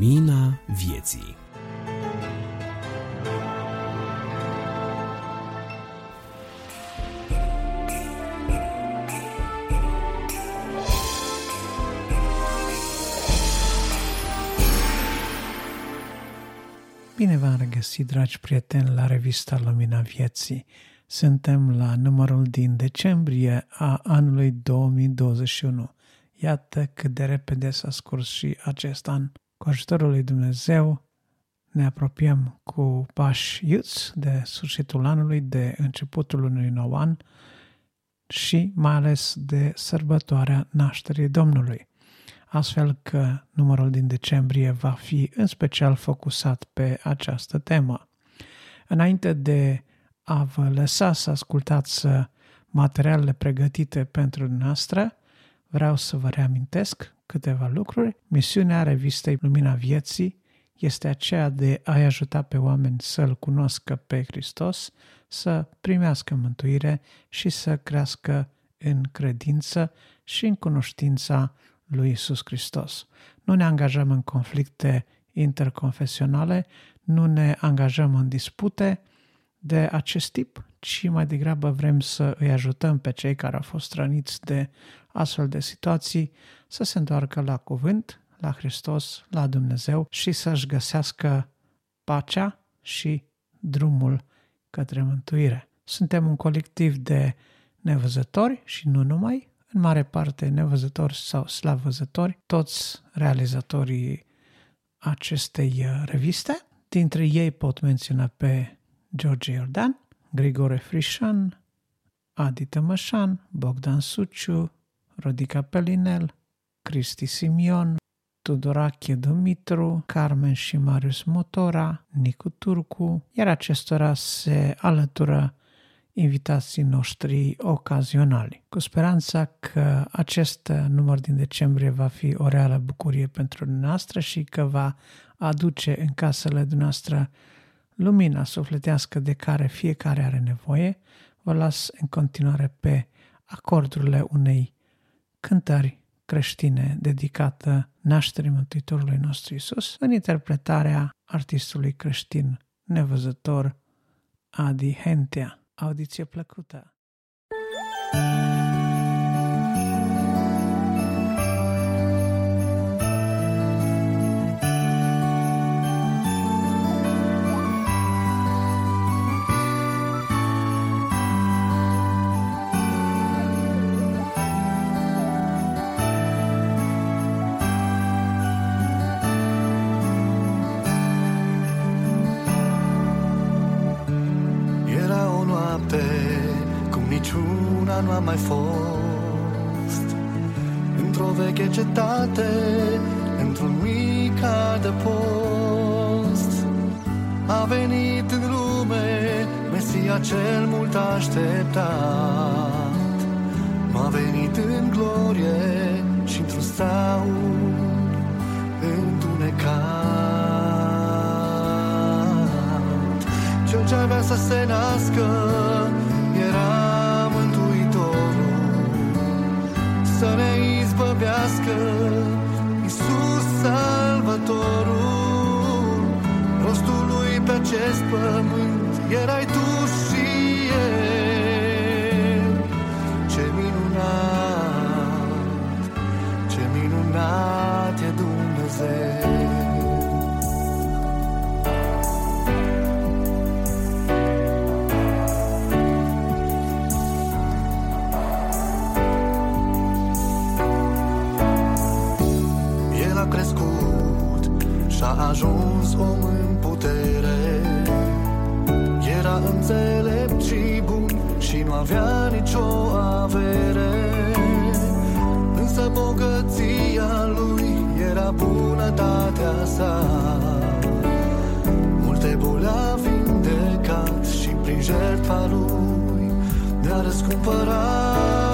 Lumina vieții Bine v-am regăsit, dragi prieteni, la revista Lumina Vieții. Suntem la numărul din decembrie a anului 2021. Iată cât de repede s-a scurs și acest an. Cu ajutorul lui Dumnezeu ne apropiem cu pași iuți de sfârșitul anului, de începutul unui nou an și mai ales de sărbătoarea nașterii Domnului astfel că numărul din decembrie va fi în special focusat pe această temă. Înainte de a vă lăsa să ascultați materialele pregătite pentru noastră, vreau să vă reamintesc câteva lucruri. Misiunea revistei Lumina Vieții este aceea de a-i ajuta pe oameni să-L cunoască pe Hristos, să primească mântuire și să crească în credință și în cunoștința lui Isus Hristos. Nu ne angajăm în conflicte interconfesionale, nu ne angajăm în dispute de acest tip, ci mai degrabă vrem să îi ajutăm pe cei care au fost răniți de astfel de situații să se întoarcă la cuvânt, la Hristos, la Dumnezeu și să-și găsească pacea și drumul către mântuire. Suntem un colectiv de nevăzători și nu numai, în mare parte nevăzători sau slavăzători, toți realizatorii acestei uh, reviste. Dintre ei pot menționa pe George Iordan, Grigore Frișan, Adi Tămășan, Bogdan Suciu, Rodica Pelinel, Cristi Simion, Tudorache Dumitru, Carmen și Marius Motora, Nicu Turcu, iar acestora se alătură invitații noștri ocazionali, cu speranța că acest număr din decembrie va fi o reală bucurie pentru noastră și că va aduce în casele noastre lumina sufletească de care fiecare are nevoie. Vă las în continuare pe acordurile unei cântări creștine dedicată nașterii Mântuitorului nostru Isus, în interpretarea artistului creștin nevăzător Adi Hentea. Audiție plăcută! Nu am mai fost. Într-o veche cetate, într-un mic de post A venit în lume Mesia cel mult așteptat. M-a venit în glorie și într-un staul întunecat. Cel ce avea să se nască era să ne izbăvească. Iisus Salvatorul Rostul lui pe acest pământ Erai tu și El. Ce minunat Ce minunat e Dumnezeu ajuns om în putere. Era înțelept și bun și nu avea nicio avere. Însă bogăția lui era bunătatea sa. Multe boli a vindecat și prin jertfa lui ne-a răscumpărat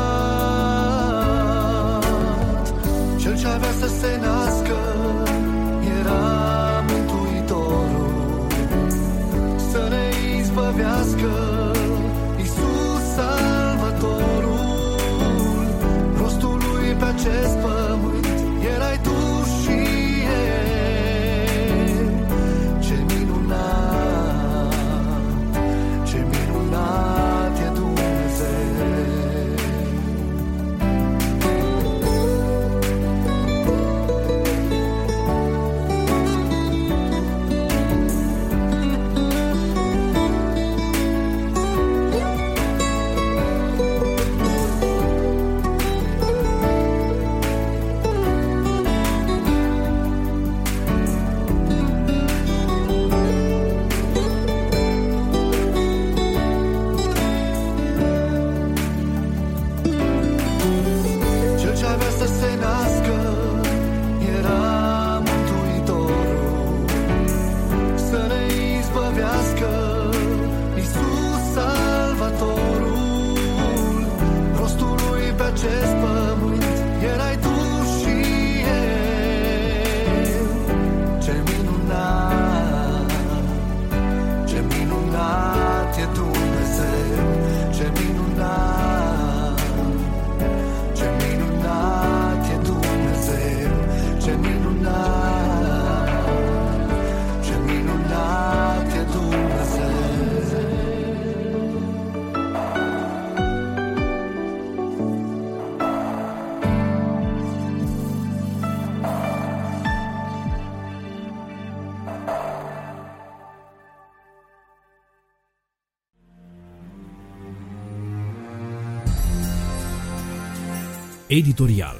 editorial.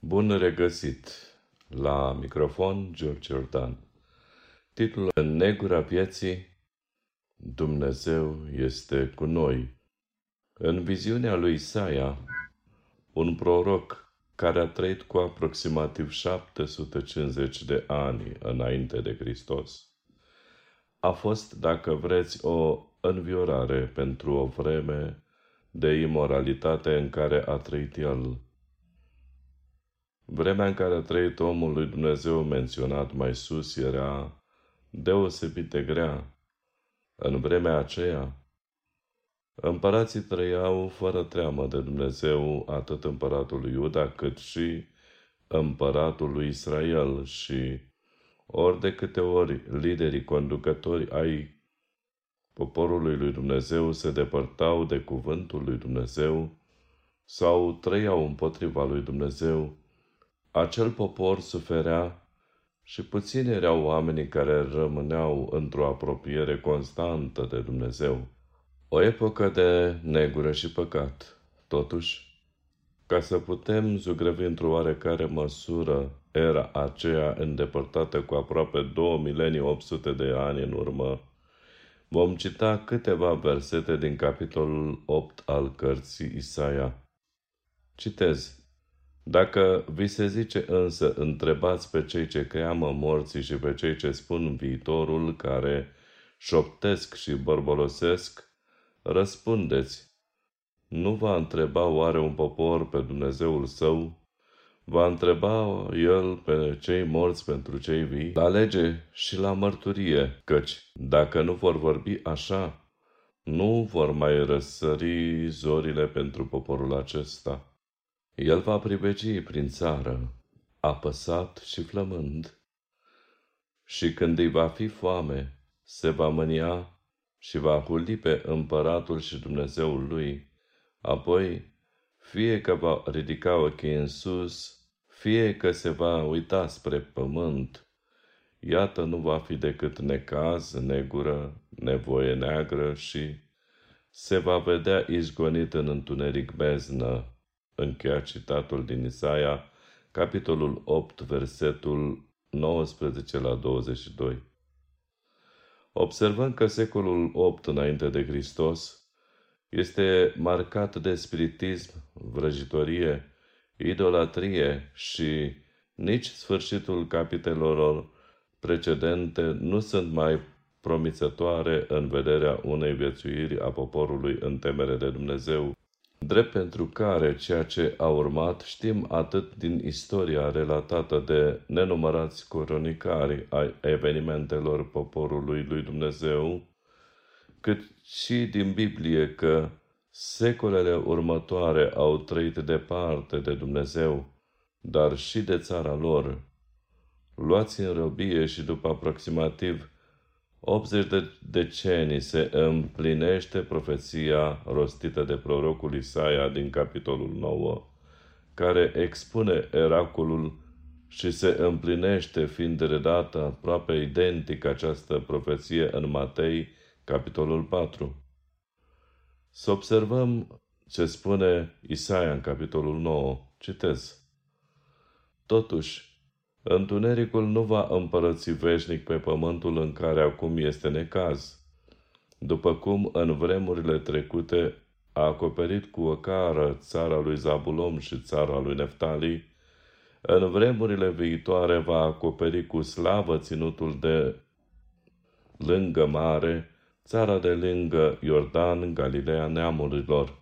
Bun regăsit! La microfon, George Jordan. Titlul În negura vieții, Dumnezeu este cu noi. În viziunea lui Isaia, un proroc care a trăit cu aproximativ 750 de ani înainte de Hristos, a fost, dacă vreți, o înviorare pentru o vreme de imoralitate în care a trăit el. Vremea în care a trăit omul lui Dumnezeu menționat mai sus era deosebit de grea. În vremea aceea, împărații trăiau fără treamă de Dumnezeu atât împăratul lui Iuda cât și împăratul lui Israel și ori de câte ori liderii conducători ai poporului lui Dumnezeu se depărtau de cuvântul lui Dumnezeu sau trăiau împotriva lui Dumnezeu, acel popor suferea și puțini erau oamenii care rămâneau într-o apropiere constantă de Dumnezeu. O epocă de negură și păcat. Totuși, ca să putem zugrăvi într-o oarecare măsură era aceea îndepărtată cu aproape 2 milenii 800 de ani în urmă, vom cita câteva versete din capitolul 8 al cărții Isaia. Citez. Dacă vi se zice însă, întrebați pe cei ce cheamă morții și pe cei ce spun viitorul, care șoptesc și bărbolosesc, răspundeți. Nu va întreba oare un popor pe Dumnezeul său? Va întreba el pe cei morți pentru cei vii, la lege și la mărturie, căci dacă nu vor vorbi așa, nu vor mai răsări zorile pentru poporul acesta. El va privegi prin țară, apăsat și flămând, și când îi va fi foame, se va mânia și va huli pe împăratul și Dumnezeul lui, apoi, fie că va ridica ochii în sus, fie că se va uita spre pământ, iată nu va fi decât necaz, negură, nevoie neagră și se va vedea izgonit în întuneric beznă, Încheia citatul din Isaia, capitolul 8, versetul 19 la 22. Observăm că secolul 8 înainte de Hristos este marcat de spiritism, vrăjitorie, idolatrie și nici sfârșitul capitolelor precedente nu sunt mai promițătoare în vederea unei viețuiri a poporului în temere de Dumnezeu. Drept pentru care ceea ce a urmat știm atât din istoria relatată de nenumărați cronicari ai evenimentelor poporului lui Dumnezeu, cât și din Biblie că secolele următoare au trăit departe de Dumnezeu, dar și de țara lor. Luați în răbie și după aproximativ 80 de decenii se împlinește profeția rostită de prorocul Isaia din capitolul 9, care expune eracolul și se împlinește fiind redată aproape identic această profeție în Matei, capitolul 4. Să observăm ce spune Isaia în capitolul 9. Citez. Totuși, Întunericul nu va împărăți veșnic pe pământul în care acum este necaz. După cum în vremurile trecute a acoperit cu o cară țara lui Zabulom și țara lui Neftali, în vremurile viitoare va acoperi cu slavă ținutul de lângă mare, țara de lângă Iordan, Galileea neamurilor.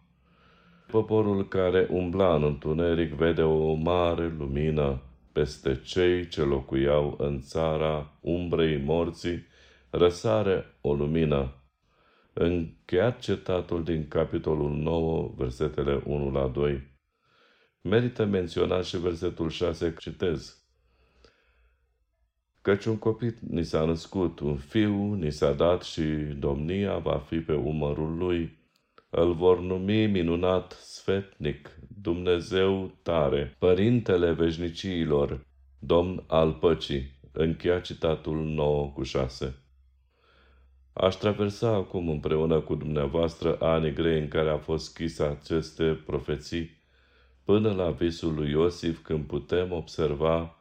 Poporul care umbla în întuneric vede o mare lumină peste cei ce locuiau în țara umbrei morții, răsare o lumină. Încheiat cetatul din capitolul 9, versetele 1 la 2. Merită menționat și versetul 6, citez. Căci un copil ni s-a născut, un fiu ni s-a dat și domnia va fi pe umărul lui îl vor numi minunat sfetnic, Dumnezeu tare, Părintele veșniciilor, Domn al păcii. Încheia citatul 9 cu 6. Aș traversa acum împreună cu dumneavoastră anii grei în care a fost scrise aceste profeții, până la visul lui Iosif când putem observa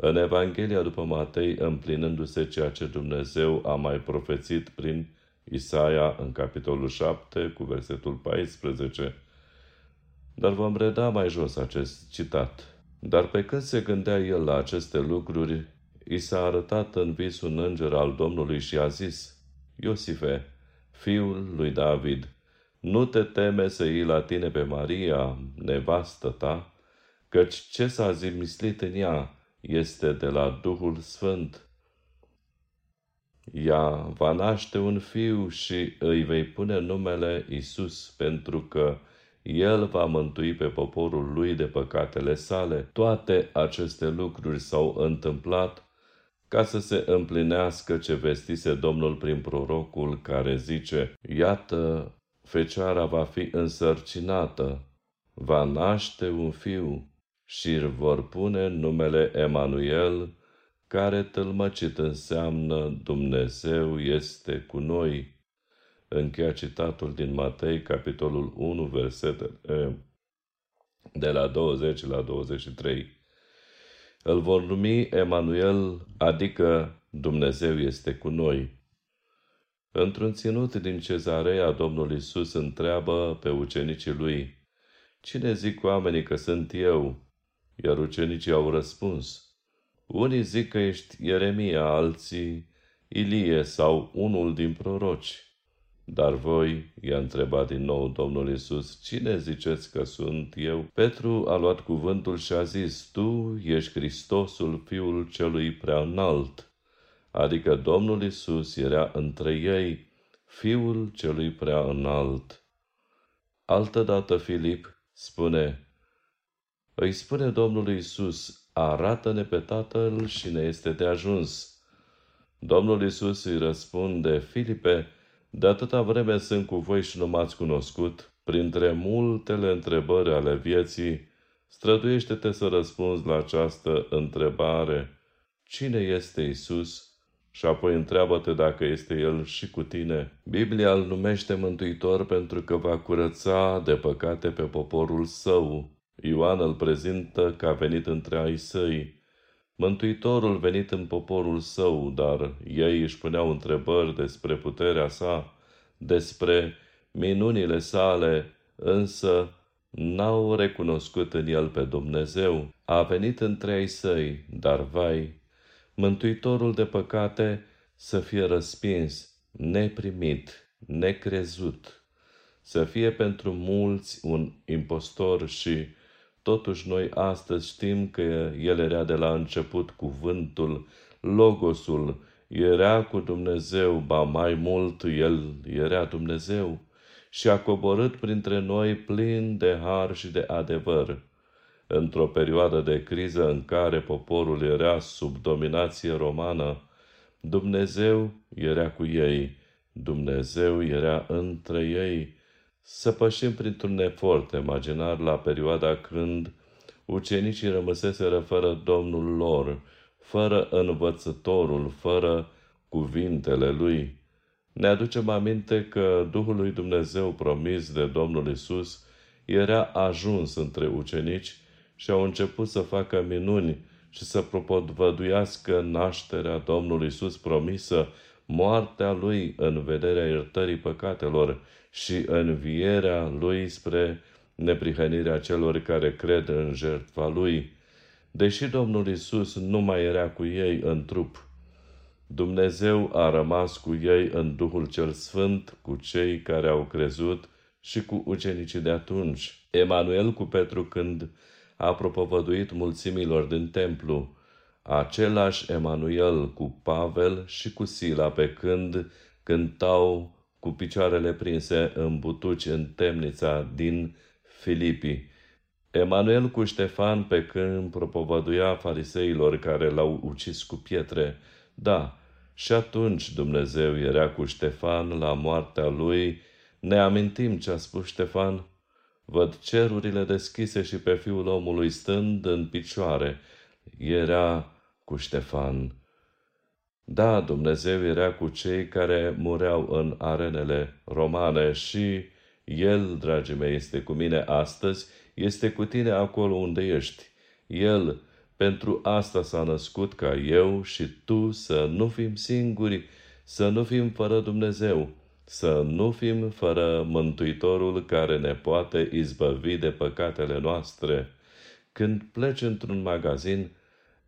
în Evanghelia după Matei împlinându-se ceea ce Dumnezeu a mai profețit prin Isaia în capitolul 7 cu versetul 14. Dar vom reda mai jos acest citat. Dar pe când se gândea el la aceste lucruri, i s-a arătat în vis un înger al Domnului și a zis, Iosife, fiul lui David, nu te teme să iei la tine pe Maria, nevastă ta, căci ce s-a zilmislit în ea este de la Duhul Sfânt. Ea va naște un fiu și îi vei pune numele Isus, pentru că el va mântui pe poporul lui de păcatele sale. Toate aceste lucruri s-au întâmplat ca să se împlinească ce vestise Domnul prin prorocul care zice, Iată, fecioara va fi însărcinată, va naște un fiu și îl vor pune numele Emanuel, care tălmăcit înseamnă Dumnezeu este cu noi. Încheia citatul din Matei, capitolul 1, versetele de la 20 la 23. Îl vor numi Emanuel, adică Dumnezeu este cu noi. Într-un ținut din cezarea, Domnul Isus întreabă pe ucenicii lui, Cine zic oamenii că sunt eu? Iar ucenicii au răspuns, Unii zic că ești Ieremia, alții Ilie sau unul din proroci. Dar voi, i-a întrebat din nou Domnul Isus, cine ziceți că sunt eu? Petru a luat cuvântul și a zis, tu ești Hristosul, Fiul celui prea înalt. Adică Domnul Isus era între ei, Fiul celui prea înalt. Altădată Filip spune, îi spune Domnului Isus, arată-ne pe Tatăl și ne este de ajuns. Domnul Isus îi răspunde, Filipe, de atâta vreme sunt cu voi și nu m-ați cunoscut, printre multele întrebări ale vieții, străduiește-te să răspunzi la această întrebare. Cine este Isus? Și apoi întreabă-te dacă este El și cu tine. Biblia îl numește Mântuitor pentru că va curăța de păcate pe poporul său. Ioan îl prezintă ca venit între ai săi. Mântuitorul venit în poporul său, dar ei își puneau întrebări despre puterea sa, despre minunile sale, însă n-au recunoscut în el pe Dumnezeu. A venit între ei săi, dar vai, Mântuitorul de păcate să fie răspins, neprimit, necrezut, să fie pentru mulți un impostor și Totuși noi astăzi știm că El era de la început cuvântul, Logosul, era cu Dumnezeu, ba mai mult, El era Dumnezeu și a coborât printre noi plin de har și de adevăr. Într-o perioadă de criză în care poporul era sub dominație romană, Dumnezeu era cu ei, Dumnezeu era între ei, să pășim printr-un efort imaginar la perioada când ucenicii rămăseseră fără Domnul lor, fără învățătorul, fără cuvintele lui. Ne aducem aminte că Duhul lui Dumnezeu promis de Domnul Isus era ajuns între ucenici și au început să facă minuni și să propovăduiască nașterea Domnului Isus promisă, moartea lui în vederea iertării păcatelor și învierea lui spre neprihănirea celor care cred în jertfa lui. Deși Domnul Isus nu mai era cu ei în trup, Dumnezeu a rămas cu ei în Duhul cel Sfânt, cu cei care au crezut și cu ucenicii de atunci. Emanuel cu Petru când a propovăduit mulțimilor din templu, același Emanuel cu Pavel și cu Sila pe când cântau cu picioarele prinse în butuci în temnița din Filipii. Emanuel cu Ștefan pe când propovăduia fariseilor care l-au ucis cu pietre. Da, și atunci Dumnezeu era cu Ștefan la moartea lui. Ne amintim ce a spus Ștefan? Văd cerurile deschise și pe fiul omului stând în picioare. Era cu Ștefan. Da, Dumnezeu era cu cei care mureau în arenele romane și El, dragii mei, este cu mine astăzi, este cu tine acolo unde ești. El, pentru asta s-a născut ca eu și tu să nu fim singuri, să nu fim fără Dumnezeu, să nu fim fără Mântuitorul care ne poate izbăvi de păcatele noastre. Când pleci într-un magazin,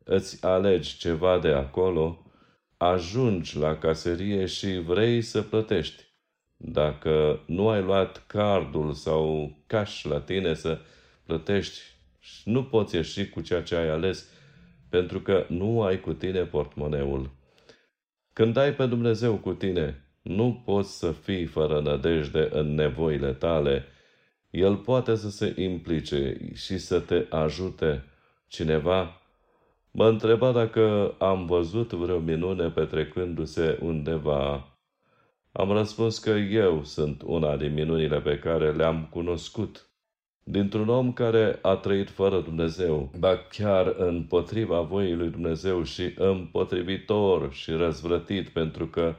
îți alegi ceva de acolo, ajungi la caserie și vrei să plătești. Dacă nu ai luat cardul sau cash la tine să plătești, nu poți ieși cu ceea ce ai ales, pentru că nu ai cu tine portmoneul. Când ai pe Dumnezeu cu tine, nu poți să fii fără nădejde în nevoile tale. El poate să se implice și să te ajute. Cineva mă întreba dacă am văzut vreo minune petrecându-se undeva. Am răspuns că eu sunt una din minunile pe care le-am cunoscut dintr-un om care a trăit fără Dumnezeu, ba chiar împotriva voii lui Dumnezeu și împotrivitor și răzvrătit, pentru că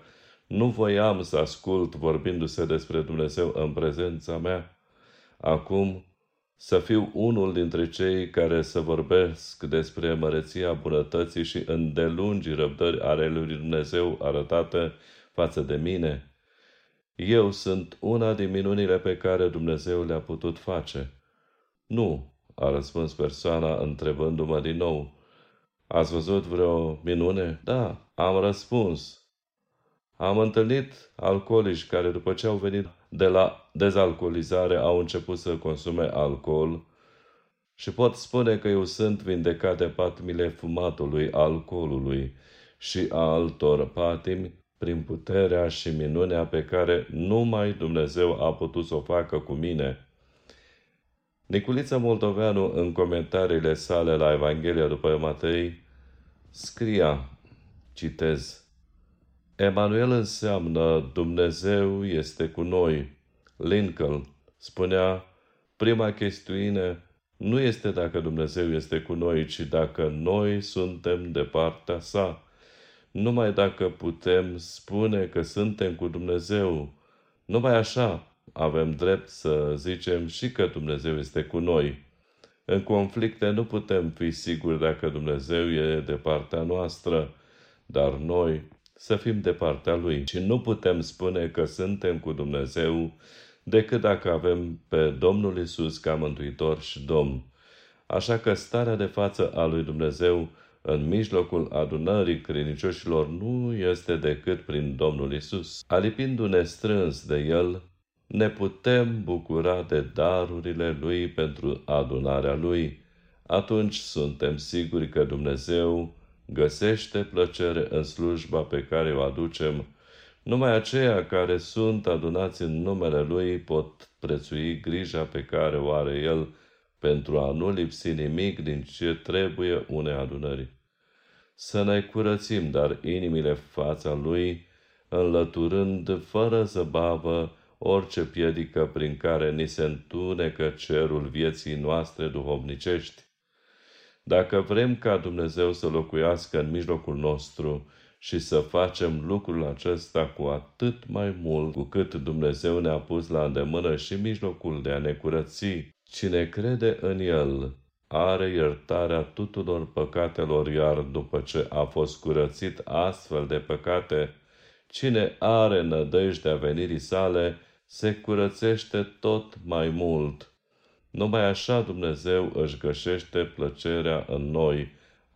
nu voiam să ascult vorbindu-se despre Dumnezeu în prezența mea. Acum să fiu unul dintre cei care să vorbesc despre măreția bunătății și îndelungi răbdări ale lui Dumnezeu arătate față de mine. Eu sunt una din minunile pe care Dumnezeu le-a putut face. Nu, a răspuns persoana întrebându-mă din nou. Ați văzut vreo minune? Da, am răspuns. Am întâlnit alcoolici care după ce au venit de la dezalcoolizare au început să consume alcool și pot spune că eu sunt vindecat de patimile fumatului, alcoolului și a altor patimi prin puterea și minunea pe care numai Dumnezeu a putut să o facă cu mine. Niculița Moldoveanu, în comentariile sale la Evanghelia după Matei, scria, citez, Emanuel înseamnă Dumnezeu este cu noi. Lincoln spunea, prima chestiune nu este dacă Dumnezeu este cu noi, ci dacă noi suntem de partea sa. Numai dacă putem spune că suntem cu Dumnezeu, numai așa avem drept să zicem și că Dumnezeu este cu noi. În conflicte nu putem fi siguri dacă Dumnezeu e de partea noastră, dar noi să fim de partea Lui. Și nu putem spune că suntem cu Dumnezeu decât dacă avem pe Domnul Isus ca Mântuitor și Domn. Așa că starea de față a lui Dumnezeu în mijlocul adunării credincioșilor nu este decât prin Domnul Isus. Alipindu-ne strâns de El, ne putem bucura de darurile Lui pentru adunarea Lui. Atunci suntem siguri că Dumnezeu găsește plăcere în slujba pe care o aducem. Numai aceia care sunt adunați în numele Lui pot prețui grija pe care o are El pentru a nu lipsi nimic din ce trebuie unei adunări. Să ne curățim, dar inimile fața Lui, înlăturând fără zăbavă orice piedică prin care ni se întunecă cerul vieții noastre duhovnicești. Dacă vrem ca Dumnezeu să locuiască în mijlocul nostru și să facem lucrul acesta cu atât mai mult cu cât Dumnezeu ne-a pus la îndemână și mijlocul de a ne curăți, cine crede în El are iertarea tuturor păcatelor, iar după ce a fost curățit astfel de păcate, cine are nădejdea venirii sale, se curățește tot mai mult. Numai așa Dumnezeu își găsește plăcerea în noi.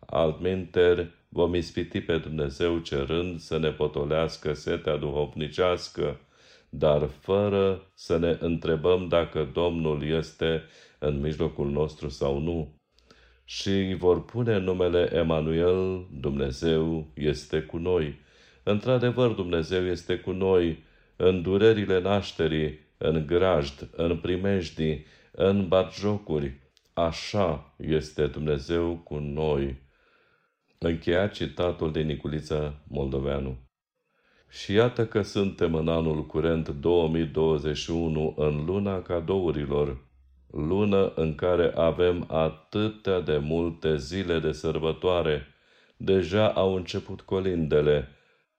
Altminteri, vom ispiti pe Dumnezeu cerând să ne potolească setea duhovnicească, dar fără să ne întrebăm dacă Domnul este în mijlocul nostru sau nu. Și vor pune numele Emanuel, Dumnezeu este cu noi. Într-adevăr, Dumnezeu este cu noi, în durerile nașterii, în grajd, în primejdii, în batjocuri. Așa este Dumnezeu cu noi. Încheia citatul de Niculița Moldoveanu. Și iată că suntem în anul curent 2021, în luna cadourilor, lună în care avem atâtea de multe zile de sărbătoare. Deja au început colindele,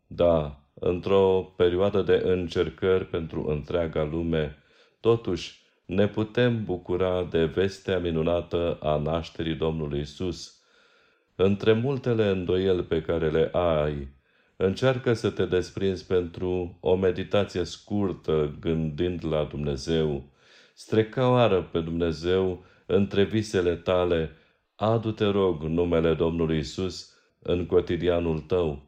Da, într-o perioadă de încercări pentru întreaga lume, totuși ne putem bucura de vestea minunată a nașterii Domnului Isus. Între multele îndoieli pe care le ai, încearcă să te desprinzi pentru o meditație scurtă gândind la Dumnezeu. Strecoară pe Dumnezeu între visele tale, adu-te rog numele Domnului Isus în cotidianul tău.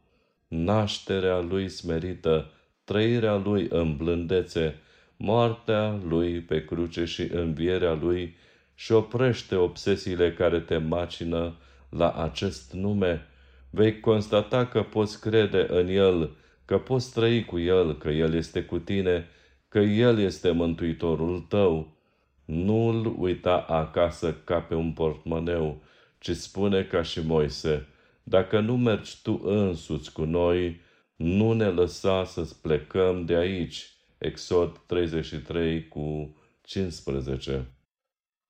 Nașterea lui smerită, trăirea lui în blândețe, moartea lui pe cruce și învierea lui și oprește obsesiile care te macină la acest nume. Vei constata că poți crede în el, că poți trăi cu el, că el este cu tine, că el este mântuitorul tău. Nu-l uita acasă ca pe un portmoneu, ci spune ca și Moise, dacă nu mergi tu însuți cu noi, nu ne lăsa să plecăm de aici. Exod 33 cu 15.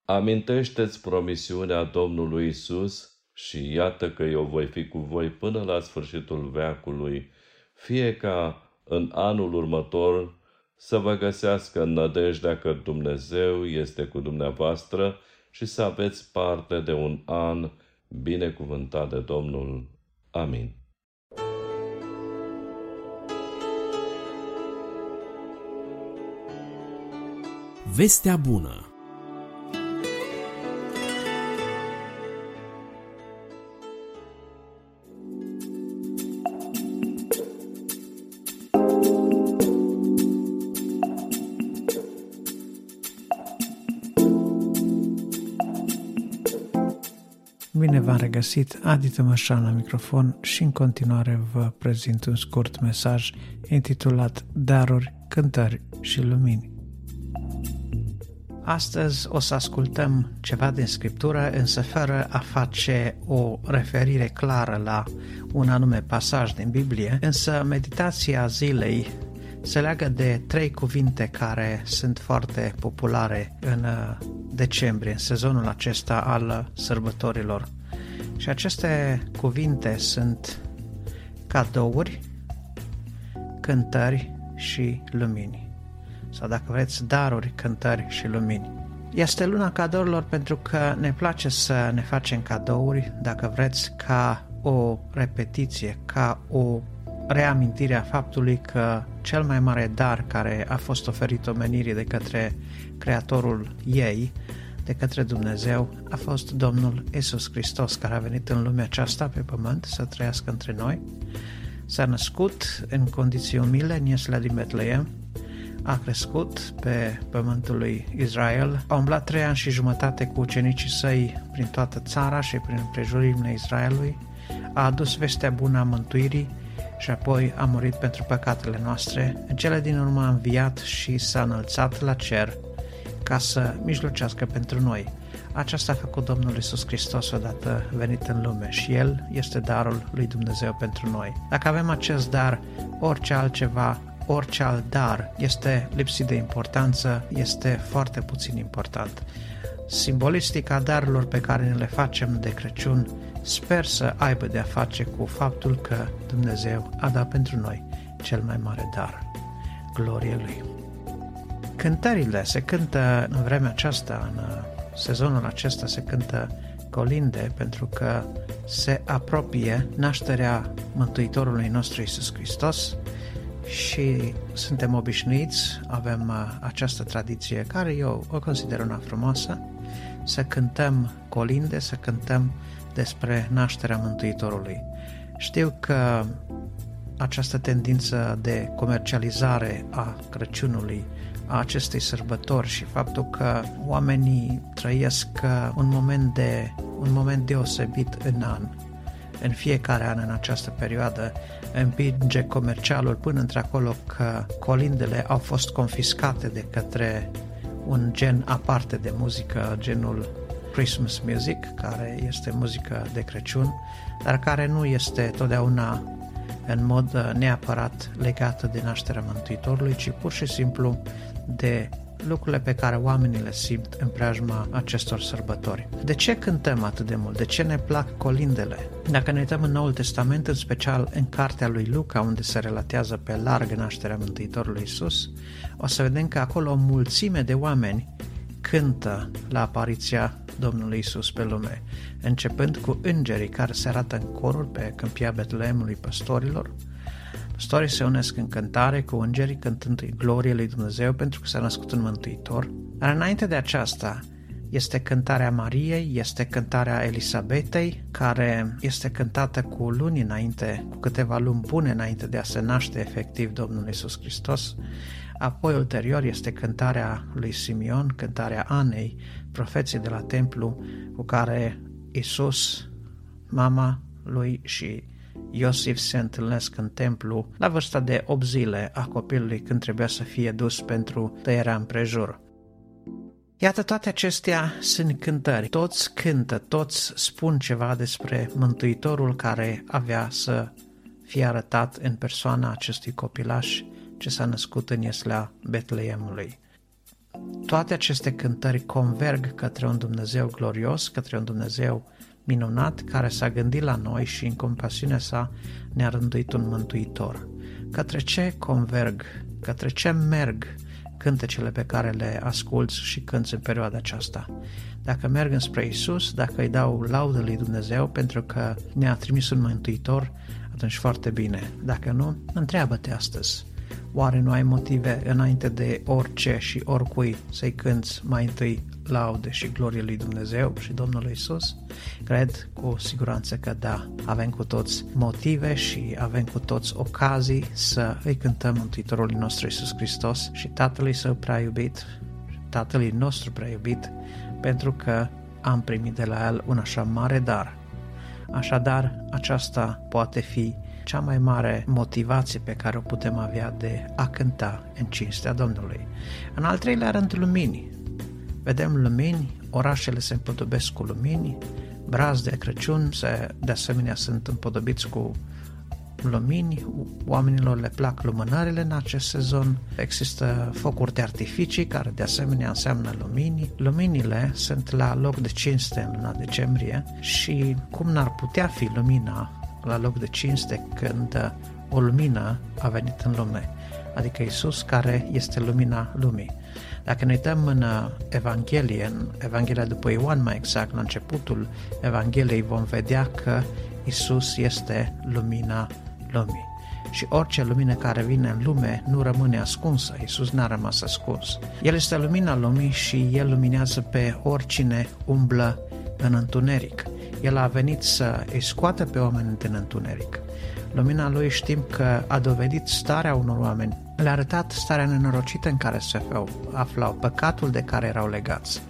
Amintește-ți promisiunea Domnului Isus și iată că eu voi fi cu voi până la sfârșitul veacului, fie ca în anul următor să vă găsească în nădejdea că Dumnezeu este cu dumneavoastră și să aveți parte de un an binecuvântat de Domnul. Amin. Vestea bună Bine v-am regăsit, Adi Tămășan la microfon și în continuare vă prezint un scurt mesaj intitulat Daruri, cântări și lumini. Astăzi o să ascultăm ceva din Scriptură, însă fără a face o referire clară la un anume pasaj din Biblie, însă meditația zilei se leagă de trei cuvinte care sunt foarte populare în uh, decembrie, în sezonul acesta al sărbătorilor. Și aceste cuvinte sunt cadouri, cântări și lumini. Sau dacă vreți, daruri, cântări și lumini. Este luna cadourilor pentru că ne place să ne facem cadouri, dacă vreți, ca o repetiție, ca o reamintire a faptului că cel mai mare dar care a fost oferit omenirii de către Creatorul ei, de către Dumnezeu, a fost Domnul Isus Hristos, care a venit în lumea aceasta pe pământ să trăiască între noi. S-a născut în condiții umile în Iesla din Betleem, a crescut pe pământul lui Israel, a umblat trei ani și jumătate cu ucenicii săi prin toată țara și prin prejurimile Israelului, a adus vestea bună a mântuirii și apoi a murit pentru păcatele noastre, în cele din urmă a înviat și s-a înălțat la cer ca să mijlocească pentru noi. Aceasta a făcut Domnul Isus Hristos odată venit în lume și El este darul lui Dumnezeu pentru noi. Dacă avem acest dar, orice altceva, orice alt dar este lipsit de importanță, este foarte puțin important. Simbolistica darurilor pe care ne le facem de Crăciun sper să aibă de a face cu faptul că Dumnezeu a dat pentru noi cel mai mare dar, glorie Lui. Cântările se cântă în vremea aceasta, în sezonul acesta se cântă colinde pentru că se apropie nașterea Mântuitorului nostru Isus Hristos și suntem obișnuiți, avem uh, această tradiție care eu o consider una frumoasă, să cântăm colinde, să cântăm despre nașterea Mântuitorului. Știu că această tendință de comercializare a Crăciunului, a acestei sărbători și faptul că oamenii trăiesc uh, un moment, de, un moment deosebit în an, în fiecare an în această perioadă, împinge comercialul până într-acolo că colindele au fost confiscate de către un gen aparte de muzică, genul Christmas music, care este muzică de Crăciun, dar care nu este totdeauna în mod uh, neapărat legată de nașterea Mântuitorului, ci pur și simplu de lucrurile pe care oamenii le simt în preajma acestor sărbători. De ce cântăm atât de mult? De ce ne plac colindele? Dacă ne uităm în Noul Testament, în special în cartea lui Luca, unde se relatează pe larg nașterea Mântuitorului Isus, o să vedem că acolo o mulțime de oameni cântă la apariția Domnului Isus pe lume, începând cu îngerii care se arată în corul pe câmpia Betleemului păstorilor, Păstorii se unesc în cântare cu îngerii cântând glorie lui Dumnezeu pentru că s-a născut un mântuitor. Dar înainte de aceasta este cântarea Mariei, este cântarea Elisabetei, care este cântată cu luni înainte, cu câteva luni bune înainte de a se naște efectiv Domnul Isus Hristos. Apoi, ulterior, este cântarea lui Simeon, cântarea Anei, profeții de la templu, cu care Isus, mama lui și Iosif se întâlnesc în templu la vârsta de 8 zile a copilului când trebuia să fie dus pentru tăierea împrejur. Iată, toate acestea sunt cântări. Toți cântă, toți spun ceva despre Mântuitorul care avea să fie arătat în persoana acestui copilaș ce s-a născut în Ieslea Betleemului. Toate aceste cântări converg către un Dumnezeu glorios, către un Dumnezeu minunat care s-a gândit la noi și în compasiunea sa ne-a rânduit un mântuitor. Către ce converg, către ce merg cântecele pe care le asculți și cânți în perioada aceasta. Dacă merg înspre Isus, dacă îi dau laudă lui Dumnezeu pentru că ne-a trimis un mântuitor, atunci foarte bine. Dacă nu, întreabă-te astăzi. Oare nu ai motive înainte de orice și oricui să-i cânți mai întâi laude și glorie lui Dumnezeu și Domnului Isus? Cred cu siguranță că da. Avem cu toți motive și avem cu toți ocazii să îi cântăm Mântuitorului nostru Isus Hristos și Tatălui Său prea iubit, Tatălui nostru prea iubit, pentru că am primit de la El un așa mare dar. Așadar, aceasta poate fi cea mai mare motivație pe care o putem avea de a cânta în cinstea Domnului. În al treilea rând, lumini. Vedem lumini, orașele se împodobesc cu lumini, brazi de Crăciun se, de asemenea sunt împodobiți cu lumini, oamenilor le plac lumânările în acest sezon, există focuri de artificii care de asemenea înseamnă lumini. Luminile sunt la loc de cinste în luna decembrie și cum n-ar putea fi lumina la loc de cinste când o lumină a venit în lume, adică Isus care este lumina lumii. Dacă ne uităm în uh, Evanghelie, în Evanghelia după Ioan mai exact, la începutul Evangheliei vom vedea că Isus este lumina lumii. Și orice lumină care vine în lume nu rămâne ascunsă. Isus n-a rămas ascuns. El este lumina lumii și El luminează pe oricine umblă în întuneric. El a venit să îi scoată pe oameni din întuneric. Lumina lui știm că a dovedit starea unor oameni, le-a arătat starea nenorocită în care se aflau, păcatul de care erau legați.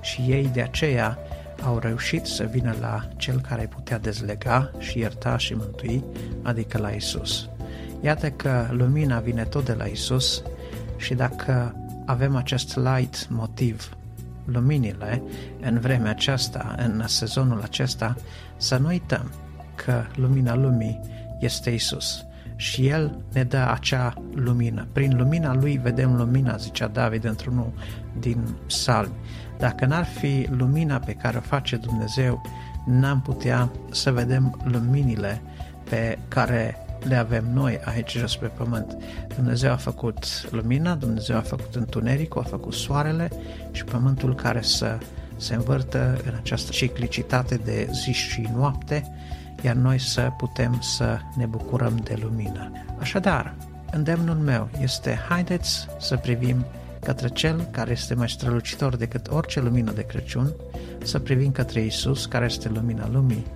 Și ei de aceea au reușit să vină la cel care îi putea dezlega și ierta și mântui, adică la Isus. Iată că lumina vine tot de la Isus și dacă avem acest light motiv luminile în vremea aceasta, în sezonul acesta, să nu uităm că lumina lumii este Isus și El ne dă acea lumină. Prin lumina Lui vedem lumina, zicea David într-unul din psalmi. Dacă n-ar fi lumina pe care o face Dumnezeu, n-am putea să vedem luminile pe care le avem noi aici jos pe pământ. Dumnezeu a făcut lumina, Dumnezeu a făcut întunericul, a făcut soarele și pământul care să se învârtă în această ciclicitate de zi și noapte, iar noi să putem să ne bucurăm de lumină. Așadar, îndemnul meu este haideți să privim către Cel care este mai strălucitor decât orice lumină de Crăciun, să privim către Isus, care este lumina lumii.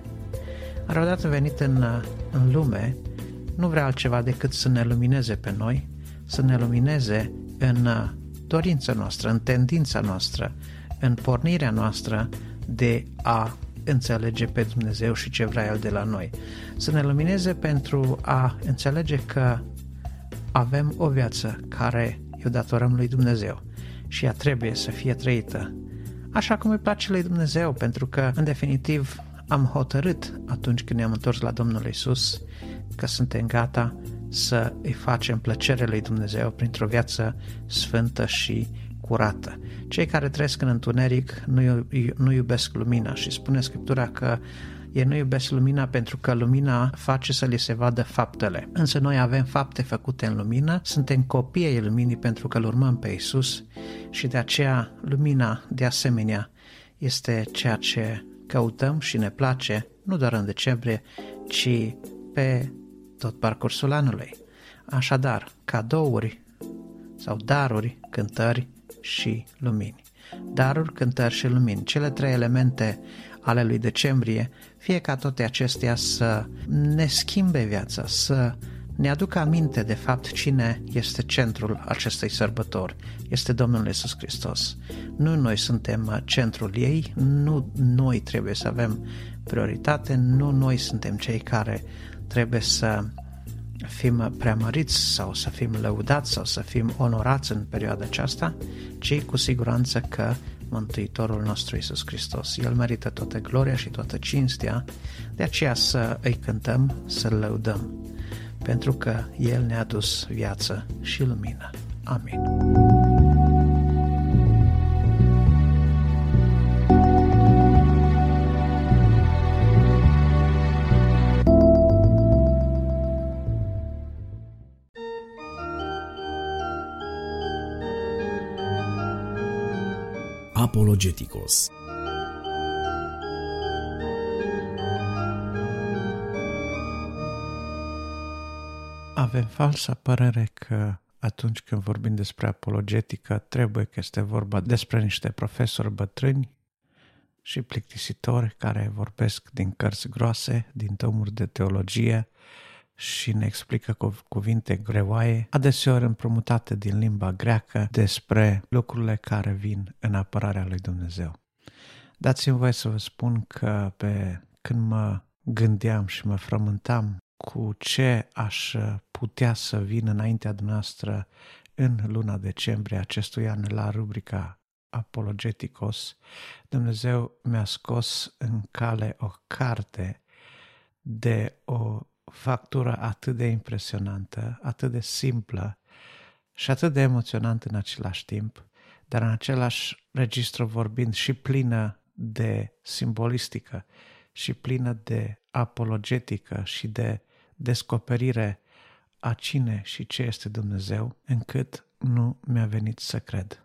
Are odată venit în, în lume nu vrea altceva decât să ne lumineze pe noi, să ne lumineze în uh, dorința noastră, în tendința noastră, în pornirea noastră de a înțelege pe Dumnezeu și ce vrea El de la noi. Să ne lumineze pentru a înțelege că avem o viață care îi datorăm lui Dumnezeu și ea trebuie să fie trăită așa cum îi place lui Dumnezeu, pentru că, în definitiv, am hotărât atunci când ne-am întors la Domnul Isus că suntem gata să îi facem plăcere lui Dumnezeu printr-o viață sfântă și curată. Cei care trăiesc în întuneric nu, nu iubesc lumina și spune Scriptura că ei nu iubesc lumina pentru că lumina face să li se vadă faptele. Însă noi avem fapte făcute în lumină, suntem copii ai luminii pentru că îl urmăm pe Isus și de aceea lumina, de asemenea, este ceea ce căutăm și ne place, nu doar în decembrie, ci pe tot parcursul anului. Așadar, cadouri sau daruri, cântări și lumini. Daruri, cântări și lumini, cele trei elemente ale lui decembrie, fie ca toate acestea să ne schimbe viața, să ne aducă aminte de fapt cine este centrul acestei sărbători. Este Domnul Iisus Hristos. Nu noi suntem centrul ei, nu noi trebuie să avem prioritate, nu noi suntem cei care trebuie să fim preamăriți sau să fim lăudați sau să fim onorați în perioada aceasta, ci cu siguranță că Mântuitorul nostru Isus Hristos. El merită toată gloria și toată cinstea, de aceea să îi cântăm, să-L lăudăm, pentru că El ne-a dus viață și lumină. Amin. Apologeticos. Avem falsa părere că atunci când vorbim despre apologetică, trebuie că este vorba despre niște profesori bătrâni și plictisitori care vorbesc din cărți groase, din tomuri de teologie, și ne explică cu cuvinte greoaie, adeseori împrumutate din limba greacă, despre lucrurile care vin în apărarea lui Dumnezeu. Dați-mi voie să vă spun că pe când mă gândeam și mă frământam cu ce aș putea să vin înaintea noastră în luna decembrie acestui an la rubrica Apologeticos, Dumnezeu mi-a scos în cale o carte de o factură atât de impresionantă, atât de simplă și atât de emoționantă în același timp, dar în același registru vorbind și plină de simbolistică și plină de apologetică și de descoperire a cine și ce este Dumnezeu, încât nu mi-a venit să cred.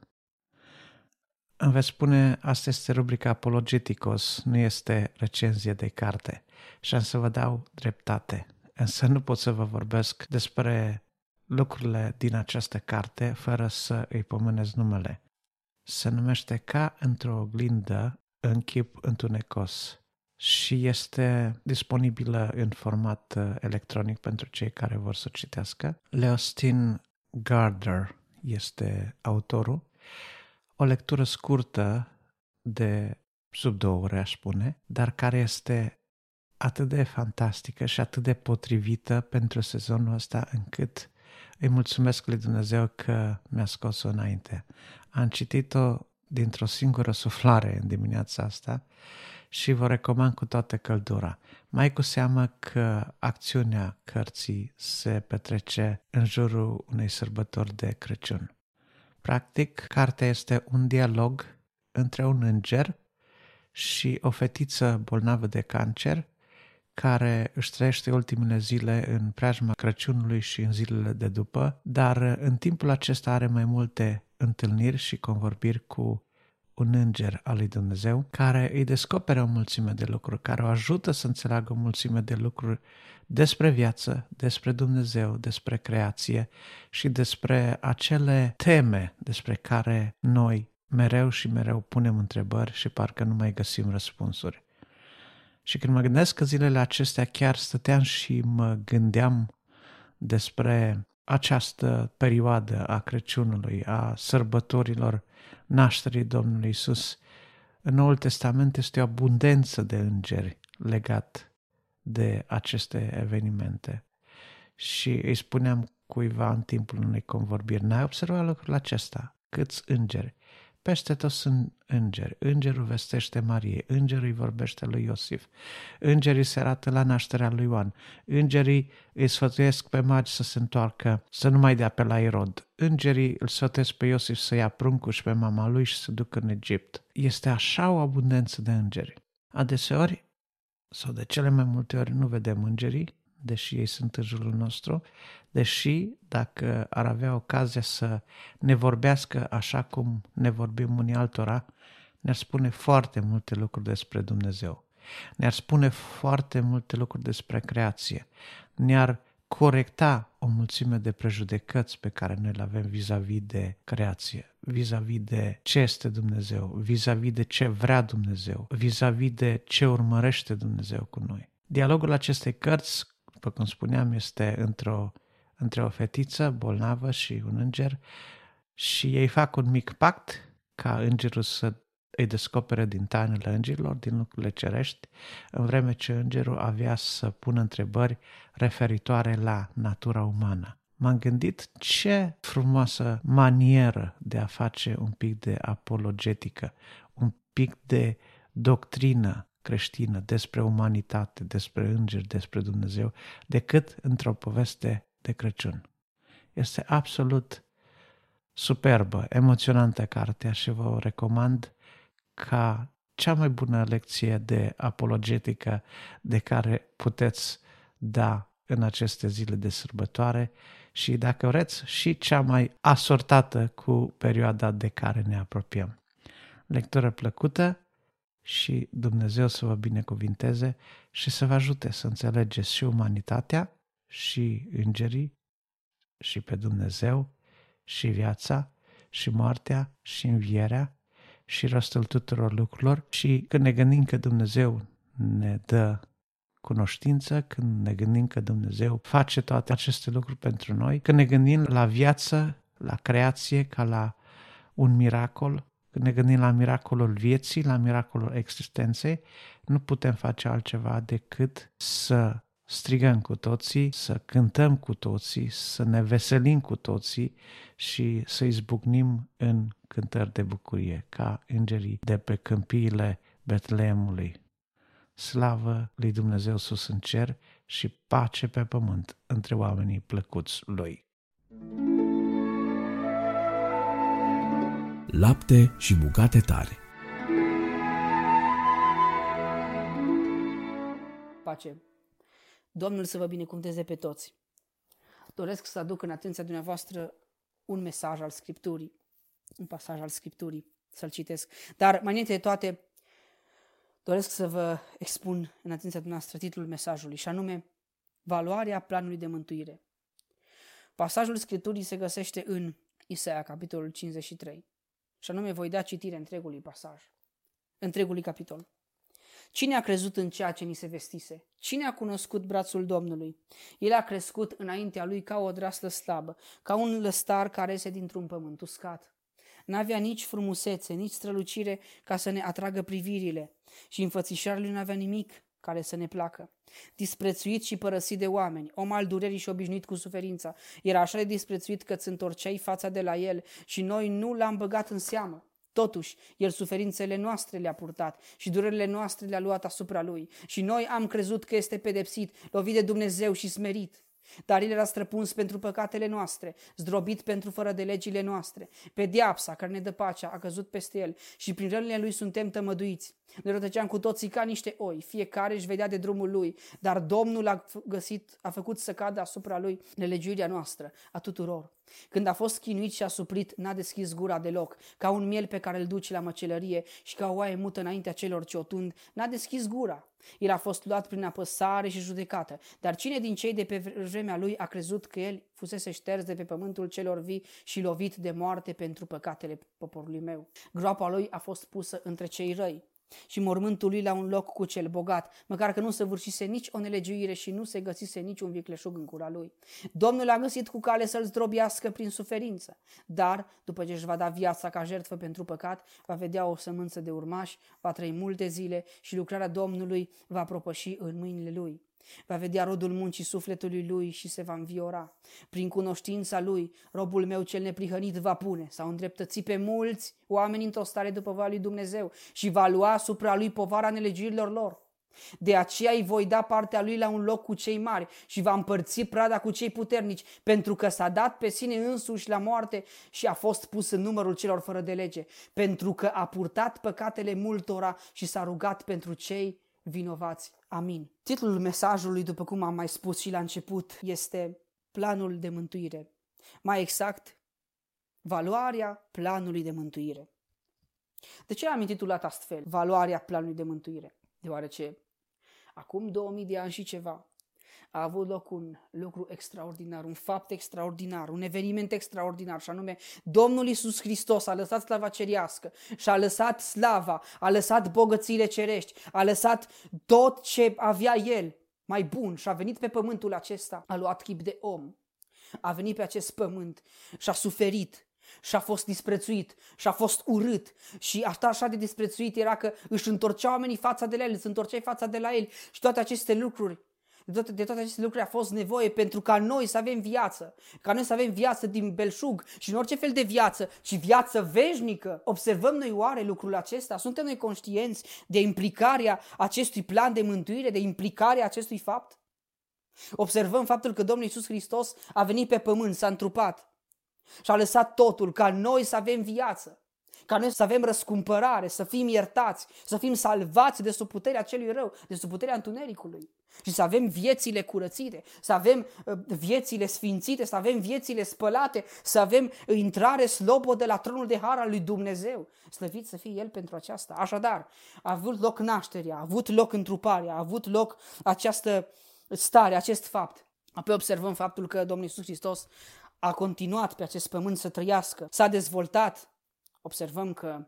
Îmi veți spune, asta este rubrica Apologeticos, nu este recenzie de carte. Și am să vă dau dreptate însă nu pot să vă vorbesc despre lucrurile din această carte fără să îi pomenez numele. Se numește Ca într-o oglindă în chip întunecos și este disponibilă în format uh, electronic pentru cei care vor să citească. Leostin Gardner este autorul. O lectură scurtă de sub două ore, aș spune, dar care este atât de fantastică și atât de potrivită pentru sezonul ăsta încât îi mulțumesc lui Dumnezeu că mi-a scos-o înainte. Am citit-o dintr-o singură suflare în dimineața asta și vă recomand cu toată căldura. Mai cu seamă că acțiunea cărții se petrece în jurul unei sărbători de Crăciun. Practic, cartea este un dialog între un înger și o fetiță bolnavă de cancer care își trăiește ultimele zile în preajma Crăciunului și în zilele de după, dar în timpul acesta are mai multe întâlniri și convorbiri cu un înger al lui Dumnezeu care îi descoperă o mulțime de lucruri, care o ajută să înțeleagă o mulțime de lucruri despre viață, despre Dumnezeu, despre creație și despre acele teme despre care noi mereu și mereu punem întrebări și parcă nu mai găsim răspunsuri. Și când mă gândesc că zilele acestea chiar stăteam și mă gândeam despre această perioadă a Crăciunului, a sărbătorilor nașterii Domnului Isus, în Noul Testament este o abundență de îngeri legat de aceste evenimente. Și îi spuneam cuiva în timpul unei convorbiri, n-ai observat lucrul acesta? Câți îngeri? Peste tot sunt îngeri. Îngerul vestește Marie, îngerul îi vorbește lui Iosif, îngerii se arată la nașterea lui Ioan, îngerii îi sfătuiesc pe magi să se întoarcă, să nu mai dea pe la Irod, îngerii îl sfătuiesc pe Iosif să ia pruncul și pe mama lui și să ducă în Egipt. Este așa o abundență de îngeri. Adeseori, sau de cele mai multe ori, nu vedem îngerii, deși ei sunt în jurul nostru, deși dacă ar avea ocazia să ne vorbească așa cum ne vorbim unii altora, ne-ar spune foarte multe lucruri despre Dumnezeu. Ne-ar spune foarte multe lucruri despre creație. Ne-ar corecta o mulțime de prejudecăți pe care noi le avem vis-a-vis de creație, vis-a-vis de ce este Dumnezeu, vis-a-vis de ce vrea Dumnezeu, vis-a-vis de ce urmărește Dumnezeu cu noi. Dialogul acestei cărți, după cum spuneam, este într-o între o fetiță bolnavă și un înger și ei fac un mic pact ca îngerul să îi descopere din tainele îngerilor, din lucrurile cerești, în vreme ce îngerul avea să pună întrebări referitoare la natura umană. M-am gândit ce frumoasă manieră de a face un pic de apologetică, un pic de doctrină creștină despre umanitate, despre îngeri, despre Dumnezeu, decât într-o poveste de Crăciun. Este absolut superbă, emoționantă cartea și vă o recomand ca cea mai bună lecție de apologetică de care puteți da în aceste zile de sărbătoare și, dacă vreți, și cea mai asortată cu perioada de care ne apropiem. Lectură plăcută și Dumnezeu să vă binecuvinteze și să vă ajute să înțelegeți și umanitatea și îngerii și pe Dumnezeu și viața și moartea și învierea și rostul tuturor lucrurilor. Și când ne gândim că Dumnezeu ne dă cunoștință, când ne gândim că Dumnezeu face toate aceste lucruri pentru noi, când ne gândim la viață, la creație ca la un miracol, când ne gândim la miracolul vieții, la miracolul existenței, nu putem face altceva decât să strigăm cu toții, să cântăm cu toții, să ne veselim cu toții și să izbucnim în cântări de bucurie, ca îngerii de pe câmpiile Betleemului. Slavă lui Dumnezeu sus în cer și pace pe pământ între oamenii plăcuți lui. Lapte și bucate tare Pace Domnul să vă binecuvânteze pe toți. Doresc să aduc în atenția dumneavoastră un mesaj al Scripturii, un pasaj al Scripturii, să-l citesc. Dar mai înainte de toate, doresc să vă expun în atenția dumneavoastră titlul mesajului, și anume Valoarea planului de mântuire. Pasajul Scripturii se găsește în Isaia, capitolul 53. Și anume voi da citire întregului pasaj, întregului capitol. Cine a crezut în ceea ce ni se vestise? Cine a cunoscut brațul Domnului? El a crescut înaintea lui ca o drastă slabă, ca un lăstar care iese dintr-un pământ uscat. N-avea nici frumusețe, nici strălucire ca să ne atragă privirile și înfățișarea lui n-avea nimic care să ne placă. Disprețuit și părăsit de oameni, om al durerii și obișnuit cu suferința, era așa de disprețuit că îți întorceai fața de la el și noi nu l-am băgat în seamă. Totuși, El suferințele noastre le-a purtat și durerile noastre le-a luat asupra Lui. Și noi am crezut că este pedepsit, lovit de Dumnezeu și smerit. Dar El era străpuns pentru păcatele noastre, zdrobit pentru fără de legile noastre. Pediapsa care ne dă pacea a căzut peste El și prin rănile Lui suntem tămăduiți. Ne rătăceam cu toții ca niște oi, fiecare își vedea de drumul lui, dar Domnul a găsit, a făcut să cadă asupra lui nelegiuirea noastră, a tuturor. Când a fost chinuit și a suplit, n-a deschis gura deloc, ca un miel pe care îl duce la măcelărie și ca o oaie mută înaintea celor ce o tund, n-a deschis gura. El a fost luat prin apăsare și judecată, dar cine din cei de pe vremea lui a crezut că el fusese șters de pe pământul celor vii și lovit de moarte pentru păcatele poporului meu? Groapa lui a fost pusă între cei răi și mormântul lui la un loc cu cel bogat, măcar că nu se vârșise nici o nelegiuire și nu se găsise nici un vicleșug în cura lui. Domnul a găsit cu cale să-l zdrobiască prin suferință, dar, după ce își va da viața ca jertfă pentru păcat, va vedea o sămânță de urmași, va trăi multe zile și lucrarea Domnului va propăși în mâinile lui. Va vedea rodul muncii sufletului lui și se va înviora. Prin cunoștința lui, robul meu cel neprihănit va pune sau îndreptăți pe mulți oameni într-o stare după voia lui Dumnezeu și va lua asupra lui povara nelegirilor lor. De aceea îi voi da partea lui la un loc cu cei mari și va împărți prada cu cei puternici, pentru că s-a dat pe sine însuși la moarte și a fost pus în numărul celor fără de lege, pentru că a purtat păcatele multora și s-a rugat pentru cei vinovați. Amin. Titlul mesajului, după cum am mai spus și la început, este Planul de mântuire. Mai exact, valoarea planului de mântuire. De ce am intitulat astfel valoarea planului de mântuire? Deoarece acum 2000 de ani și ceva, a avut loc un lucru extraordinar, un fapt extraordinar, un eveniment extraordinar, și anume Domnul Isus Hristos a lăsat slava cerească și a lăsat slava, a lăsat bogățiile cerești, a lăsat tot ce avea El mai bun și a venit pe pământul acesta, a luat chip de om, a venit pe acest pământ și a suferit și a fost disprețuit și a fost urât. Și asta așa de disprețuit era că își întorceau oamenii fața de la el, îți întorceai fața de la el și toate aceste lucruri de toate, de toate aceste lucruri a fost nevoie pentru ca noi să avem viață, ca noi să avem viață din belșug și în orice fel de viață și viață veșnică. Observăm noi oare lucrul acesta? Suntem noi conștienți de implicarea acestui plan de mântuire, de implicarea acestui fapt? Observăm faptul că Domnul Iisus Hristos a venit pe pământ, s-a întrupat și a lăsat totul ca noi să avem viață ca noi să avem răscumpărare, să fim iertați, să fim salvați de sub puterea celui rău, de sub puterea întunericului și să avem viețile curățite, să avem uh, viețile sfințite, să avem viețile spălate, să avem intrare slobodă la tronul de har al lui Dumnezeu. Slăvit să fie El pentru aceasta. Așadar, a avut loc nașterea, a avut loc întruparea, a avut loc această stare, acest fapt. Apoi observăm faptul că Domnul Iisus Hristos a continuat pe acest pământ să trăiască, s-a dezvoltat, observăm că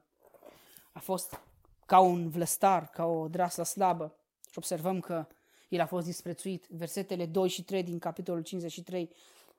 a fost ca un vlăstar, ca o draslă slabă și observăm că el a fost disprețuit. Versetele 2 și 3 din capitolul 53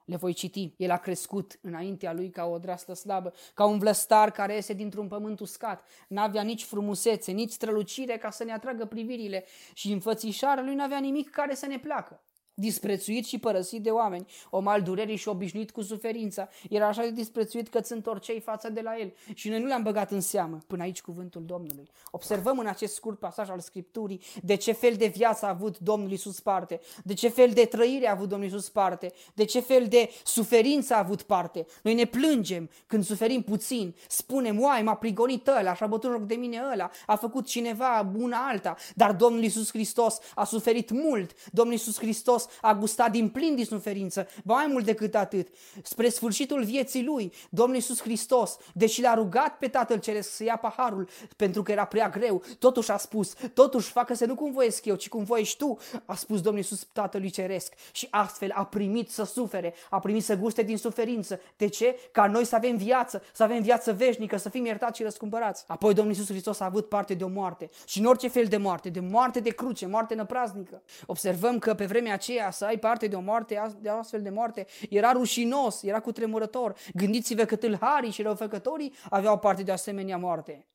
le voi citi. El a crescut înaintea lui ca o draslă slabă, ca un vlăstar care iese dintr-un pământ uscat. N-avea nici frumusețe, nici strălucire ca să ne atragă privirile și în fățișarea lui n-avea nimic care să ne placă disprețuit și părăsit de oameni, om al durerii și obișnuit cu suferința. Era așa de disprețuit că îți întorceai față de la el și noi nu l-am băgat în seamă. Până aici cuvântul Domnului. Observăm în acest scurt pasaj al Scripturii de ce fel de viață a avut Domnul Iisus parte, de ce fel de trăire a avut Domnul Iisus parte, de ce fel de suferință a avut parte. Noi ne plângem când suferim puțin, spunem, uai, m-a prigonit ăla, și-a bătut joc de mine ăla, a făcut cineva una alta, dar Domnul Iisus Hristos a suferit mult. Domnul Iisus Hristos a gustat din plin din suferință, ba mai mult decât atât. Spre sfârșitul vieții lui, Domnul Iisus Hristos, deși l-a rugat pe Tatăl Ceresc să ia paharul pentru că era prea greu, totuși a spus, totuși facă-se nu cum voiesc eu, ci cum voiești tu, a spus Domnul Iisus Tatălui Ceresc și astfel a primit să sufere, a primit să guste din suferință. De ce? Ca noi să avem viață, să avem viață veșnică, să fim iertați și răscumpărați. Apoi Domnul Iisus Hristos a avut parte de o moarte și în orice fel de moarte, de moarte de cruce, moarte năpraznică. Observăm că pe vremea aceea aceea să ai parte de o moarte, de o astfel de moarte, era rușinos, era cu tremurător. Gândiți-vă că tâlharii și răufăcătorii aveau parte de asemenea moarte.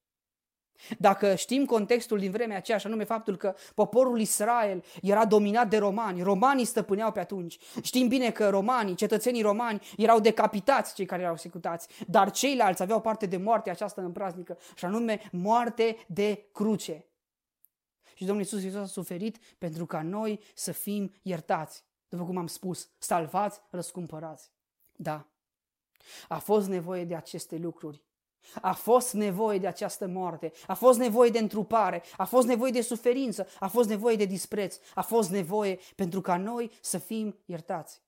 Dacă știm contextul din vremea aceea, și anume faptul că poporul Israel era dominat de romani, romanii stăpâneau pe atunci. Știm bine că romanii, cetățenii romani, erau decapitați cei care erau secutați, dar ceilalți aveau parte de moarte această împraznică, și anume moarte de cruce. Și Domnul Iisus Hristos a suferit pentru ca noi să fim iertați. După cum am spus, salvați, răscumpărați. Da, a fost nevoie de aceste lucruri. A fost nevoie de această moarte, a fost nevoie de întrupare, a fost nevoie de suferință, a fost nevoie de dispreț, a fost nevoie pentru ca noi să fim iertați.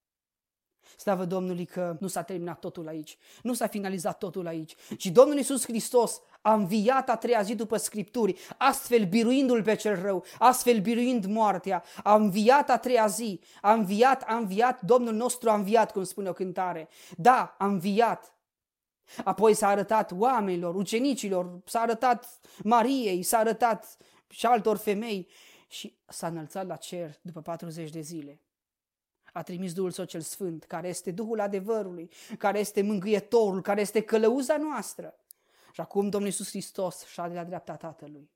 Slavă Domnului că nu s-a terminat totul aici, nu s-a finalizat totul aici, ci Domnul Iisus Hristos a înviat a treia zi după Scripturi, astfel biruindu-l pe cel rău, astfel biruind moartea, a înviat a treia zi, a înviat, a înviat, Domnul nostru a înviat, cum spune o cântare. Da, a înviat. Apoi s-a arătat oamenilor, ucenicilor, s-a arătat Mariei, s-a arătat și altor femei și s-a înălțat la cer după 40 de zile a trimis Duhul Său cel Sfânt, care este Duhul adevărului, care este mângâietorul, care este călăuza noastră. Și acum Domnul Iisus Hristos șade la dreapta Tatălui.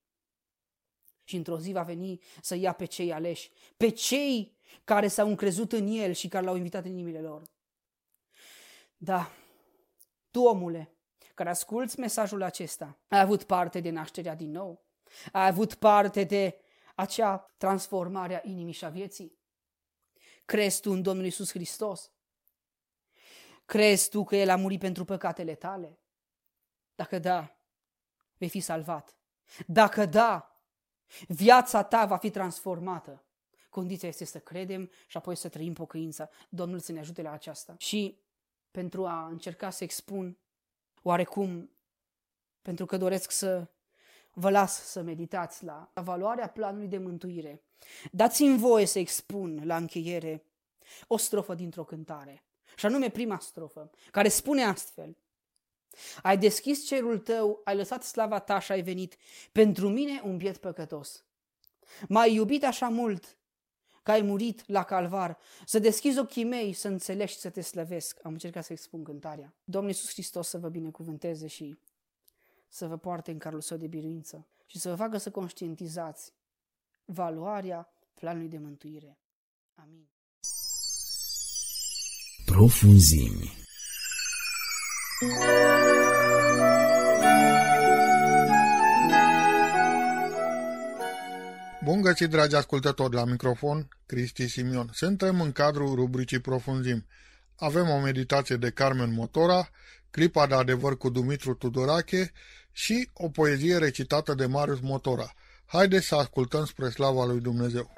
și într-o zi va veni să ia pe cei aleși, pe cei care s-au încrezut în El și care l-au invitat în inimile lor. Da, tu, omule, care asculți mesajul acesta, ai avut parte de nașterea din nou, ai avut parte de acea transformare a inimii și a vieții. Crezi tu în Domnul Isus Hristos? Crezi tu că El a murit pentru păcatele tale? Dacă da, vei fi salvat. Dacă da, viața ta va fi transformată. Condiția este să credem și apoi să trăim pocăința. Domnul să ne ajute la aceasta. Și pentru a încerca să expun oarecum, pentru că doresc să vă las să meditați la valoarea planului de mântuire. Dați-mi voie să expun la încheiere o strofă dintr-o cântare, și anume prima strofă, care spune astfel. Ai deschis cerul tău, ai lăsat slava ta și ai venit pentru mine un biet păcătos. M-ai iubit așa mult că ai murit la calvar, să deschizi ochii mei, să înțelegi și să te slăvesc. Am încercat să expun cântarea. Domnul Iisus Hristos să vă binecuvânteze și să vă poarte în carul său de biruință și să vă facă să conștientizați valoarea planului de mântuire. Amin. Profunzimi Bun găsit, dragi ascultători, la microfon, Cristi Simion. Suntem în cadrul rubricii Profunzim. Avem o meditație de Carmen Motora, clipa de adevăr cu Dumitru Tudorache și o poezie recitată de Marius Motora. Haideți să ascultăm spre slava lui Dumnezeu.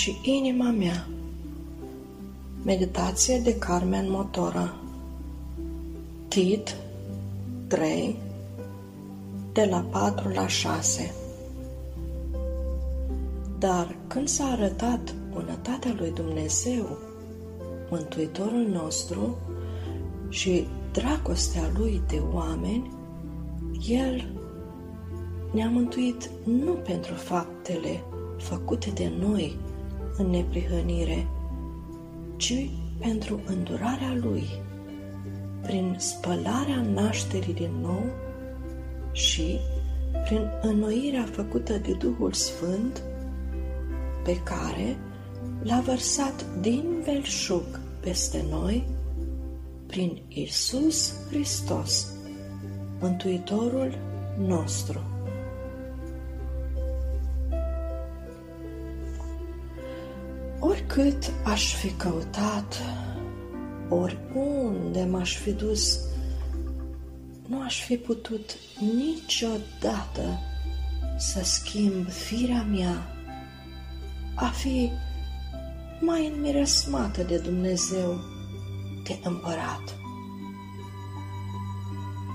Și inima mea. Meditație de Carmen Motora Tit 3 de la 4 la 6 Dar când s-a arătat bunătatea lui Dumnezeu, Mântuitorul nostru și dragostea lui de oameni, El ne-a mântuit nu pentru faptele făcute de noi în neprihănire, ci pentru îndurarea Lui, prin spălarea nașterii din nou și prin înnoirea făcută de Duhul Sfânt, pe care l-a vărsat din belșug peste noi prin Isus Hristos, Mântuitorul nostru. Oricât aș fi căutat, oriunde m-aș fi dus, nu aș fi putut niciodată să schimb firea mea, a fi mai înmiresmată de Dumnezeu, de împărat.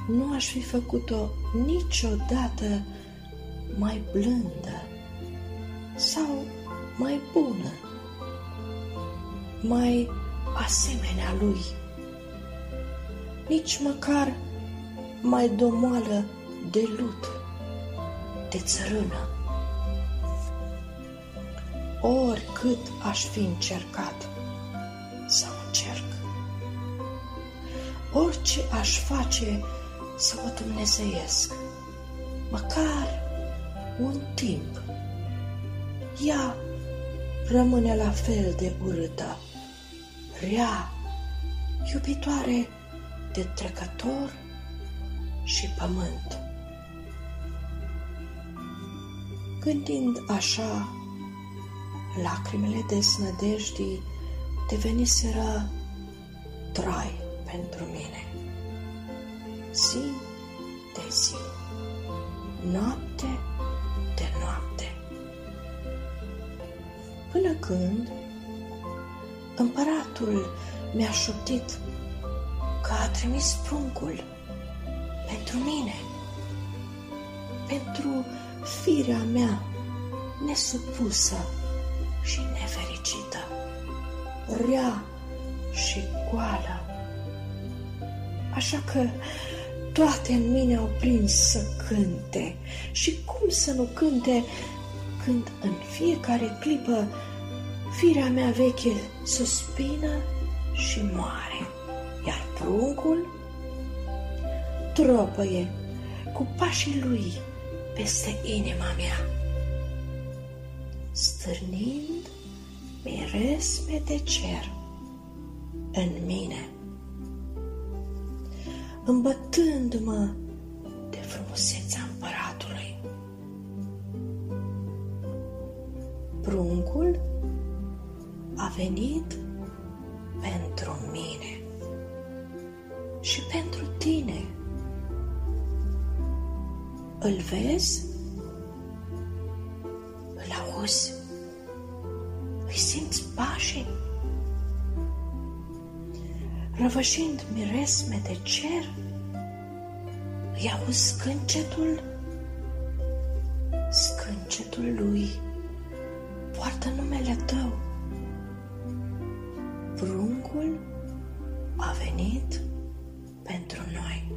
Nu aș fi făcut-o niciodată mai blândă sau mai bună mai asemenea lui. Nici măcar mai domoală de lut, de țărână. Oricât aș fi încercat să încerc, orice aș face să o dumnezeiesc, măcar un timp, ea rămâne la fel de urâtă rea, iubitoare de trecător și pământ. Gândind așa, lacrimile de snădejdii deveniseră trai pentru mine. Zi de zi, noapte de noapte. Până când împăratul mi-a șoptit că a trimis pruncul pentru mine, pentru firea mea nesupusă și nefericită, rea și goală. Așa că toate în mine au prins să cânte și cum să nu cânte când în fiecare clipă firea mea veche suspină și moare, iar pruncul tropăie cu pașii lui peste inima mea, stârnind miresme de cer în mine, îmbătându-mă de frumusețea împăratului. Pruncul a venit pentru mine și pentru tine. Îl vezi? Îl auzi? Îi simți pașii? Răvășind miresme de cer, îi auzi scâncetul? Scâncetul lui poartă numele tău. Pruncul a venit pentru noi.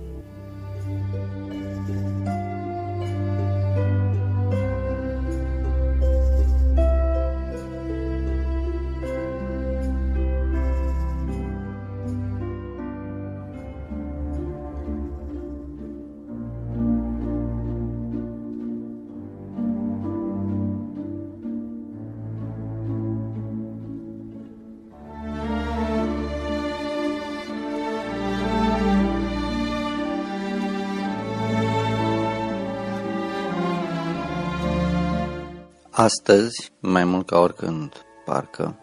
Astăzi, mai mult ca oricând, parcă,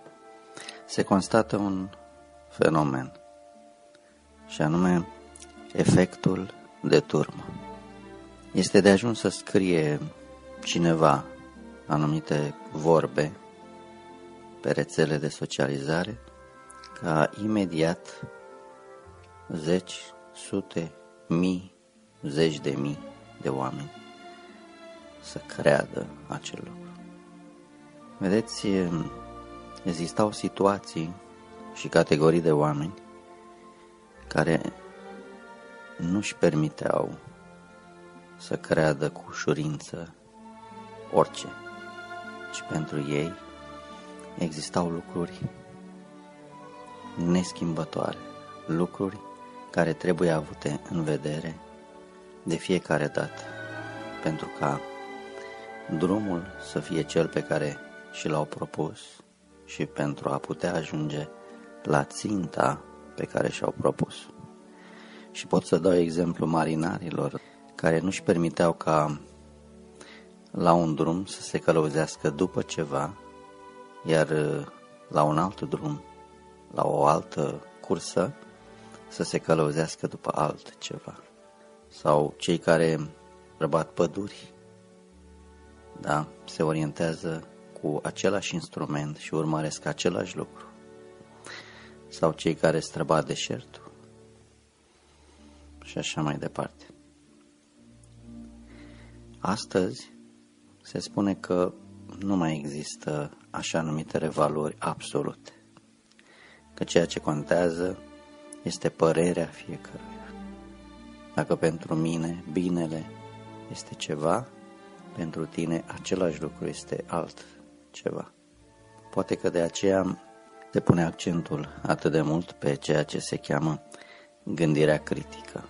se constată un fenomen, și anume efectul de turmă. Este de ajuns să scrie cineva anumite vorbe pe rețele de socializare ca imediat zeci, sute, mii, zeci de mii de oameni să creadă acel lucru. Vedeți, existau situații și categorii de oameni care nu-și permiteau să creadă cu ușurință orice, ci pentru ei existau lucruri neschimbătoare, lucruri care trebuie avute în vedere de fiecare dată, pentru ca drumul să fie cel pe care și l-au propus și pentru a putea ajunge la ținta pe care și-au propus. Și pot să dau exemplu marinarilor care nu-și permiteau ca la un drum să se călăuzească după ceva, iar la un alt drum, la o altă cursă, să se călăuzească după altceva. Sau cei care răbat păduri, da, se orientează cu același instrument și urmăresc același lucru. Sau cei care străbat deșertul. Și așa mai departe. Astăzi se spune că nu mai există așa numitele valori absolute. Că ceea ce contează este părerea fiecăruia. Dacă pentru mine binele este ceva, pentru tine același lucru este alt ceva. Poate că de aceea se pune accentul atât de mult pe ceea ce se cheamă gândirea critică.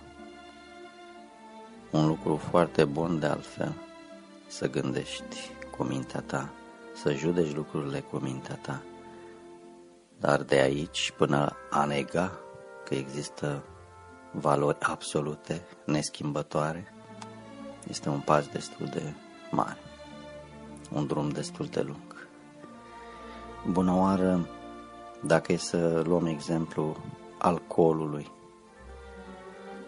Un lucru foarte bun de altfel, să gândești cu mintea ta, să judeci lucrurile cu mintea ta. Dar de aici până a nega că există valori absolute, neschimbătoare, este un pas destul de mare, un drum destul de lung. Bună oară, dacă e să luăm exemplu alcoolului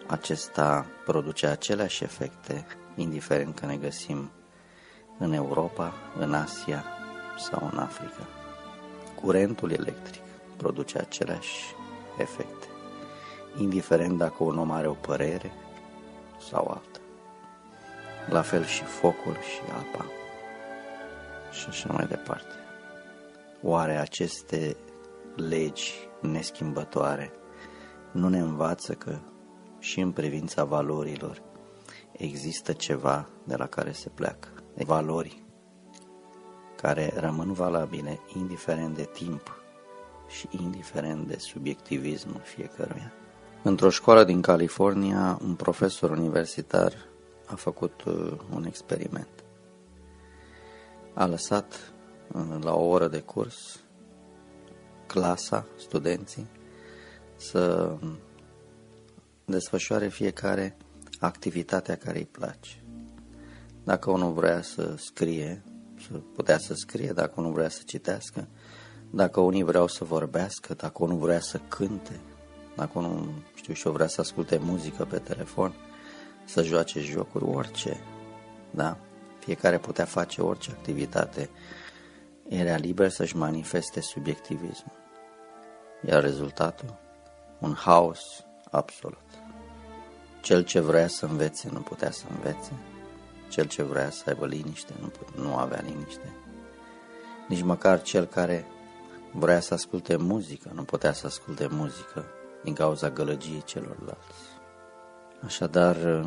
acesta produce aceleași efecte, indiferent că ne găsim în Europa, în Asia sau în Africa. Curentul electric produce aceleași efecte, indiferent dacă un om are o părere sau alta. La fel și focul și apa și așa mai departe. Oare aceste legi neschimbătoare nu ne învață că și în privința valorilor există ceva de la care se pleacă? Valori care rămân valabile indiferent de timp și indiferent de subiectivismul fiecăruia. Într-o școală din California, un profesor universitar a făcut uh, un experiment. A lăsat uh, la o oră de curs clasa, studenții, să desfășoare fiecare activitatea care îi place. Dacă unul vrea să scrie, să putea să scrie, dacă unul vrea să citească, dacă unii vreau să vorbească, dacă unul vrea să cânte, dacă unul, știu și eu, vrea să asculte muzică pe telefon, să joace jocuri, orice, da? Fiecare putea face orice activitate, era liber să-și manifeste subiectivismul. Iar rezultatul? Un haos absolut. Cel ce vrea să învețe nu putea să învețe, cel ce vrea să aibă liniște nu, put- nu avea liniște. Nici măcar cel care vrea să asculte muzică nu putea să asculte muzică din cauza gălăgiei celorlalți. Așadar,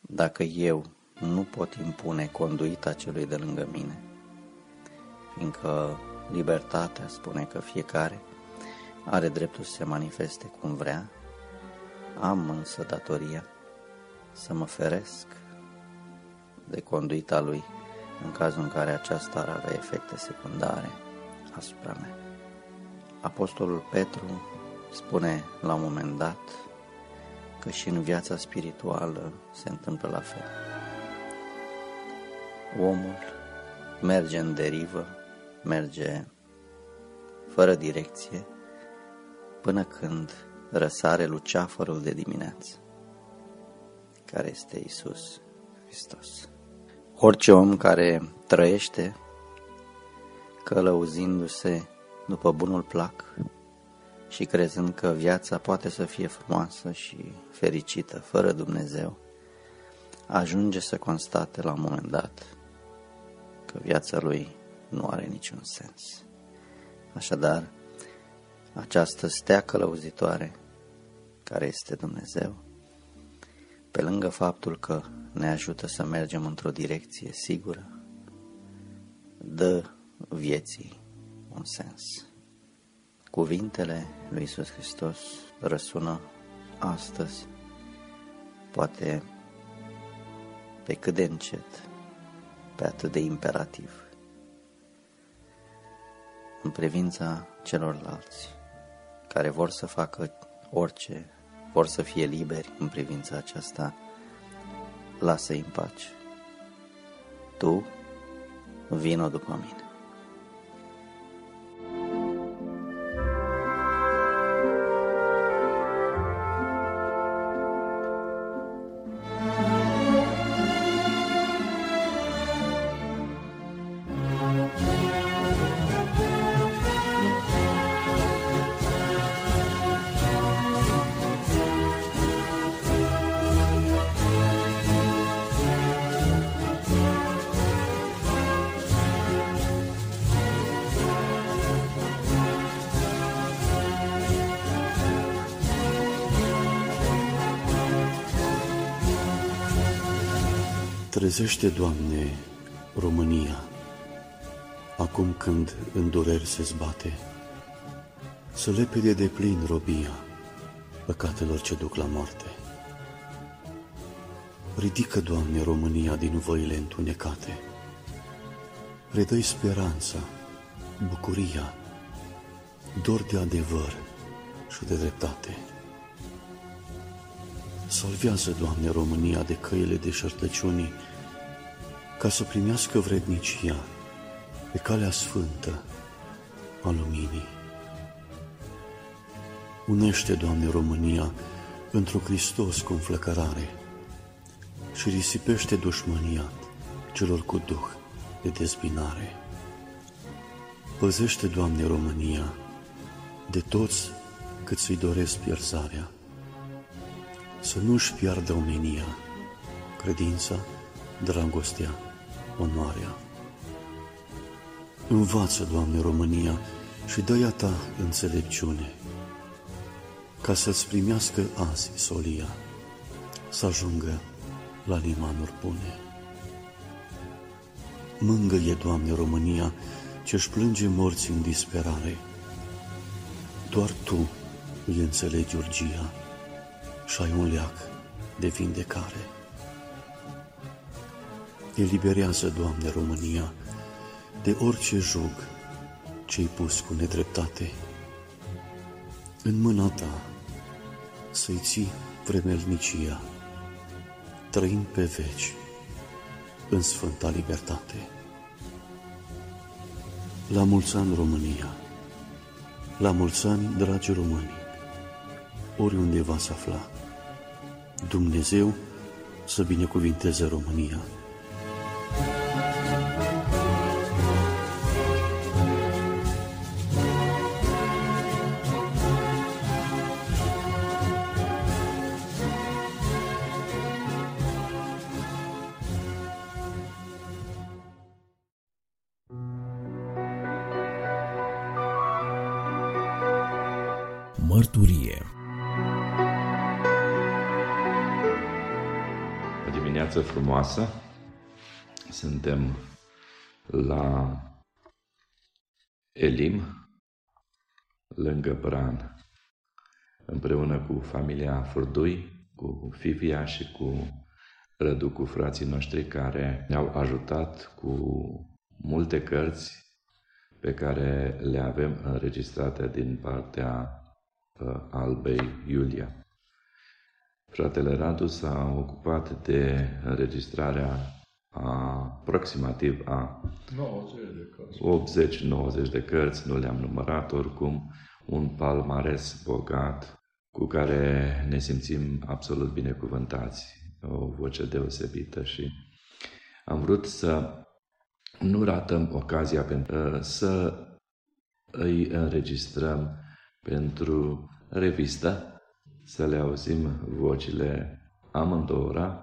dacă eu nu pot impune conduita celui de lângă mine, fiindcă libertatea spune că fiecare are dreptul să se manifeste cum vrea, am însă datoria să mă feresc de conduita lui în cazul în care aceasta ar avea efecte secundare asupra mea. Apostolul Petru spune la un moment dat că și în viața spirituală se întâmplă la fel. Omul merge în derivă, merge fără direcție, până când răsare luceafărul de dimineață, care este Isus Hristos. Orice om care trăiește călăuzindu-se după bunul plac și crezând că viața poate să fie frumoasă și fericită fără Dumnezeu, ajunge să constate la un moment dat că viața lui nu are niciun sens. Așadar, această stea călăuzitoare, care este Dumnezeu, pe lângă faptul că ne ajută să mergem într-o direcție sigură, dă vieții un sens. Cuvintele lui Isus Hristos răsună astăzi, poate pe cât de încet, pe atât de imperativ, în privința celorlalți care vor să facă orice, vor să fie liberi în privința aceasta, lasă-i în pace. Tu vină după mine. Trezește, Doamne, România, acum când în dureri se zbate, să lepede de plin robia păcatelor ce duc la moarte. Ridică, Doamne, România din voile întunecate, redă speranța, bucuria, dor de adevăr și de dreptate. Salvează, Doamne, România de căile deșertăciunii, ca să primească vrednicia pe calea sfântă a luminii. Unește, Doamne, România într-o Hristos cu înflăcărare și risipește dușmânia celor cu duh de dezbinare. Păzește, Doamne, România de toți cât să-i doresc pierzarea, să nu-și piardă omenia, credința, dragostea, onoarea. Învață, Doamne, România și dă ta înțelepciune, ca să-ți primească azi solia, să ajungă la limanuri bune. Mângăie, Doamne, România, ce-și plânge morți în disperare. Doar Tu îi înțelegi urgia și ai un leac de vindecare. Eliberează, Doamne, România, de orice jug ce-ai pus cu nedreptate. În mâna Ta să-i ții vremelnicia, trăind pe veci în sfânta libertate. La mulți ani, România! La mulți ani, dragi români! Oriunde v-ați afla, Dumnezeu să binecuvinteze România! Mărturie O dimineață frumoasă. Suntem la Elim, lângă Bran, împreună cu familia Furdui, cu Fivia și cu Rădu, cu frații noștri care ne-au ajutat cu multe cărți pe care le avem înregistrate din partea uh, albei Iulia. Fratele Radu s-a ocupat de înregistrarea a, aproximativ a 80-90 de cărți, nu le-am numărat oricum, un palmares bogat cu care ne simțim absolut binecuvântați, o voce deosebită și am vrut să nu ratăm ocazia pentru să îi înregistrăm pentru revistă, să le auzim vocile amândouă,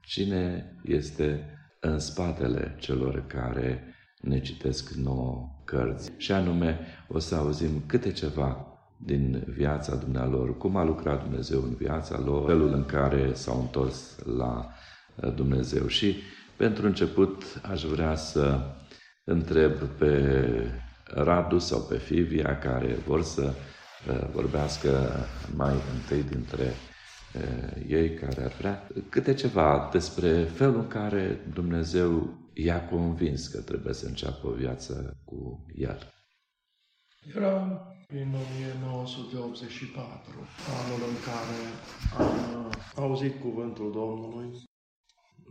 cine este în spatele celor care ne citesc nouă cărți. Și anume, o să auzim câte ceva din viața dumnealor, cum a lucrat Dumnezeu în viața lor, felul în care s-au întors la Dumnezeu. Și pentru început aș vrea să întreb pe Radu sau pe Fivia care vor să vorbească mai întâi dintre ei care ar vrea, câte ceva despre felul în care Dumnezeu i-a convins că trebuie să înceapă o viață cu El. Era în 1984, anul în care am auzit cuvântul Domnului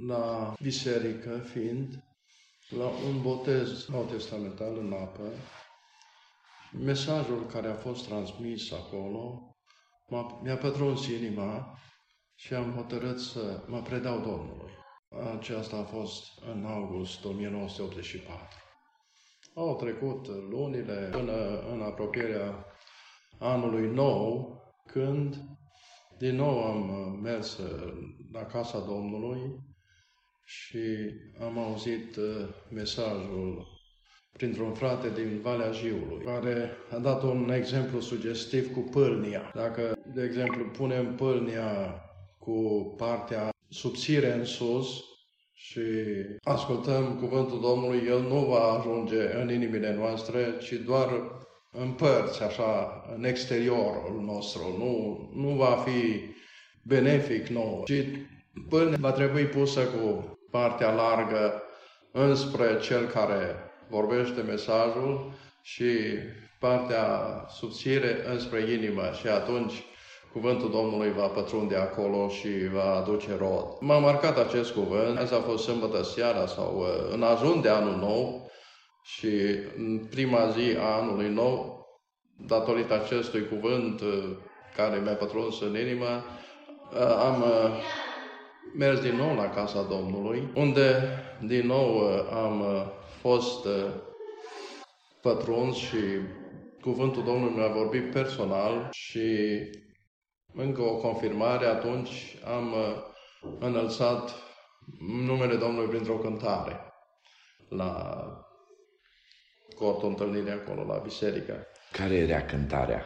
la biserică fiind, la un botez nou testamental în apă, mesajul care a fost transmis acolo mi-a pătruns inima și am hotărât să mă predau Domnului. Aceasta a fost în august 1984. Au trecut lunile până în apropierea anului nou, când din nou am mers la casa Domnului și am auzit mesajul printr-un frate din Valea Jiului, care a dat un exemplu sugestiv cu pâlnia. Dacă, de exemplu, punem pâlnia cu partea subțire în sus și ascultăm cuvântul Domnului, El nu va ajunge în inimile noastre, ci doar în părți, așa, în exteriorul nostru. Nu, nu va fi benefic nou, ci pâlnia va trebui pusă cu partea largă înspre cel care vorbește mesajul și partea subțire înspre inimă și atunci cuvântul Domnului va pătrunde acolo și va aduce rod. M-a marcat acest cuvânt, azi a fost sâmbătă seara sau uh, în ajun de anul nou și în prima zi a anului nou, datorită acestui cuvânt uh, care mi-a pătruns în inimă, uh, am uh, mers din nou la casa Domnului, unde din nou uh, am fost pătruns și cuvântul Domnului mi-a vorbit personal și încă o confirmare, atunci am înălțat numele Domnului printr-o cântare la cortul întâlnirii acolo, la biserică. Care era cântarea?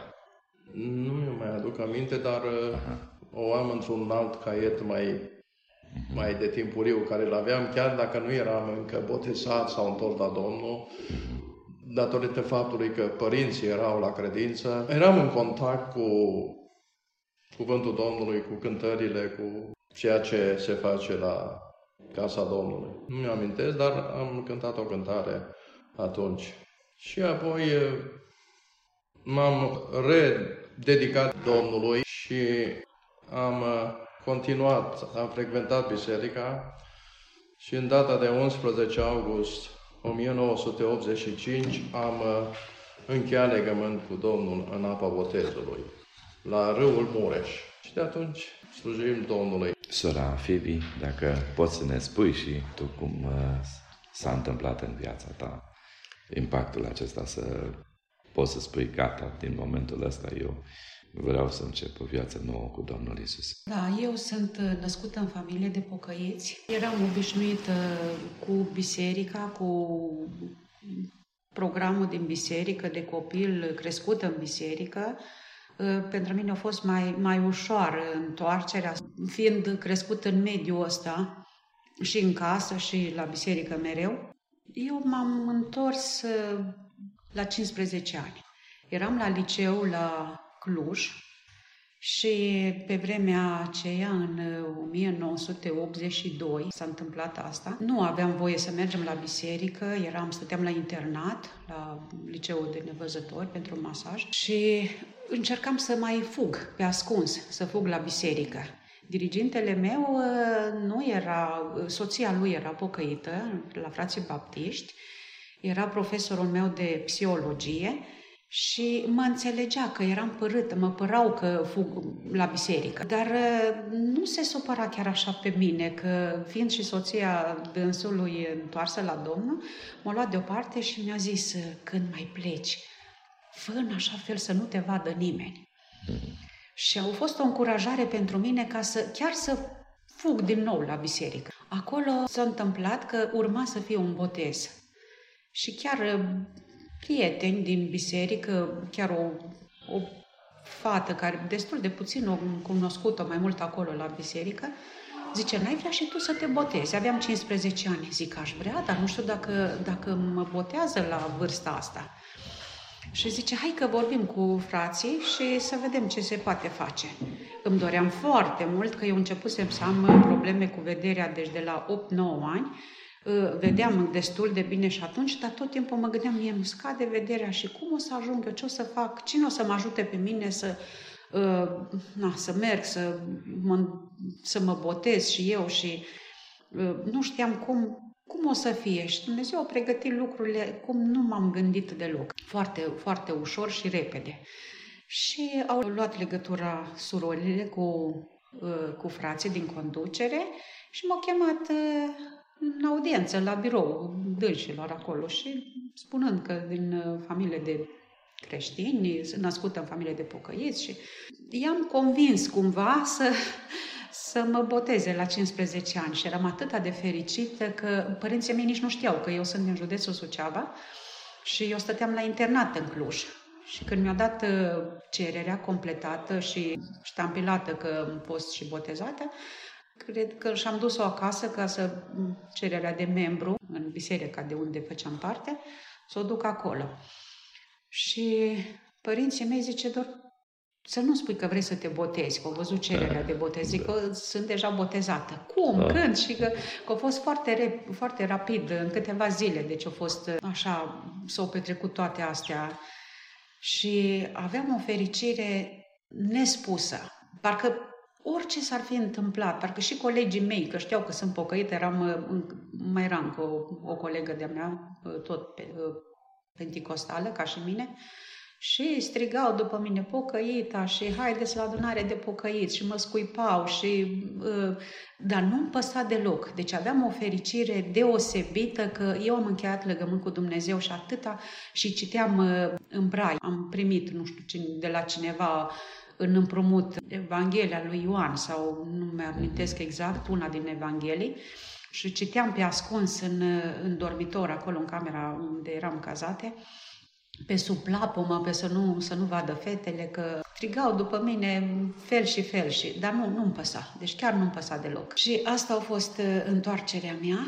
Nu mi mai aduc aminte, dar Aha. o am într-un alt caiet mai, uh-huh. mai de timpuriu, care îl aveam chiar dacă nu eram încă botezat sau întors la Domnul, uh-huh. datorită faptului că părinții erau la credință. Eram în contact cu cuvântul Domnului, cu cântările, cu ceea ce se face la casa Domnului. Nu mi amintesc, dar am cântat o cântare atunci. Și apoi m-am rededicat Domnului și am continuat, am frecventat biserica și în data de 11 august 1985 am încheiat legământ cu Domnul în apa botezului, la râul Mureș. Și de atunci slujim Domnului. Sora Fibi, dacă poți să ne spui și tu cum uh, s-a întâmplat în viața ta impactul acesta să poți să spui gata, din momentul ăsta eu vreau să încep o viață nouă cu Domnul Isus. Da, eu sunt uh, născută în familie de pocăiți. Eram obișnuită cu biserica, cu programul din biserică, de copil crescut în biserică. Uh, pentru mine a fost mai, mai ușoară întoarcerea, fiind crescut în mediul ăsta, și în casă și la biserică mereu. Eu m-am întors uh, la 15 ani. Eram la liceu la Cluj și pe vremea aceea, în 1982, uh, s-a întâmplat asta. Nu aveam voie să mergem la biserică, eram, stăteam la internat, la liceul de nevăzători pentru masaj și încercam să mai fug pe ascuns, să fug la biserică. Dirigintele meu uh, nu era, soția lui era pocăită la frații baptiști, era profesorul meu de psihologie și mă înțelegea că eram părâtă, mă părau că fug la biserică. Dar uh, nu se supăra chiar așa pe mine, că fiind și soția dânsului întoarsă la Domnul, m-a luat deoparte și mi-a zis, când mai pleci, fă în așa fel să nu te vadă nimeni. Mm-hmm. Și au fost o încurajare pentru mine ca să chiar să fug din nou la biserică. Acolo s-a întâmplat că urma să fie un botez. Și chiar uh, prieteni din biserică, chiar o, o fată care destul de puțin o cunoscut-o mai mult acolo la biserică, zice, n-ai vrea și tu să te botezi? Aveam 15 ani. Zic, aș vrea, dar nu știu dacă, dacă mă botează la vârsta asta. Și zice, hai că vorbim cu frații și să vedem ce se poate face. Îmi doream foarte mult că eu începusem să am probleme cu vederea, deci de la 8-9 ani, ă, vedeam destul de bine și atunci, dar tot timpul mă gândeam, mie nu scade vederea și cum o să ajung eu, ce o să fac, cine o să mă ajute pe mine să, ă, na, să merg, să mă, să mă botez și eu și ă, nu știam cum, cum o să fie? Și Dumnezeu a pregătit lucrurile cum nu m-am gândit deloc. Foarte, foarte ușor și repede. Și au luat legătura surorile cu, uh, cu frații din conducere și m-au chemat uh, în audiență la birou dânșilor acolo și spunând că din uh, familie de creștini, sunt născută în familie de pocăiți și i-am convins cumva să, să mă boteze la 15 ani și eram atât de fericită că părinții mei nici nu știau că eu sunt din județul Suceava și eu stăteam la internat în Cluj. Și când mi-a dat uh, cererea completată și ștampilată că am fost și botezată, cred că și-am dus-o acasă ca să cererea de membru în biserica de unde făceam parte, să o duc acolo. Și părinții mei zice, doar să nu spui că vrei să te botezi, că au văzut cererea de botez, zic că sunt deja botezată. Cum? Da. Când? Și că, că a fost foarte, rep, foarte rapid, în câteva zile, deci a fost așa, s-au petrecut toate astea. Și aveam o fericire nespusă. Parcă orice s-ar fi întâmplat, parcă și colegii mei, că știau că sunt pocăită, eram, mai eram cu o, o colegă de-a mea, tot pe, penticostală, ca și mine, Și strigau după mine pocăita și haideți la adunare de pocăiți și mă scuipau și... Uh, dar nu-mi păsa deloc. Deci aveam o fericire deosebită că eu am încheiat legământ cu Dumnezeu și atâta și citeam uh, în brai. Am primit, nu știu, de la cineva în împrumut Evanghelia lui Ioan sau nu mi-amintesc exact una din Evanghelii. Și citeam pe ascuns în, în dormitor, acolo în camera unde eram cazate, pe sub plapumă, pe să nu, să nu vadă fetele, că strigau după mine fel și fel, și, dar nu, nu-mi păsa, deci chiar nu-mi păsa deloc. Și asta a fost uh, întoarcerea mea,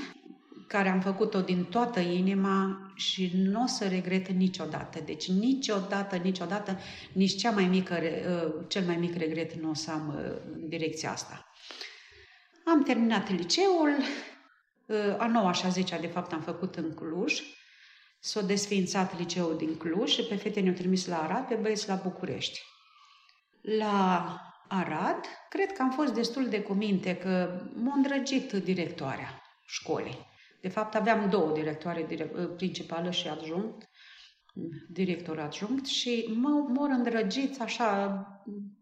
care am făcut-o din toată inima și nu o să regret niciodată. Deci niciodată, niciodată, nici cea mai mică, uh, cel mai mic regret nu o să am uh, în direcția asta. Am terminat liceul, a noua și a zecea, de fapt, am făcut în Cluj. S-a desființat liceul din Cluj și pe fete ne-au trimis la Arad, pe băieți la București. La Arad, cred că am fost destul de cuminte că m-a îndrăgit directoarea școlii. De fapt, aveam două directoare, direct, principală și adjunct, director adjunct și m-au îndrăgit așa,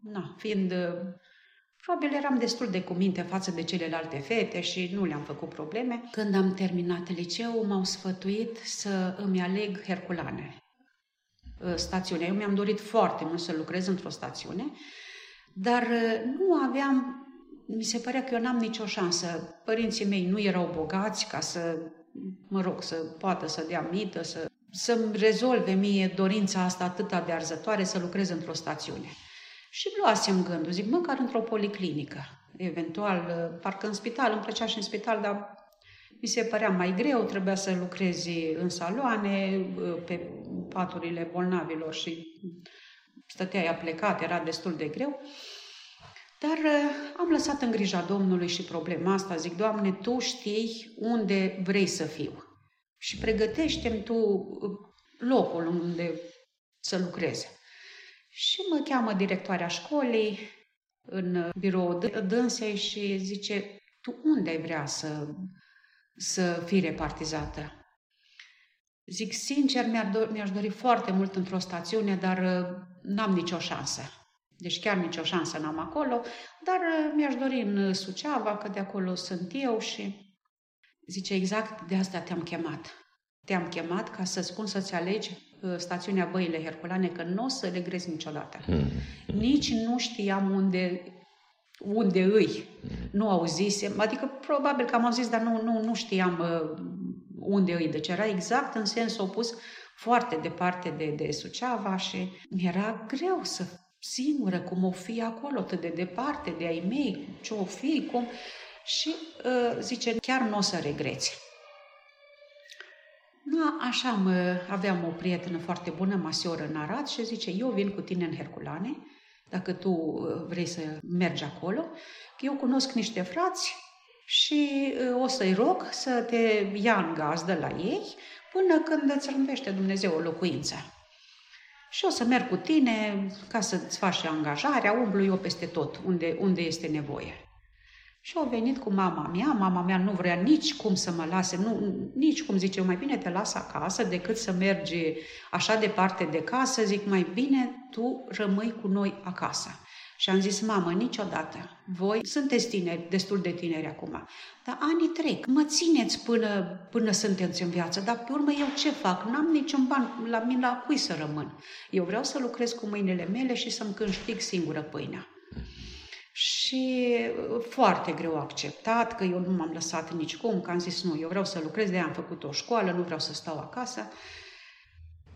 na, fiind Probabil eram destul de cuminte față de celelalte fete și nu le-am făcut probleme. Când am terminat liceu, m-au sfătuit să îmi aleg Herculane. Uh, stațiunea. Eu mi-am dorit foarte mult să lucrez într-o stațiune, dar uh, nu aveam, mi se părea că eu n-am nicio șansă. Părinții mei nu erau bogați ca să, mă rog, să poată să dea mită, să, să-mi rezolve mie dorința asta atât de arzătoare să lucrez într-o stațiune. Și luasem gândul, zic, măcar într-o policlinică, eventual, uh, parcă în spital, îmi plăcea și în spital, dar mi se părea mai greu, trebuia să lucrezi în saloane, uh, pe paturile bolnavilor și stăteai aplecat, era destul de greu. Dar uh, am lăsat în grija Domnului și problema asta. Zic, Doamne, Tu știi unde vrei să fiu. Și pregătește-mi Tu locul unde să lucreze. Și mă cheamă directoarea școlii în birou dânsei și zice, tu unde ai vrea să, să fii repartizată? Zic, sincer, mi-ar do- mi-aș dori foarte mult într-o stațiune, dar uh, n-am nicio șansă. Deci chiar nicio șansă n-am acolo, dar uh, mi-aș dori în Suceava, că de acolo sunt eu și zice, exact de asta te-am chemat. Te-am chemat ca să spun să-ți alegi Uh, stațiunea Băile Herculane, că nu o să regrezi niciodată. Mm. Nici nu știam unde, unde îi. Mm. Nu auzisem, adică probabil că am auzit, dar nu, nu, nu știam uh, unde îi. Deci era exact în sens opus, foarte departe de, de Suceava și mi-era greu să singură cum o fi acolo, atât de departe de ai mei, ce o fi, cum... Și uh, zice, chiar nu o să regreți. Da, așa, mă, aveam o prietenă foarte bună, masioră în Arad și zice, eu vin cu tine în Herculane, dacă tu uh, vrei să mergi acolo, că eu cunosc niște frați și uh, o să-i rog să te ia în gazdă la ei până când îți rândește Dumnezeu o locuință. Și o să merg cu tine ca să-ți faci angajarea, umblu eu peste tot unde, unde este nevoie. Și au venit cu mama mea, mama mea nu vrea nici cum să mă lase, nu, nici cum zice, mai bine te las acasă decât să mergi așa departe de casă, zic, mai bine tu rămâi cu noi acasă. Și am zis, mamă, niciodată, voi sunteți tineri, destul de tineri acum, dar anii trec, mă țineți până, până sunteți în viață, dar pe urmă eu ce fac? N-am niciun ban, la mine la cui să rămân. Eu vreau să lucrez cu mâinile mele și să-mi câștig singură pâinea și uh, foarte greu acceptat, că eu nu m-am lăsat nicicum, că am zis nu, eu vreau să lucrez, de am făcut o școală, nu vreau să stau acasă.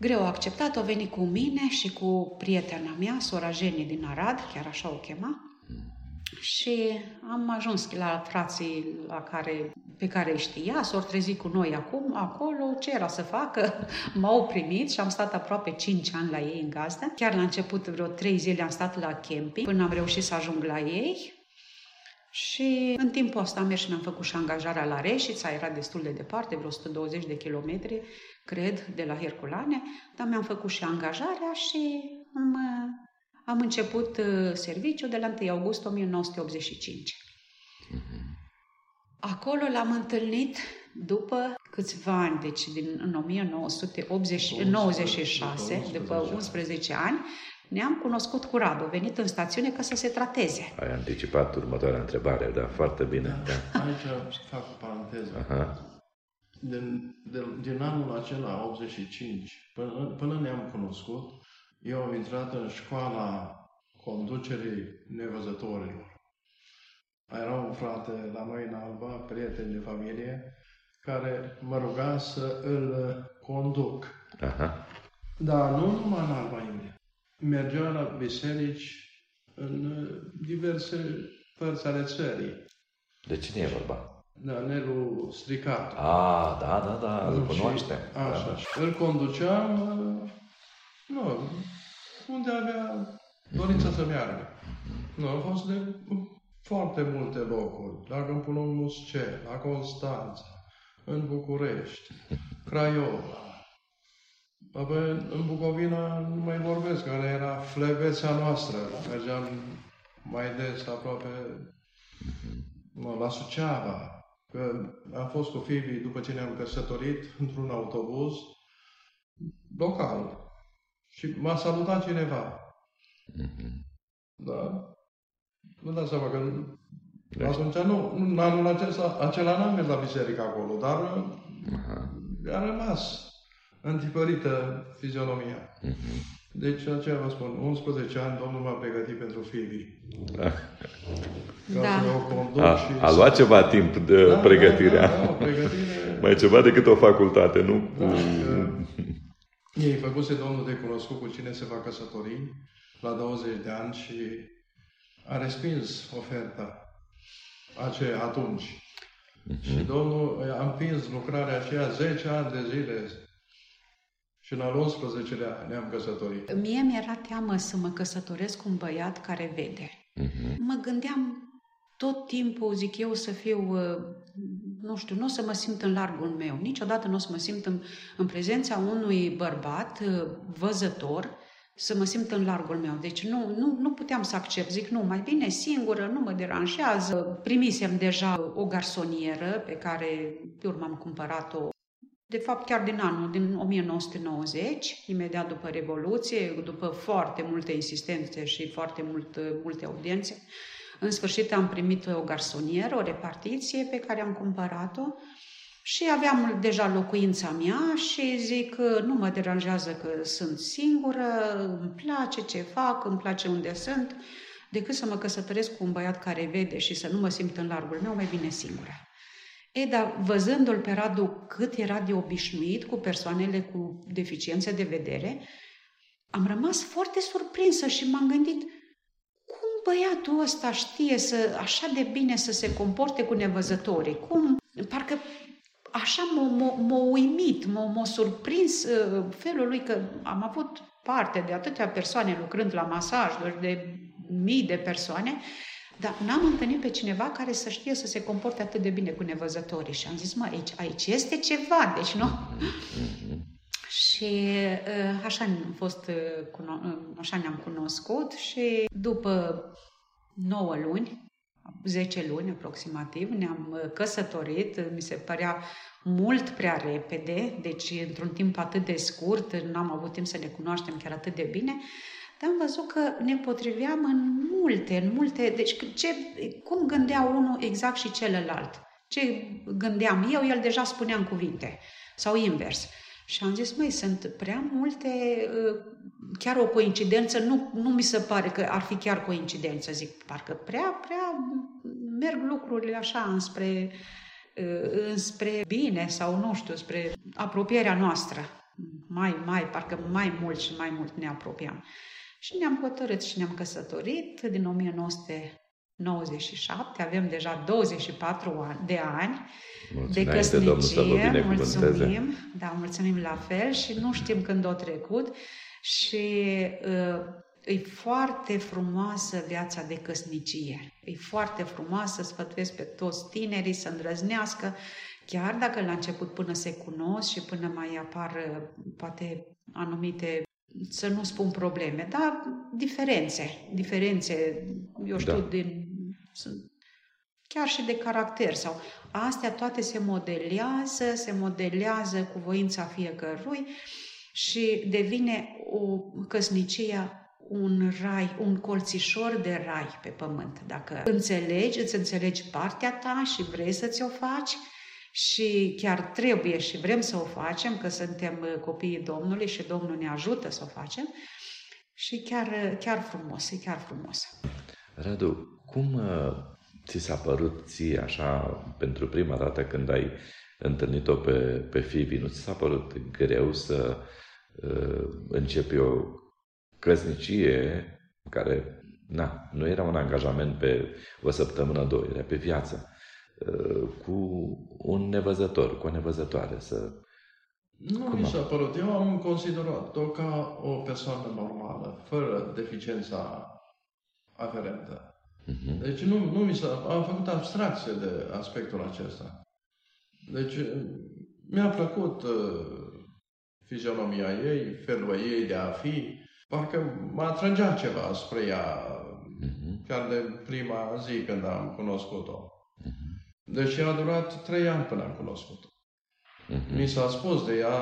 Greu acceptat, o venit cu mine și cu prietena mea, sora Jenny din Arad, chiar așa o chema, și am ajuns la frații la care, pe care îi știa, s-au trezit cu noi acum, acolo, ce era să facă? M-au primit și am stat aproape 5 ani la ei în gazdă. Chiar la început, vreo 3 zile am stat la camping, până am reușit să ajung la ei. Și în timpul ăsta am mers și mi-am făcut și angajarea la Reșița, era destul de departe, vreo 120 de kilometri, cred, de la Herculane, dar mi-am făcut și angajarea și am am început uh, serviciul de la 1 august 1985. Mhm. Acolo l-am întâlnit după câțiva ani, deci din, în 1996, după 11 ani, ne-am cunoscut cu Radu, venit în stațiune ca să se trateze. Ai anticipat următoarea întrebare, da, foarte bine. Da. Da. Aici fac o paranteză. Aha. Din, de, din anul acela, 85, până, până ne-am cunoscut, eu am intrat în școala conducerii nevăzătorilor. Era un frate la Măina Alba, prieten de familie, care mă ruga să îl conduc. Aha. Dar nu numai în Alba Iulia. Mergea la biserici în uh, diverse părți ale țării. De cine e vorba? Da, Nelu Stricat. Ah, da, da, da, îl cunoaște. Așa. Da. Și Îl conduceam, uh, nu, unde avea dorința să meargă. Nu, au fost de foarte multe locuri. La Câmpul Muscel, la Constanța, în București, Craiova. Apoi în Bucovina nu mai vorbesc, care era flevețea noastră. Mergeam mai des aproape mă, la Suceava. Că am fost cu Fibi după ce ne-am căsătorit într-un autobuz local. Și m-a salutat cineva. Da? Vă dați seama că atunci nu, în anul acesta, acela n-am mers la biserică acolo, dar a rămas întipărită fizionomia. Deci aceea vă spun, 11 ani Domnul m-a pregătit pentru Fibi. Ca Da. să o conduc A, și a să- luat ceva timp de Da, pregătirea. Da, da, da, o pregătire. Mai ceva decât o facultate, nu? Da, că ei făcuse Domnul de cunoscut cu cine se va căsători la 20 de ani și a respins oferta aceea atunci. Și Domnul a împins lucrarea aceea 10 ani de zile și în al 11-lea ne-am căsătorit. Mie mi-era teamă să mă căsătoresc cu un băiat care vede. Mă gândeam tot timpul, zic eu, să fiu, uh, nu știu, nu o să mă simt în largul meu. Niciodată nu o să mă simt în, în prezența unui bărbat uh, văzător, să mă simt în largul meu. Deci nu, nu, nu puteam să accept. Zic, nu, mai bine singură, nu mă deranjează. Primisem deja o garsonieră pe care pe urmă am cumpărat-o de fapt chiar din anul, din 1990, imediat după Revoluție, după foarte multe insistențe și foarte mult, multe audiențe, în sfârșit am primit o garsonieră, o repartiție pe care am cumpărat-o și aveam deja locuința mea și zic că nu mă deranjează că sunt singură, îmi place ce fac, îmi place unde sunt, decât să mă căsătoresc cu un băiat care vede și să nu mă simt în largul meu, mai bine singură. E, dar văzându-l pe Radu cât era de obișnuit cu persoanele cu deficiențe de vedere, am rămas foarte surprinsă și m-am gândit cum băiatul ăsta știe să, așa de bine să se comporte cu nevăzătorii, cum, parcă așa m-a, m-a, m-a uimit, m-a, m-a surprins uh, felul lui că am avut parte de atâtea persoane lucrând la masajuri, de mii de persoane, dar n-am întâlnit pe cineva care să știe să se comporte atât de bine cu nevăzătorii. Și am zis, mă, aici, aici este ceva, deci nu? Și uh, așa am fost, uh, cuno- uh, așa ne-am cunoscut și după 9 luni, 10 luni aproximativ, ne-am uh, căsătorit, mi se părea mult prea repede, deci într-un timp atât de scurt, n-am avut timp să ne cunoaștem chiar atât de bine, dar am văzut că ne potriveam în multe, în multe, deci ce, cum gândea unul exact și celălalt. Ce gândeam eu, el deja spunea în cuvinte, sau invers. Și am zis, măi, sunt prea multe, uh, chiar o coincidență, nu, nu mi se pare că ar fi chiar coincidență, zic, parcă prea, prea merg lucrurile așa înspre, uh, înspre bine sau nu știu, spre apropierea noastră. Mai, mai, parcă mai mult și mai mult ne apropiam. Și ne-am hotărât și ne-am căsătorit. Din 1997, avem deja 24 ani, de ani Mulți de înainte, Domnul să vă căsnicie, binecuvânteze. mulțumim, da, mulțumim la fel și nu știm când o trecut. Și uh, e foarte frumoasă viața de căsnicie. E foarte frumoasă, sfătuiesc pe toți tinerii să îndrăznească, chiar dacă la început până se cunosc și până mai apar uh, poate anumite să nu spun probleme, dar diferențe, diferențe, eu știu, Da. din, sunt chiar și de caracter sau astea toate se modelează, se modelează cu voința fiecărui și devine o căsnicie un rai, un colțișor de rai pe pământ. Dacă înțelegi, îți înțelegi partea ta și vrei să ți-o faci și chiar trebuie și vrem să o facem, că suntem copiii Domnului și Domnul ne ajută să o facem, și chiar, chiar frumos, e chiar frumos. Radu, cum uh, ți s-a părut ție așa pentru prima dată când ai întâlnit-o pe, pe Fibi? Nu ți s-a părut greu să uh, începi o căsnicie care na, nu era un angajament pe o săptămână, două, era pe viață, uh, cu un nevăzător, cu o nevăzătoare, să nu Cum mi s-a părut. Eu am considerat-o ca o persoană normală, fără deficiența aferentă. Uh-huh. Deci nu, nu mi s-a... Am făcut abstracție de aspectul acesta. Deci mi-a plăcut uh, fizionomia ei, felul ei de a fi. Parcă mă atrăgea ceva spre ea, uh-huh. chiar de prima zi când am cunoscut-o. Uh-huh. Deci a durat trei ani până am cunoscut-o. Uh-huh. Mi s-a spus de ea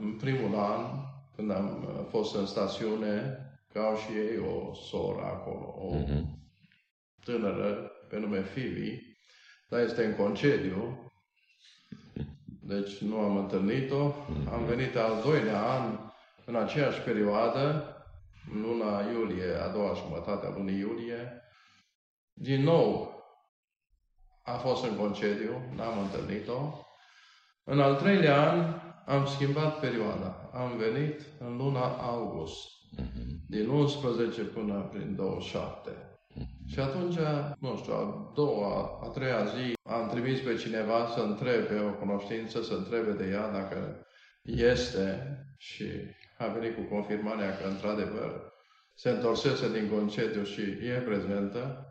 în primul an, când am uh, fost în stațiune, că au și ei o soră acolo, o uh-huh. tânără pe nume Fivi, dar este în concediu, deci nu am întâlnit-o. Uh-huh. Am venit al doilea an, în aceeași perioadă, în luna iulie, a doua jumătate a lunii iulie, din nou a fost în concediu, n-am întâlnit-o. În al treilea an am schimbat perioada. Am venit în luna august, uh-huh. din 11 până prin 27. Uh-huh. Și atunci, nu știu, a doua, a treia zi, am trimis pe cineva să întrebe o cunoștință, să întrebe de ea dacă este și a venit cu confirmarea că, într-adevăr, se întorsese din concediu și e prezentă.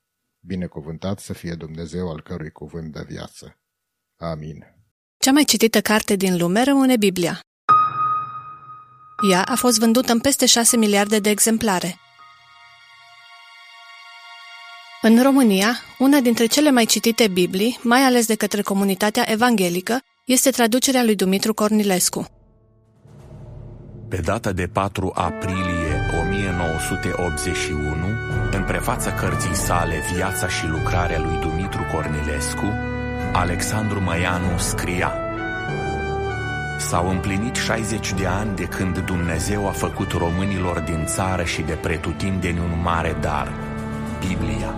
Binecuvântat să fie Dumnezeu al cărui cuvânt de viață. Amin. Cea mai citită carte din lume rămâne Biblia. Ea a fost vândută în peste 6 miliarde de exemplare. În România, una dintre cele mai citite Biblii, mai ales de către comunitatea evanghelică, este traducerea lui Dumitru Cornilescu. Pe data de 4 aprilie 1981, în prefața cărții sale Viața și lucrarea lui Dumitru Cornilescu, Alexandru Măianu scria S-au împlinit 60 de ani de când Dumnezeu a făcut românilor din țară și de pretutindeni un mare dar, Biblia.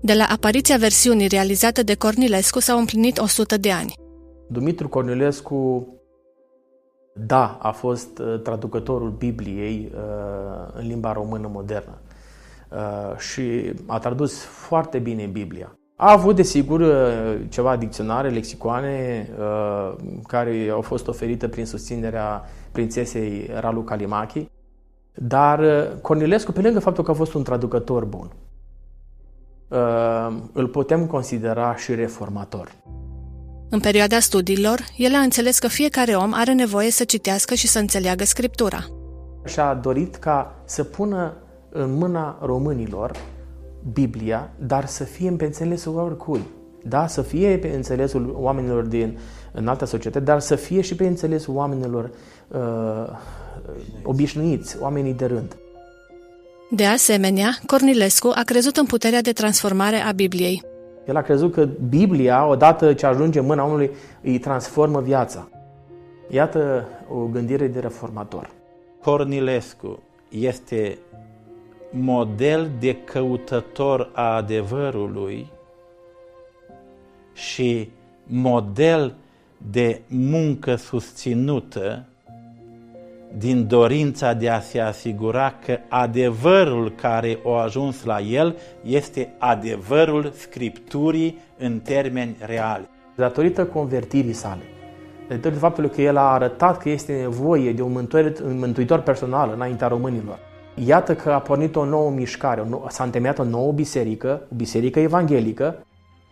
De la apariția versiunii realizată de Cornilescu s-au împlinit 100 de ani. Dumitru Cornilescu, da, a fost uh, traducătorul Bibliei uh, în limba română modernă. Uh, și a tradus foarte bine Biblia. A avut, desigur, uh, ceva dicționare, lexicoane uh, care au fost oferite prin susținerea prințesei Ralu Kalimaki, dar Cornilescu, pe lângă faptul că a fost un traducător bun, îl putem considera și reformator. În perioada studiilor, el a înțeles că fiecare om are nevoie să citească și să înțeleagă Scriptura. Și-a dorit ca să pună în mâna românilor Biblia, dar să fie pe înțelesul oricui. Da? Să fie pe înțelesul oamenilor din în alta societate, dar să fie și pe înțelesul oamenilor uh, obișnuiți, oamenii de rând. De asemenea, Cornilescu a crezut în puterea de transformare a Bibliei. El a crezut că Biblia, odată ce ajunge în mâna omului, îi transformă viața. Iată o gândire de reformator. Cornilescu este model de căutător a adevărului și model de muncă susținută din dorința de a se asigura că adevărul care a ajuns la el este adevărul Scripturii în termeni reali. Datorită convertirii sale, datorită faptului că el a arătat că este nevoie de un mântuitor, un mântuitor personal înaintea românilor. Iată că a pornit o nouă mișcare, s-a întemeiat o nouă biserică, o biserică evanghelică,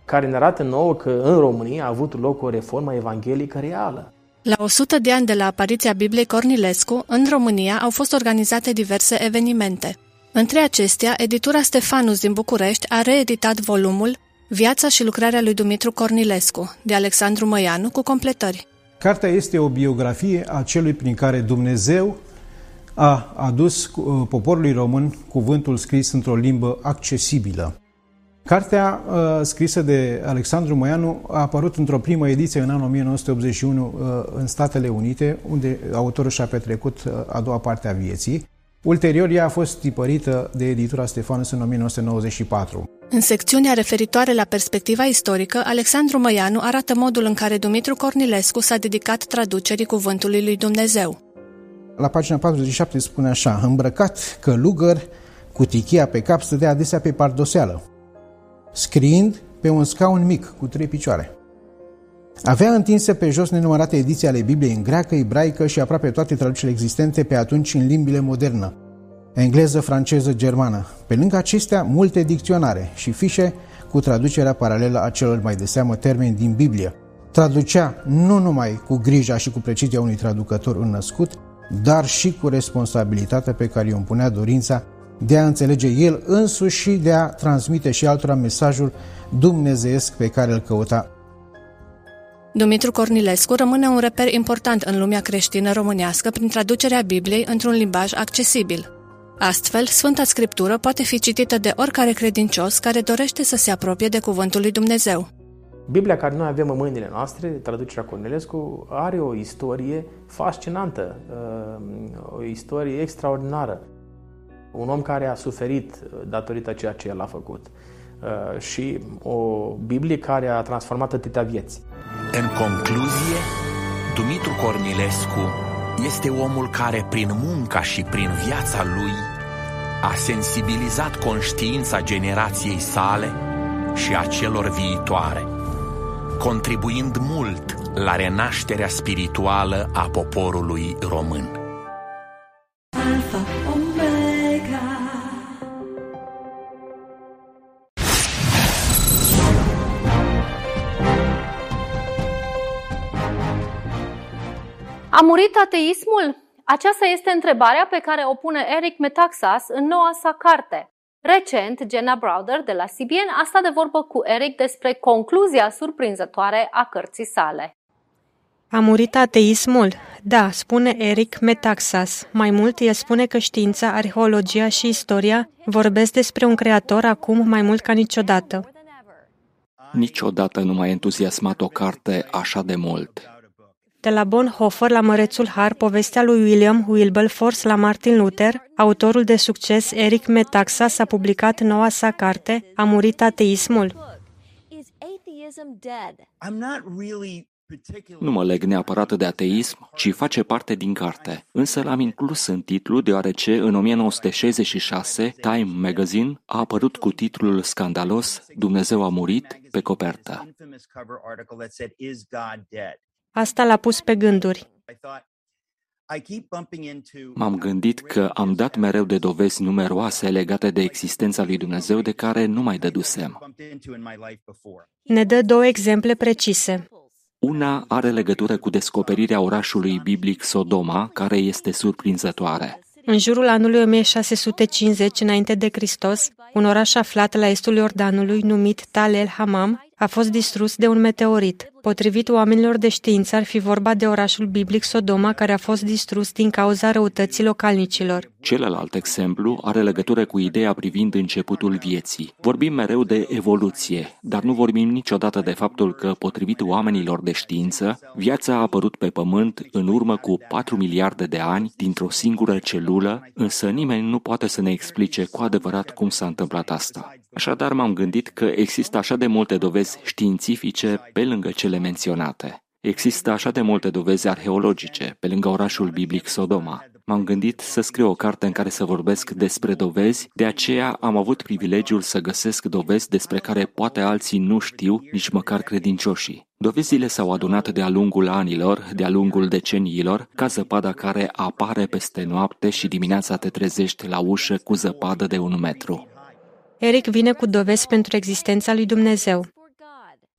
care ne arată nouă că în România a avut loc o reformă evanghelică reală. La 100 de ani de la apariția Bibliei Cornilescu, în România au fost organizate diverse evenimente. Între acestea, editura Stefanus din București a reeditat volumul Viața și lucrarea lui Dumitru Cornilescu, de Alexandru Măianu, cu completări. Cartea este o biografie a celui prin care Dumnezeu a adus uh, poporului român cuvântul scris într-o limbă accesibilă. Cartea uh, scrisă de Alexandru Moianu a apărut într-o primă ediție în anul 1981 uh, în Statele Unite, unde autorul și-a petrecut uh, a doua parte a vieții. Ulterior, ea a fost tipărită de editura Stefanus în 1994. În secțiunea referitoare la perspectiva istorică, Alexandru Măianu arată modul în care Dumitru Cornilescu s-a dedicat traducerii cuvântului lui Dumnezeu. La pagina 47 spune așa, îmbrăcat călugăr, cu tichia pe cap, stătea adesea pe pardoseală scriind pe un scaun mic cu trei picioare. Avea întinse pe jos nenumărate ediții ale Bibliei în greacă, ebraică și aproape toate traducerile existente pe atunci în limbile modernă, engleză, franceză, germană. Pe lângă acestea, multe dicționare și fișe cu traducerea paralelă a celor mai de seamă termeni din Biblie. Traducea nu numai cu grija și cu precizia unui traducător înnăscut, dar și cu responsabilitatea pe care îi impunea dorința de a înțelege el însuși și de a transmite și altora mesajul dumnezeiesc pe care îl căuta. Dumitru Cornilescu rămâne un reper important în lumea creștină românească prin traducerea Bibliei într-un limbaj accesibil. Astfel, Sfânta Scriptură poate fi citită de oricare credincios care dorește să se apropie de Cuvântul lui Dumnezeu. Biblia care noi avem în mâinile noastre, traducerea Cornilescu, are o istorie fascinantă, uh, o istorie extraordinară un om care a suferit uh, datorită ceea ce el a făcut uh, și o Biblie care a transformat atâtea vieți. În concluzie, Dumitru Cornilescu este omul care prin munca și prin viața lui a sensibilizat conștiința generației sale și a celor viitoare, contribuind mult la renașterea spirituală a poporului român. Murit ateismul? Aceasta este întrebarea pe care o pune Eric Metaxas în noua sa carte. Recent, Jenna Browder de la CBN a stat de vorbă cu Eric despre concluzia surprinzătoare a cărții sale. A murit ateismul? Da, spune Eric Metaxas. Mai mult, el spune că știința, arheologia și istoria vorbesc despre un creator acum mai mult ca niciodată. Niciodată nu m-a entuziasmat o carte așa de mult. De la Bonhoeffer la Mărețul Har, povestea lui William Wilberforce la Martin Luther, autorul de succes Eric Metaxa s-a publicat noua sa carte, A murit ateismul. Nu mă leg neapărat de ateism, ci face parte din carte. Însă l-am inclus în titlu deoarece în 1966 Time Magazine a apărut cu titlul scandalos Dumnezeu a murit pe copertă. Asta l-a pus pe gânduri. M-am gândit că am dat mereu de dovezi numeroase legate de existența lui Dumnezeu de care nu mai dădusem. Ne dă două exemple precise. Una are legătură cu descoperirea orașului biblic Sodoma, care este surprinzătoare. În jurul anului 1650 înainte de Hristos, un oraș aflat la estul Iordanului numit Tal el Hamam a fost distrus de un meteorit. Potrivit oamenilor de știință, ar fi vorba de orașul biblic Sodoma, care a fost distrus din cauza răutății localnicilor. Celălalt exemplu are legătură cu ideea privind începutul vieții. Vorbim mereu de evoluție, dar nu vorbim niciodată de faptul că, potrivit oamenilor de știință, viața a apărut pe Pământ în urmă cu 4 miliarde de ani dintr-o singură celulă, însă nimeni nu poate să ne explice cu adevărat cum s-a întâmplat asta. Așadar m-am gândit că există așa de multe dovezi științifice pe lângă cele menționate. Există așa de multe dovezi arheologice pe lângă orașul biblic Sodoma. M-am gândit să scriu o carte în care să vorbesc despre dovezi, de aceea am avut privilegiul să găsesc dovezi despre care poate alții nu știu, nici măcar credincioșii. Dovezile s-au adunat de-a lungul anilor, de-a lungul deceniilor, ca zăpada care apare peste noapte și dimineața te trezești la ușă cu zăpadă de un metru. Eric vine cu dovezi pentru existența lui Dumnezeu.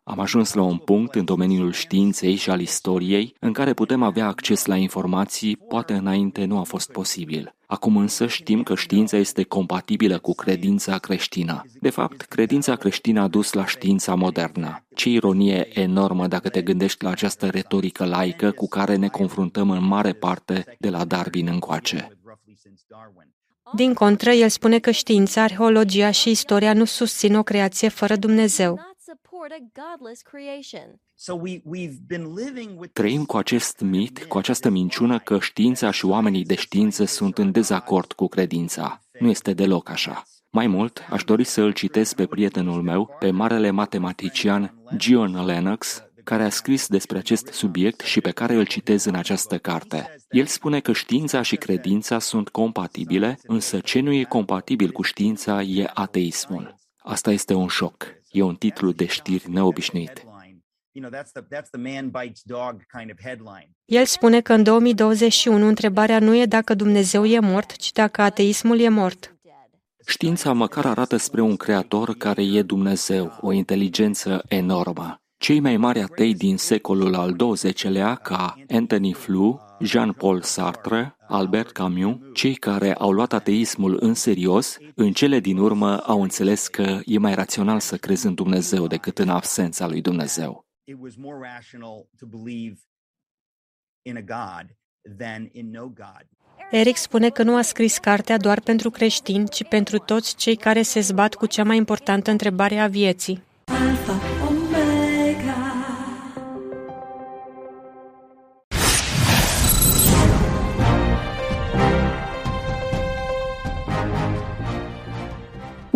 Am ajuns la un punct în domeniul științei și al istoriei în care putem avea acces la informații, poate înainte nu a fost posibil. Acum însă știm că știința este compatibilă cu credința creștină. De fapt, credința creștină a dus la știința modernă. Ce ironie enormă dacă te gândești la această retorică laică cu care ne confruntăm în mare parte de la Darwin încoace. Din contră, el spune că știința, arheologia și istoria nu susțin o creație fără Dumnezeu. Trăim cu acest mit, cu această minciună că știința și oamenii de știință sunt în dezacord cu credința. Nu este deloc așa. Mai mult, aș dori să îl citesc pe prietenul meu, pe marele matematician John Lennox, care a scris despre acest subiect și pe care îl citez în această carte. El spune că știința și credința sunt compatibile, însă ce nu e compatibil cu știința e ateismul. Asta este un șoc. E un titlu de știri neobișnuit. El spune că în 2021 întrebarea nu e dacă Dumnezeu e mort, ci dacă ateismul e mort. Știința măcar arată spre un creator care e Dumnezeu, o inteligență enormă. Cei mai mari atei din secolul al XX-lea, ca Anthony Flew, Jean-Paul Sartre, Albert Camus, cei care au luat ateismul în serios, în cele din urmă au înțeles că e mai rațional să crezi în Dumnezeu decât în absența lui Dumnezeu. Eric spune că nu a scris cartea doar pentru creștini, ci pentru toți cei care se zbat cu cea mai importantă întrebare a vieții.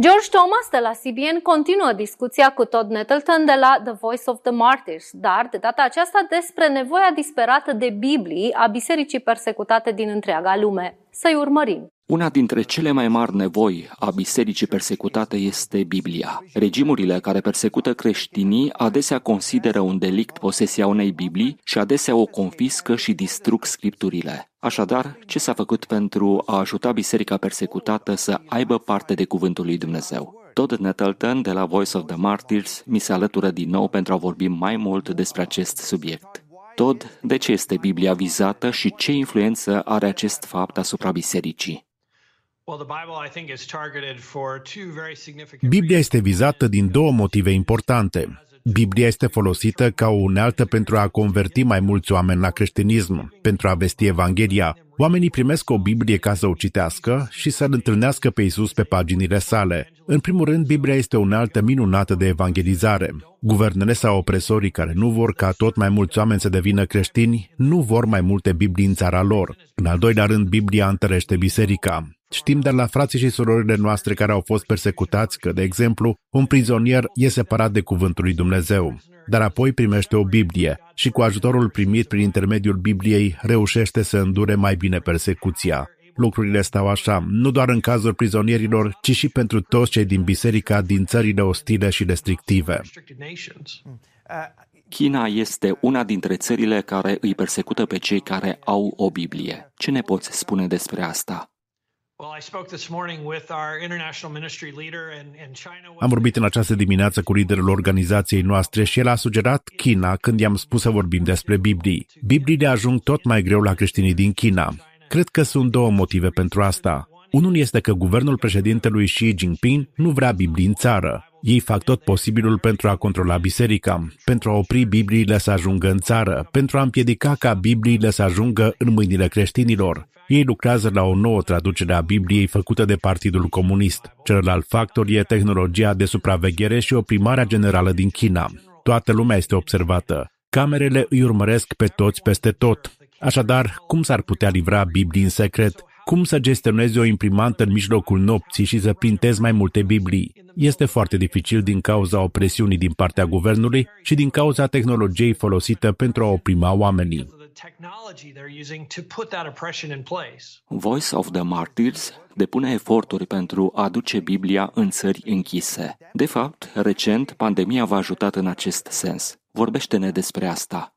George Thomas de la CBN continuă discuția cu Todd Nettleton de la The Voice of the Martyrs, dar de data aceasta despre nevoia disperată de Biblii a bisericii persecutate din întreaga lume. Să-i urmărim. Una dintre cele mai mari nevoi a bisericii persecutate este Biblia. Regimurile care persecută creștinii adesea consideră un delict posesia unei Biblii și adesea o confiscă și distrug scripturile. Așadar, ce s-a făcut pentru a ajuta biserica persecutată să aibă parte de cuvântul lui Dumnezeu? Todd Nettleton de la Voice of the Martyrs mi se alătură din nou pentru a vorbi mai mult despre acest subiect. Todd, de ce este Biblia vizată și ce influență are acest fapt asupra bisericii? Biblia este vizată din două motive importante. Biblia este folosită ca o unealtă pentru a converti mai mulți oameni la creștinism, pentru a vesti Evanghelia. Oamenii primesc o Biblie ca să o citească și să-L întâlnească pe Isus pe paginile sale. În primul rând, Biblia este o unealtă minunată de evangelizare. Guvernele sau opresorii care nu vor ca tot mai mulți oameni să devină creștini, nu vor mai multe Biblii în țara lor. În al doilea rând, Biblia întărește biserica. Știm de la frații și surorile noastre care au fost persecutați că, de exemplu, un prizonier e separat de cuvântul lui Dumnezeu, dar apoi primește o Biblie și cu ajutorul primit prin intermediul Bibliei reușește să îndure mai bine persecuția. Lucrurile stau așa, nu doar în cazul prizonierilor, ci și pentru toți cei din biserica din țările ostile și restrictive. China este una dintre țările care îi persecută pe cei care au o Biblie. Ce ne poți spune despre asta? Am vorbit în această dimineață cu liderul organizației noastre și el a sugerat China când i-am spus să vorbim despre Biblii. Bibliile ajung tot mai greu la creștinii din China. Cred că sunt două motive pentru asta. Unul este că guvernul președintelui Xi Jinping nu vrea Biblii în țară. Ei fac tot posibilul pentru a controla biserica, pentru a opri Bibliile să ajungă în țară, pentru a împiedica ca Bibliile să ajungă în mâinile creștinilor. Ei lucrează la o nouă traducere a Bibliei făcută de Partidul Comunist. Celălalt factor e tehnologia de supraveghere și oprimarea generală din China. Toată lumea este observată. Camerele îi urmăresc pe toți peste tot. Așadar, cum s-ar putea livra Biblii în secret? Cum să gestionezi o imprimantă în mijlocul nopții și să printezi mai multe Biblii? Este foarte dificil din cauza opresiunii din partea guvernului și din cauza tehnologiei folosită pentru a oprima oamenii. Voice of the Martyrs depune eforturi pentru a aduce Biblia în țări închise. De fapt, recent, pandemia v-a ajutat în acest sens. Vorbește-ne despre asta.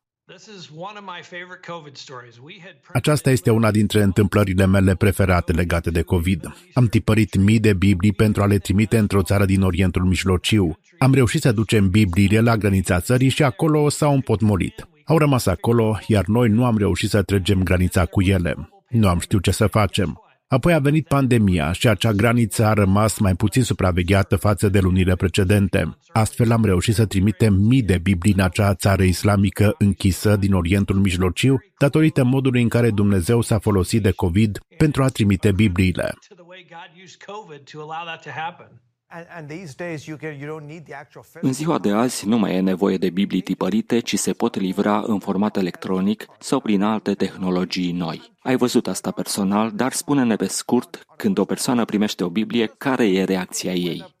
Aceasta este una dintre întâmplările mele preferate legate de COVID. Am tipărit mii de Biblii pentru a le trimite într-o țară din Orientul Mijlociu. Am reușit să ducem Bibliile la granița țării și acolo s-au împotmolit. Au rămas acolo, iar noi nu am reușit să trecem granița cu ele. Nu am știut ce să facem. Apoi a venit pandemia și acea graniță a rămas mai puțin supravegheată față de lunile precedente. Astfel am reușit să trimitem mii de Biblii în acea țară islamică închisă din Orientul Mijlociu, datorită modului în care Dumnezeu s-a folosit de COVID pentru a trimite Bibliile. În ziua de azi nu mai e nevoie de Biblii tipărite, ci se pot livra în format electronic sau prin alte tehnologii noi. Ai văzut asta personal, dar spune-ne pe scurt, când o persoană primește o Biblie, care e reacția ei?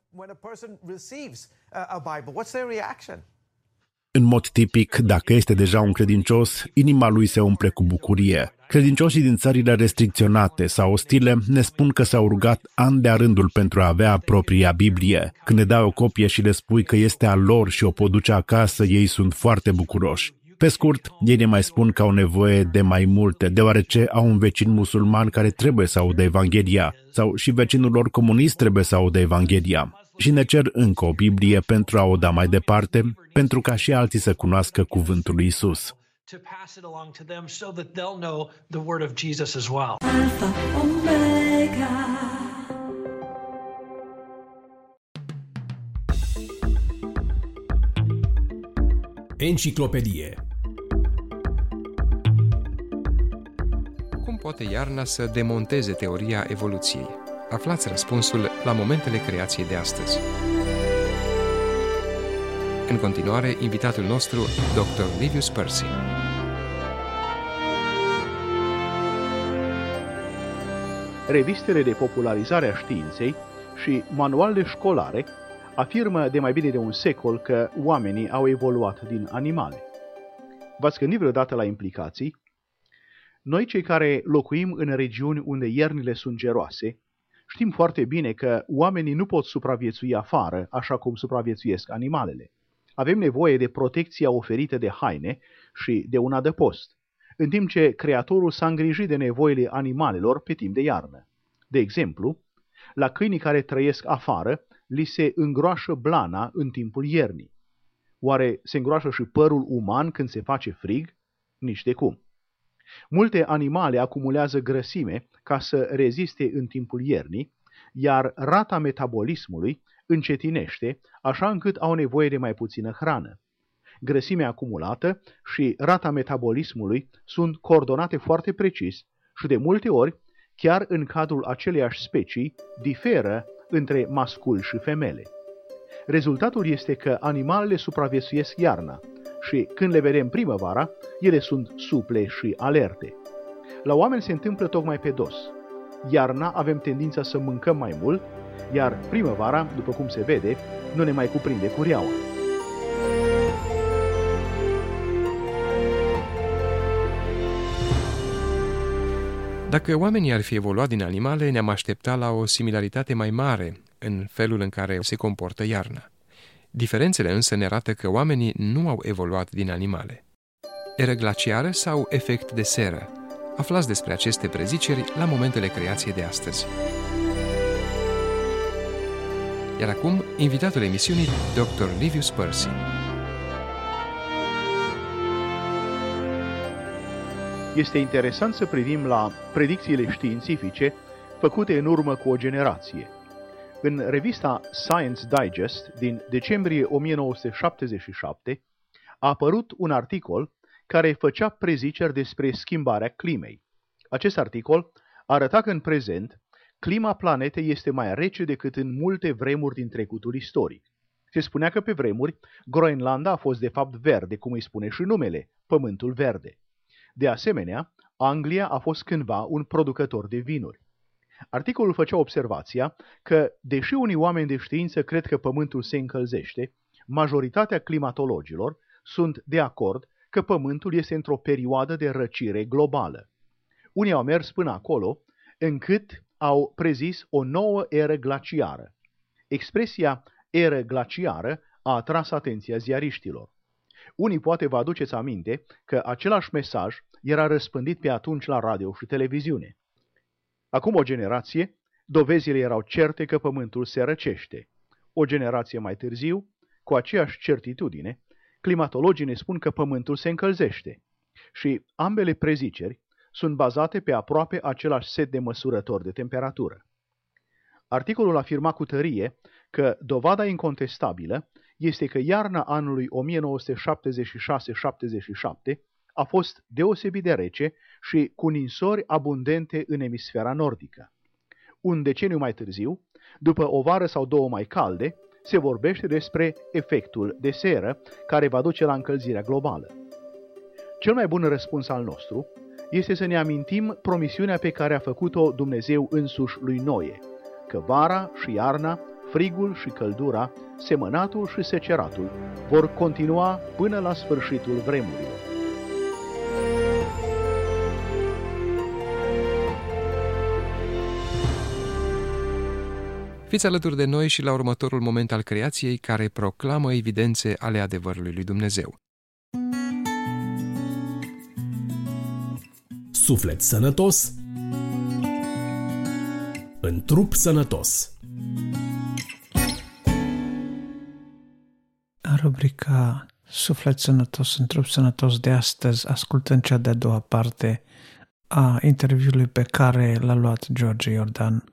În mod tipic, dacă este deja un credincios, inima lui se umple cu bucurie. Credincioșii din țările restricționate sau ostile ne spun că s-au rugat ani de rândul pentru a avea propria Biblie. Când ne dai o copie și le spui că este a lor și o pot duce acasă, ei sunt foarte bucuroși. Pe scurt, ei ne mai spun că au nevoie de mai multe, deoarece au un vecin musulman care trebuie să audă Evanghelia, sau și vecinul lor comunist trebuie să audă Evanghelia și ne cer încă o Biblie pentru a o da mai departe, pentru ca și alții să cunoască cuvântul lui Isus. Enciclopedie Cum poate iarna să demonteze teoria evoluției? Aflați răspunsul la momentele creației de astăzi. În continuare, invitatul nostru, Dr. Livius Percy. Revistele de popularizare a științei și manualele școlare afirmă de mai bine de un secol că oamenii au evoluat din animale. V-ați gândit vreodată la implicații? Noi, cei care locuim în regiuni unde iernile sunt geroase, Știm foarte bine că oamenii nu pot supraviețui afară așa cum supraviețuiesc animalele. Avem nevoie de protecția oferită de haine și de un adăpost, în timp ce Creatorul s-a îngrijit de nevoile animalelor pe timp de iarnă. De exemplu, la câinii care trăiesc afară, li se îngroașă blana în timpul iernii. Oare se îngroașă și părul uman când se face frig? Nici de cum. Multe animale acumulează grăsime ca să reziste în timpul iernii, iar rata metabolismului încetinește, așa încât au nevoie de mai puțină hrană. Grăsimea acumulată și rata metabolismului sunt coordonate foarte precis și de multe ori, chiar în cadrul aceleiași specii, diferă între mascul și femele. Rezultatul este că animalele supraviețuiesc iarna, și când le vedem primăvara, ele sunt suple și alerte. La oameni se întâmplă tocmai pe dos. Iarna avem tendința să mâncăm mai mult, iar primăvara, după cum se vede, nu ne mai cuprinde curiaua. Dacă oamenii ar fi evoluat din animale, ne-am aștepta la o similaritate mai mare în felul în care se comportă iarna. Diferențele însă ne arată că oamenii nu au evoluat din animale. Eră glaciară sau efect de seră? Aflați despre aceste preziceri la momentele creației de astăzi. Iar acum, invitatul emisiunii, Dr. Livius Percy. Este interesant să privim la predicțiile științifice făcute în urmă cu o generație – în revista Science Digest din decembrie 1977 a apărut un articol care făcea preziceri despre schimbarea climei. Acest articol arăta că în prezent clima planetei este mai rece decât în multe vremuri din trecutul istoric. Se spunea că pe vremuri Groenlanda a fost de fapt verde, cum îi spune și numele, pământul verde. De asemenea, Anglia a fost cândva un producător de vinuri. Articolul făcea observația că, deși unii oameni de știință cred că Pământul se încălzește, majoritatea climatologilor sunt de acord că Pământul este într-o perioadă de răcire globală. Unii au mers până acolo, încât au prezis o nouă eră glaciară. Expresia eră glaciară a atras atenția ziariștilor. Unii poate vă aduceți aminte că același mesaj era răspândit pe atunci la radio și televiziune. Acum o generație, dovezile erau certe că pământul se răcește. O generație mai târziu, cu aceeași certitudine, climatologii ne spun că pământul se încălzește. Și ambele preziceri sunt bazate pe aproape același set de măsurători de temperatură. Articolul afirma cu tărie că dovada incontestabilă este că iarna anului 1976-77 a fost deosebit de rece și cu ninsori abundente în emisfera nordică. Un deceniu mai târziu, după o vară sau două mai calde, se vorbește despre efectul de seră care va duce la încălzirea globală. Cel mai bun răspuns al nostru este să ne amintim promisiunea pe care a făcut-o Dumnezeu însuși lui Noe, că vara și iarna, frigul și căldura, semănatul și seceratul vor continua până la sfârșitul vremurilor. Fiți alături de noi și la următorul moment al creației care proclamă evidențe ale adevărului lui Dumnezeu. Suflet sănătos în trup sănătos. În rubrica Suflet sănătos în trup sănătos de astăzi ascultăm cea de-a doua parte a interviului pe care l-a luat George Iordan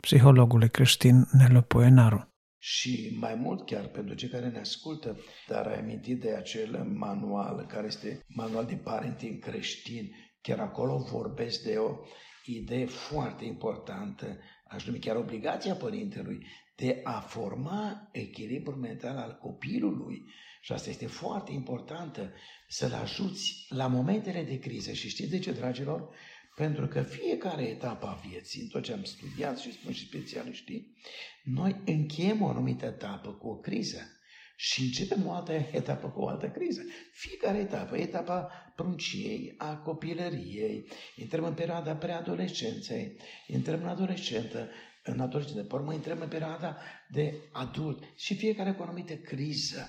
psihologului creștin Nelu Poenaru. Și mai mult chiar pentru cei care ne ascultă, dar ai amintit de acel manual care este manual de parenting creștin. Chiar acolo vorbesc de o idee foarte importantă, aș numi chiar obligația părintelui, de a forma echilibrul mental al copilului. Și asta este foarte importantă, să-l ajuți la momentele de criză. Și știți de ce, dragilor? Pentru că fiecare etapă a vieții, în tot ce am studiat și spun și specialiștii, noi încheiem o anumită etapă cu o criză și începem o altă etapă cu o altă criză. Fiecare etapă, etapa prunciei, a copilăriei, intrăm în perioada preadolescenței, intrăm în adolescentă, în adolescentă, pe urmă intrăm în perioada de adult și fiecare cu o anumită criză.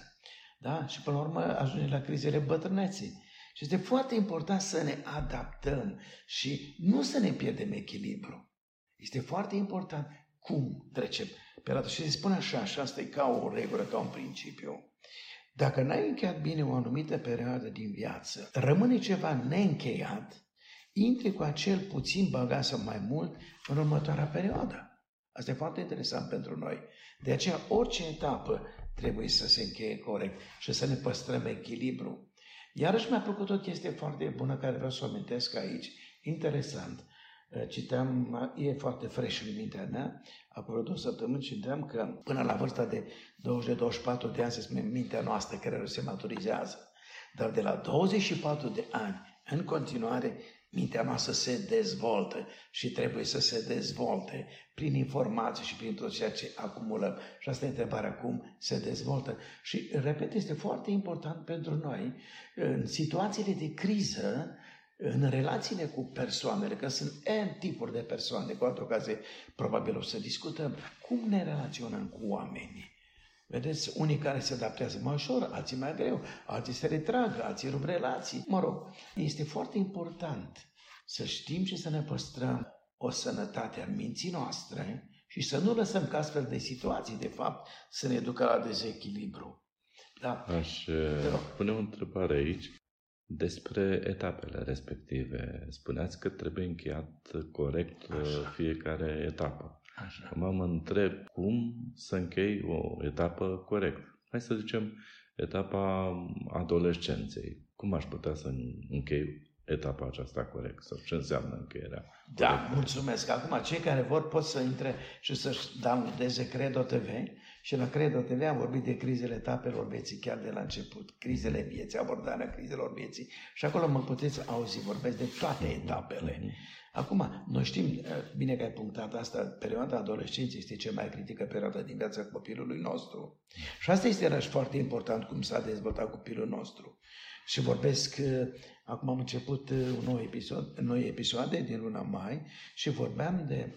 Da? Și până la urmă ajungem la crizele bătrâneții. Și este foarte important să ne adaptăm și nu să ne pierdem echilibru. Este foarte important cum trecem perioada. Și se spune așa, și asta e ca o regulă, ca un principiu. Dacă n-ai încheiat bine o anumită perioadă din viață, rămâne ceva neîncheiat, intri cu acel puțin băgat sau mai mult în următoarea perioadă. Asta e foarte interesant pentru noi. De aceea, orice etapă trebuie să se încheie corect și să ne păstrăm echilibru. Iarăși mi-a plăcut o chestie foarte bună care vreau să o amintesc aici. Interesant. Uh, citeam, e foarte fresh în mintea mea, acolo două săptămâni și citeam că până la vârsta de 20-24 de ani se spune mintea noastră care se maturizează. Dar de la 24 de ani, în continuare, mintea noastră se dezvoltă și trebuie să se dezvolte prin informații și prin tot ceea ce acumulăm. Și asta e întrebarea, cum se dezvoltă. Și, repet, este foarte important pentru noi, în situațiile de criză, în relațiile cu persoanele, că sunt N tipuri de persoane, cu altă ocazie probabil o să discutăm, cum ne relaționăm cu oamenii. Vedeți, unii care se adaptează mai ușor, alții mai greu, alții se retrag, alții rup relații. Mă rog, este foarte important să știm și să ne păstrăm o sănătate a minții noastre și să nu lăsăm ca astfel de situații, de fapt, să ne ducă la dezechilibru. Da. Aș eh, pune o întrebare aici despre etapele respective. Spuneați că trebuie încheiat corect eh, Așa. fiecare etapă. Așa. Acum mă întreb cum să închei o etapă corect. Hai să zicem etapa adolescenței. Cum aș putea să închei etapa aceasta corect sau ce înseamnă încheierea. Da, corectă. mulțumesc. Acum, cei care vor pot să intre și să-și downloadeze Credo TV Și la Credo TV am vorbit de crizele etapelor vieții chiar de la început. Crizele vieții, abordarea crizelor vieții. Și acolo mă puteți auzi, vorbesc de toate etapele. Acum, noi știm, eh, bine că ai punctat asta, perioada adolescenței este cea mai critică perioadă din viața copilului nostru. Și asta este iarăși foarte important cum s-a dezvoltat copilul nostru. Și vorbesc, eh, acum am început eh, un nou episod, noi episoade din luna mai și vorbeam de,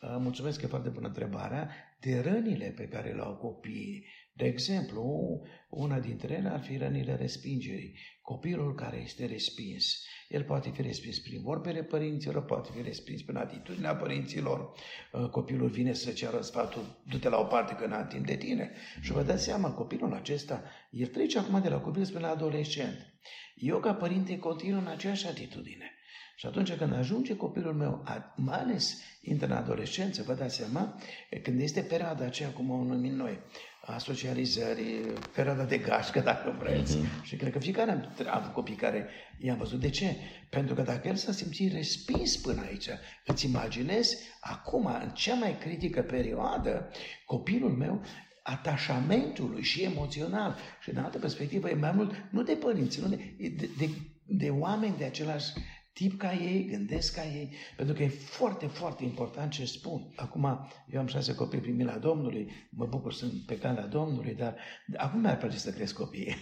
mulțumesc că e foarte bună întrebarea, de rănile pe care le au copiii. De exemplu, una dintre ele ar fi rănile respingerii. Copilul care este respins, el poate fi respins prin vorbele părinților, poate fi respins prin atitudinea părinților. Uh, copilul vine să ceară sfatul, du-te la o parte că n-am timp de tine. Și vă dați seama, copilul acesta, el trece acum de la copil spre la adolescent. Eu, ca părinte, continuu în aceeași atitudine. Și atunci când ajunge copilul meu, mai ales intră în adolescență, vă dați seama, când este perioada aceea, cum o numim noi, a socializării, perioada de gașcă, dacă vreți. Mm-hmm. Și cred că fiecare am avut copii care i-am văzut. De ce? Pentru că dacă el s-a simțit respins până aici, îți imaginezi, acum, în cea mai critică perioadă, copilul meu atașamentului și emoțional și în altă perspectivă e mai mult nu de părinți, nu de, de, de, de oameni de același tip ca ei, gândesc ca ei, pentru că e foarte, foarte important ce spun. Acum, eu am șase copii primi la Domnului, mă bucur, sunt pe calea Domnului, dar acum mi-ar place să cresc copii.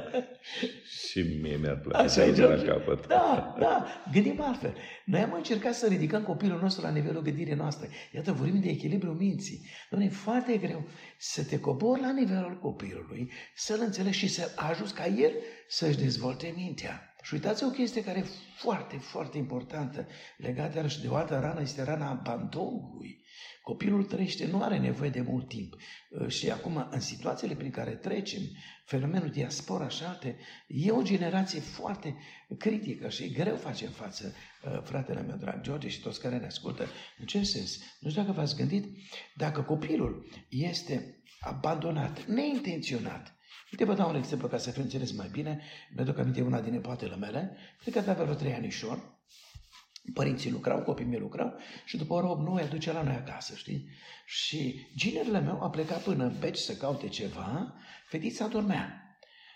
și mie mi-ar place să la capăt. Da, da, gândim altfel. Noi am încercat să ridicăm copilul nostru la nivelul gândirii noastre. Iată, vorbim de echilibru minții. Nu e foarte greu să te cobori la nivelul copilului, să-l înțelegi și să ajuți ca el să-și dezvolte mintea. Și uitați o chestie care e foarte, foarte importantă, legată și de o altă rană, este rana abandonului. Copilul trăiește, nu are nevoie de mult timp. Uh, și acum, în situațiile prin care trecem, fenomenul diaspora și alte, e o generație foarte critică și e greu facem față, uh, fratele meu drag George și toți care ne ascultă. În ce sens? Nu știu dacă v-ați gândit, dacă copilul este abandonat, neintenționat, Uite, vă dau un exemplu ca să fiu înțeles mai bine. Mi-aduc aminte una din nepoatele mele, cred că avea vreo trei anișori, Părinții lucrau, copiii mei lucrau și după ora 8 noi aduce la noi acasă, știi? Și ginerele meu a plecat până în peci să caute ceva, fetița dormea.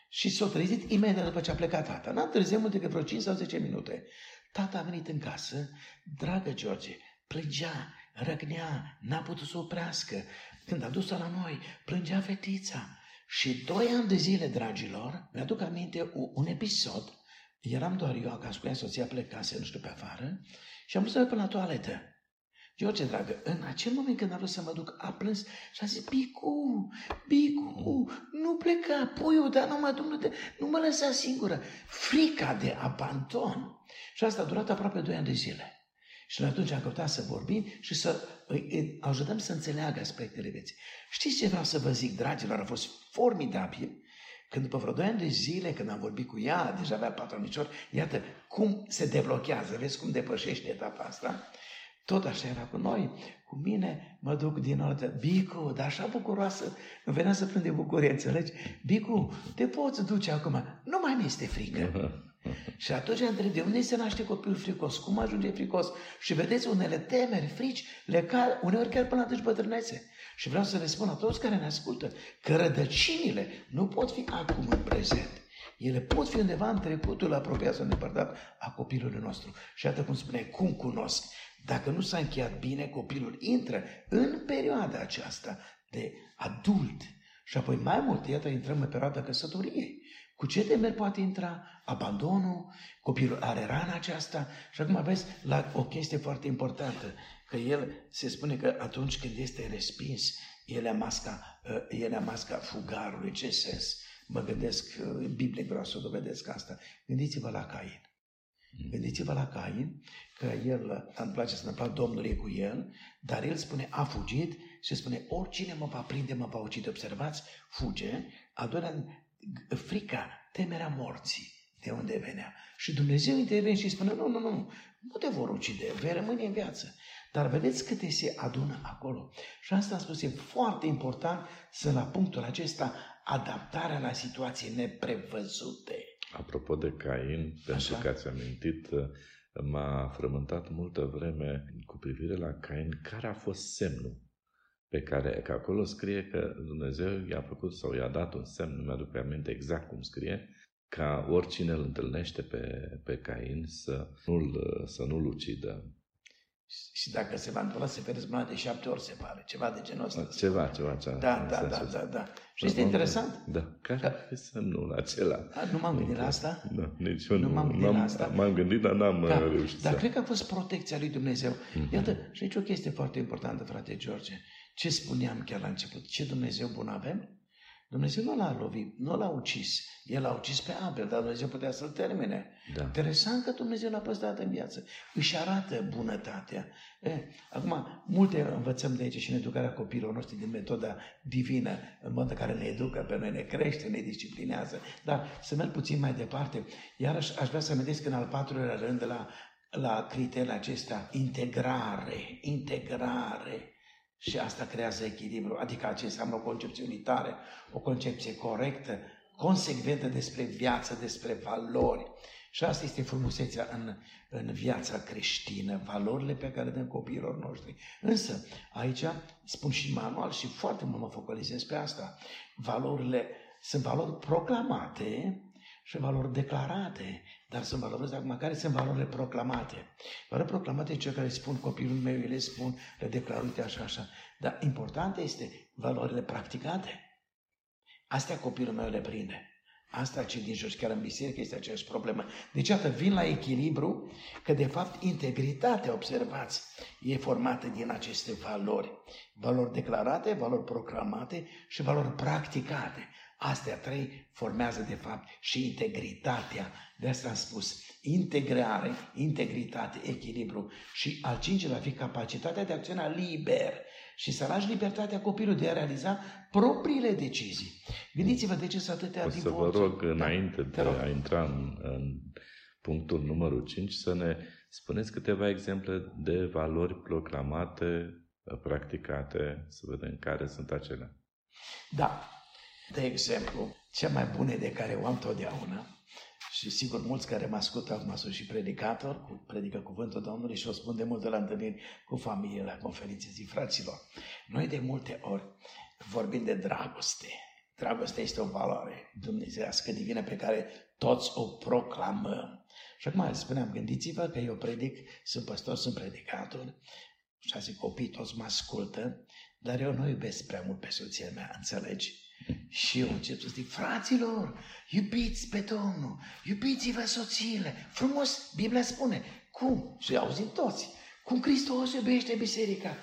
Și s-a trezit imediat după ce a plecat tata. N-am târziat mult decât vreo 5 sau 10 minute. Tata a venit în casă, dragă George, plângea, răgnea, n-a putut să oprească. Când a dus la noi, plângea fetița. Și doi ani de zile, dragilor, mi-aduc aminte un episod, eram doar eu acasă cu ea, soția plecase, nu știu, pe afară, și am vrut să merg până la toaletă. George, dragă, în acel moment când a vrut să mă duc, a plâns și a zis, Bicu, Bicu, nu pleca, puiul, dar nu mă, nu, nu mă lăsa singură. Frica de abandon. Și asta a durat aproape doi ani de zile. Și noi atunci am căutat să vorbim și să îi ajutăm să înțeleagă aspectele vieții. Știți ce vreau să vă zic, dragilor? A fost formidabil când după vreo doi ani de zile, când am vorbit cu ea, deja avea patru aniciori, iată cum se deblochează, vezi cum depășește etapa asta. Tot așa era cu noi. Cu mine mă duc din altă. Bicu, dar așa bucuroasă, îmi venea să plâng de bucurie, înțelegi? Bicu, te poți duce acum. Nu mai mi este frică. Și atunci întreb, de unde se naște copilul fricos? Cum ajunge fricos? Și vedeți, unele temeri, frici, le cal, uneori chiar până la bătrânețe. Și vreau să le spun la toți care ne ascultă că rădăcinile nu pot fi acum în prezent. Ele pot fi undeva în trecutul apropiat sau îndepărtat a copilului nostru. Și iată cum spune, cum cunosc. Dacă nu s-a încheiat bine, copilul intră în perioada aceasta de adult. Și apoi mai mult, iată, intrăm în perioada căsătoriei. Cu ce temeri poate intra? Abandonul, copilul are rana aceasta și acum aveți la o chestie foarte importantă, că el se spune că atunci când este respins, el e masca, uh, el e masca fugarului. Ce sens? Mă gândesc, uh, în Biblie vreau să dovedesc asta. Gândiți-vă la Cain. Mm. Gândiți-vă la Cain, că el, îmi place să ne plac Domnului cu el, dar el spune, a fugit și spune, oricine mă va prinde, mă va ucide. Observați, fuge, a doilea frica, temerea morții, de unde venea. Și Dumnezeu intervine și spune, nu, nu, nu, nu te vor ucide, vei rămâne în viață. Dar vedeți câte se adună acolo. Și asta am spus, e foarte important să la punctul acesta adaptarea la situații neprevăzute. Apropo de Cain, pentru că ați amintit, m-a frământat multă vreme cu privire la Cain, care a fost semnul pe care, că acolo scrie că Dumnezeu i-a făcut sau i-a dat un semn, nu mi-aduc pe aminte exact cum scrie, ca oricine îl întâlnește pe, pe Cain să nu-l, să nu-l ucidă. Și dacă se va întâmpla, se vede răzbuna de șapte ori, se pare. Ceva de genul ăsta. Ceva, ceva, ceva. Da, da, da, da, da. Și este interesant. Da, care ar fi semnul acela? A, nu m-am gândit la asta. Da, nici eu nu, nu m-am gândit la asta. M-am gândit, dar n-am da, reușit Dar să... cred că a fost protecția lui Dumnezeu. Mhm. Iată, și aici o chestie foarte importantă, frate George. Ce spuneam chiar la început? Ce Dumnezeu bun avem? Dumnezeu nu l-a lovit, nu l-a ucis. El l-a ucis pe Abel, dar Dumnezeu putea să-l termine. Da. Interesant că Dumnezeu l-a păstrat în viață. Își arată bunătatea. E, acum, multe învățăm de aici și în educarea copiilor noștri din metoda divină, în mod în care ne educă pe noi, ne crește, ne disciplinează. Dar să merg puțin mai departe. Iarăși aș vrea să amintesc în al patrulea rând la, la criteriile acestea, integrare, integrare. Și asta creează echilibru, adică ce înseamnă o concepție unitară, o concepție corectă, consecventă despre viață, despre valori. Și asta este frumusețea în, în viața creștină, valorile pe care le dăm copiilor noștri. Însă, aici spun și manual și foarte mult mă focalizez pe asta. Valorile sunt valori proclamate și valori declarate, dar sunt valori acum care sunt valorile proclamate. Valori proclamate cei care spun copilul meu, ele spun, le declar, uite așa, așa. Dar important este valorile practicate. Astea copilul meu le prinde. Asta ce din jos, chiar în biserică, este aceeași problemă. Deci, iată, vin la echilibru că, de fapt, integritatea, observați, e formată din aceste valori. Valori declarate, valori proclamate și valori practicate. Astea trei formează, de fapt, și integritatea. De asta am spus, integrare, integritate, echilibru. Și al cincilea va fi capacitatea de a acționa liber și să lași libertatea copilului de a realiza propriile decizii. Gândiți-vă de ce sunt atâtea O să divorțuri. vă rog, înainte de rog. a intra în, în punctul numărul 5, să ne spuneți câteva exemple de valori proclamate, practicate, să vedem care sunt acelea. Da. De exemplu, cea mai bune de care o am totdeauna, și sigur mulți care mă ascultă acum sunt și predicatori, cu- predică cuvântul Domnului și o spun de multe la întâlniri cu familie, la conferințe zi fraților. Noi de multe ori vorbim de dragoste. Dragostea este o valoare dumnezească, divină, pe care toți o proclamăm. Și acum spuneam, gândiți-vă că eu predic, sunt păstor, sunt predicator, șase copii, toți mă ascultă, dar eu nu iubesc prea mult pe soția mea, înțelegi? Și eu încep să zic, fraților, iubiți pe Domnul, iubiți-vă soțiile. Frumos, Biblia spune. Cum? Și auzim toți. Cum Hristos iubește biserica.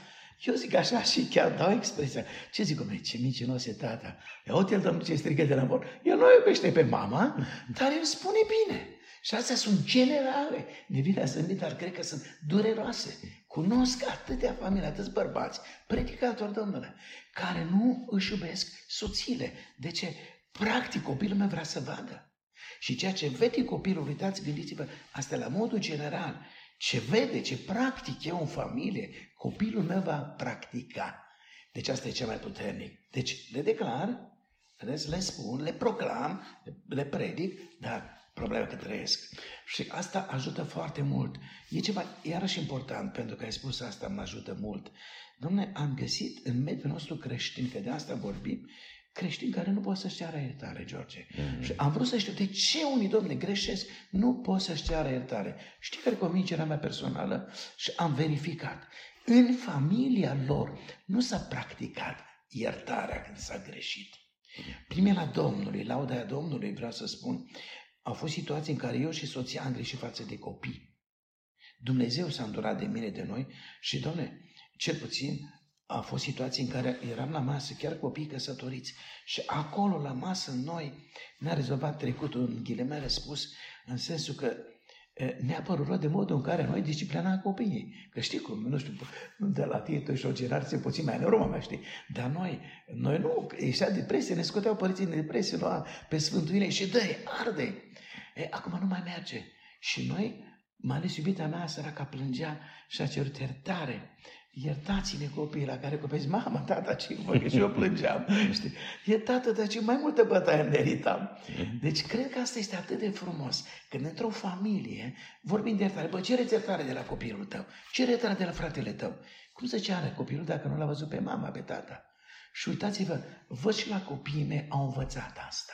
Eu zic așa și chiar dau expresia. Ce zic, omule, ce mincinos e tata. Ia uite el, domnul, ce strigă de la bor. El nu iubește pe mama, dar el spune bine. Și astea sunt generale. Ne vine să gândi, dar cred că sunt dureroase. Cunosc atâtea familii, atâți bărbați, predicatori, domnule, care nu își iubesc soțiile. De ce? Practic, copilul meu vrea să vadă. Și ceea ce vede copilul, uitați, gândiți-vă, asta la modul general, ce vede, ce practic eu în familie, copilul meu va practica. Deci asta e cea mai puternic. Deci le declar, vedeți, le spun, le proclam, le predic, dar problema că trăiesc. Și asta ajută foarte mult. E ceva iarăși important, pentru că ai spus asta, mă ajută mult. Domne, am găsit în mediul nostru creștin, că de asta vorbim, creștini care nu pot să-și ceară iertare, George. Mm-hmm. Și am vrut să știu de ce unii, domne, greșesc, nu pot să-și ceară iertare. Știi care e convingerea mea personală? Și am verificat. În familia lor nu s-a practicat iertarea când s-a greșit. Primele Domnului, lauda Domnului, vreau să spun, au fost situații în care eu și soția am greșit față de copii. Dumnezeu s-a îndurat de mine, de noi și, Doamne, cel puțin a fost situații în care eram la masă, chiar copii căsătoriți și acolo la masă noi ne-a rezolvat trecutul în ghilimele spus, în sensul că e, ne-a părut rău de modul în care noi disciplinam copiii. Că știi cum, nu știu, de la tine și o generație puțin mai în Roma, mai știi. Dar noi, noi nu, ieșea depresie, ne scoteau părinții în depresie, lua pe sfântuire și dă arde. E, acum nu mai merge. Și noi, mai ales iubita mea, săraca plângea și a cerut iertare. Iertați-ne copiii la care copii mama, tata, ce că și eu plângeam, știi? E tată, dar ce mai multă bătaie meritam. Deci cred că asta este atât de frumos. Când într-o familie vorbim de iertare, bă, cereți iertare de la copilul tău, cere iertare de la fratele tău. Cum să ceară copilul dacă nu l-a văzut pe mama, pe tata? Și uitați-vă, văd și la copiii mei au învățat asta.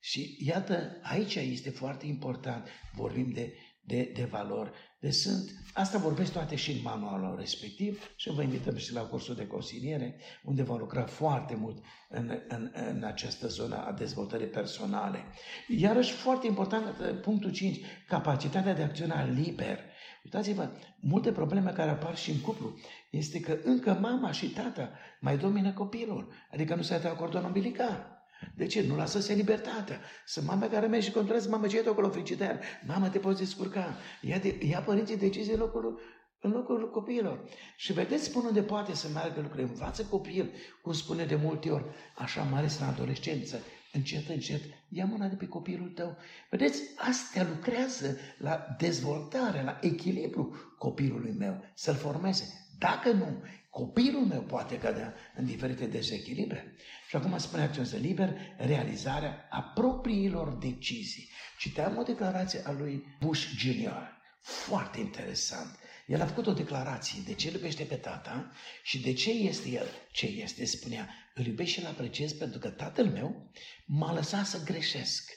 Și iată, aici este foarte important, vorbim de, de, de valori, de sunt, asta vorbesc toate și în manualul respectiv și vă invităm și la cursul de consiliere, unde vom lucra foarte mult în, în, în această zonă a dezvoltării personale. Iarăși, foarte important, punctul 5, capacitatea de a acționa liber. Uitați-vă, multe probleme care apar și în cuplu este că încă mama și tata mai domină copilul, adică nu se dă acordon umbilical. De ce? Nu lasă-se libertatea. Sunt mame care merg și controlează, mamă, ce e acolo frigider? Mamă, te poți descurca. Ia, de, ia părinții decizii în locul, în locul copiilor. Și vedeți până unde poate să meargă lucrurile. Învață copil, cum spune de multe ori, așa mai ales în adolescență, încet, încet, ia mâna de pe copilul tău. Vedeți, astea lucrează la dezvoltare, la echilibru copilului meu, să-l formeze. Dacă nu, copilul meu poate cădea în diferite dezechilibre. Și acum spune acționează liber realizarea a propriilor decizii. Citeam o declarație a lui Bush Jr. Foarte interesant. El a făcut o declarație de ce îl iubește pe tata și de ce este el ce este. Spunea, îl iubesc și îl apreciez pentru că tatăl meu m-a lăsat să greșesc.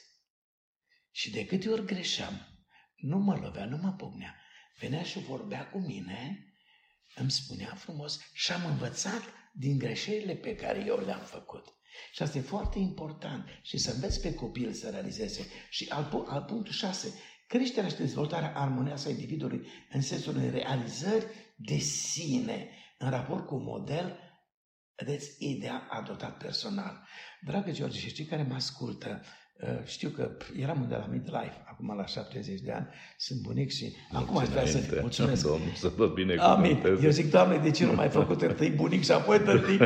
Și de câte ori greșeam, nu mă lovea, nu mă pocnea. Venea și vorbea cu mine îmi spunea frumos și am învățat din greșelile pe care eu le-am făcut. Și asta e foarte important și să înveți pe copil să realizeze. Și al, al punctul 6, creșterea și dezvoltarea armonioasă a individului în sensul unei realizări de sine în raport cu un model vedeți, ideea adoptat personal. Dragă George, și știi care mă ascultă, Uh, știu că eram de la midlife, acum la 70 de ani, sunt bunic și acum aș vrea să mulțumesc. Domnul să vă Amin. Eu zic, Doamne, de ce nu mai făcut întâi bunic și apoi tătic?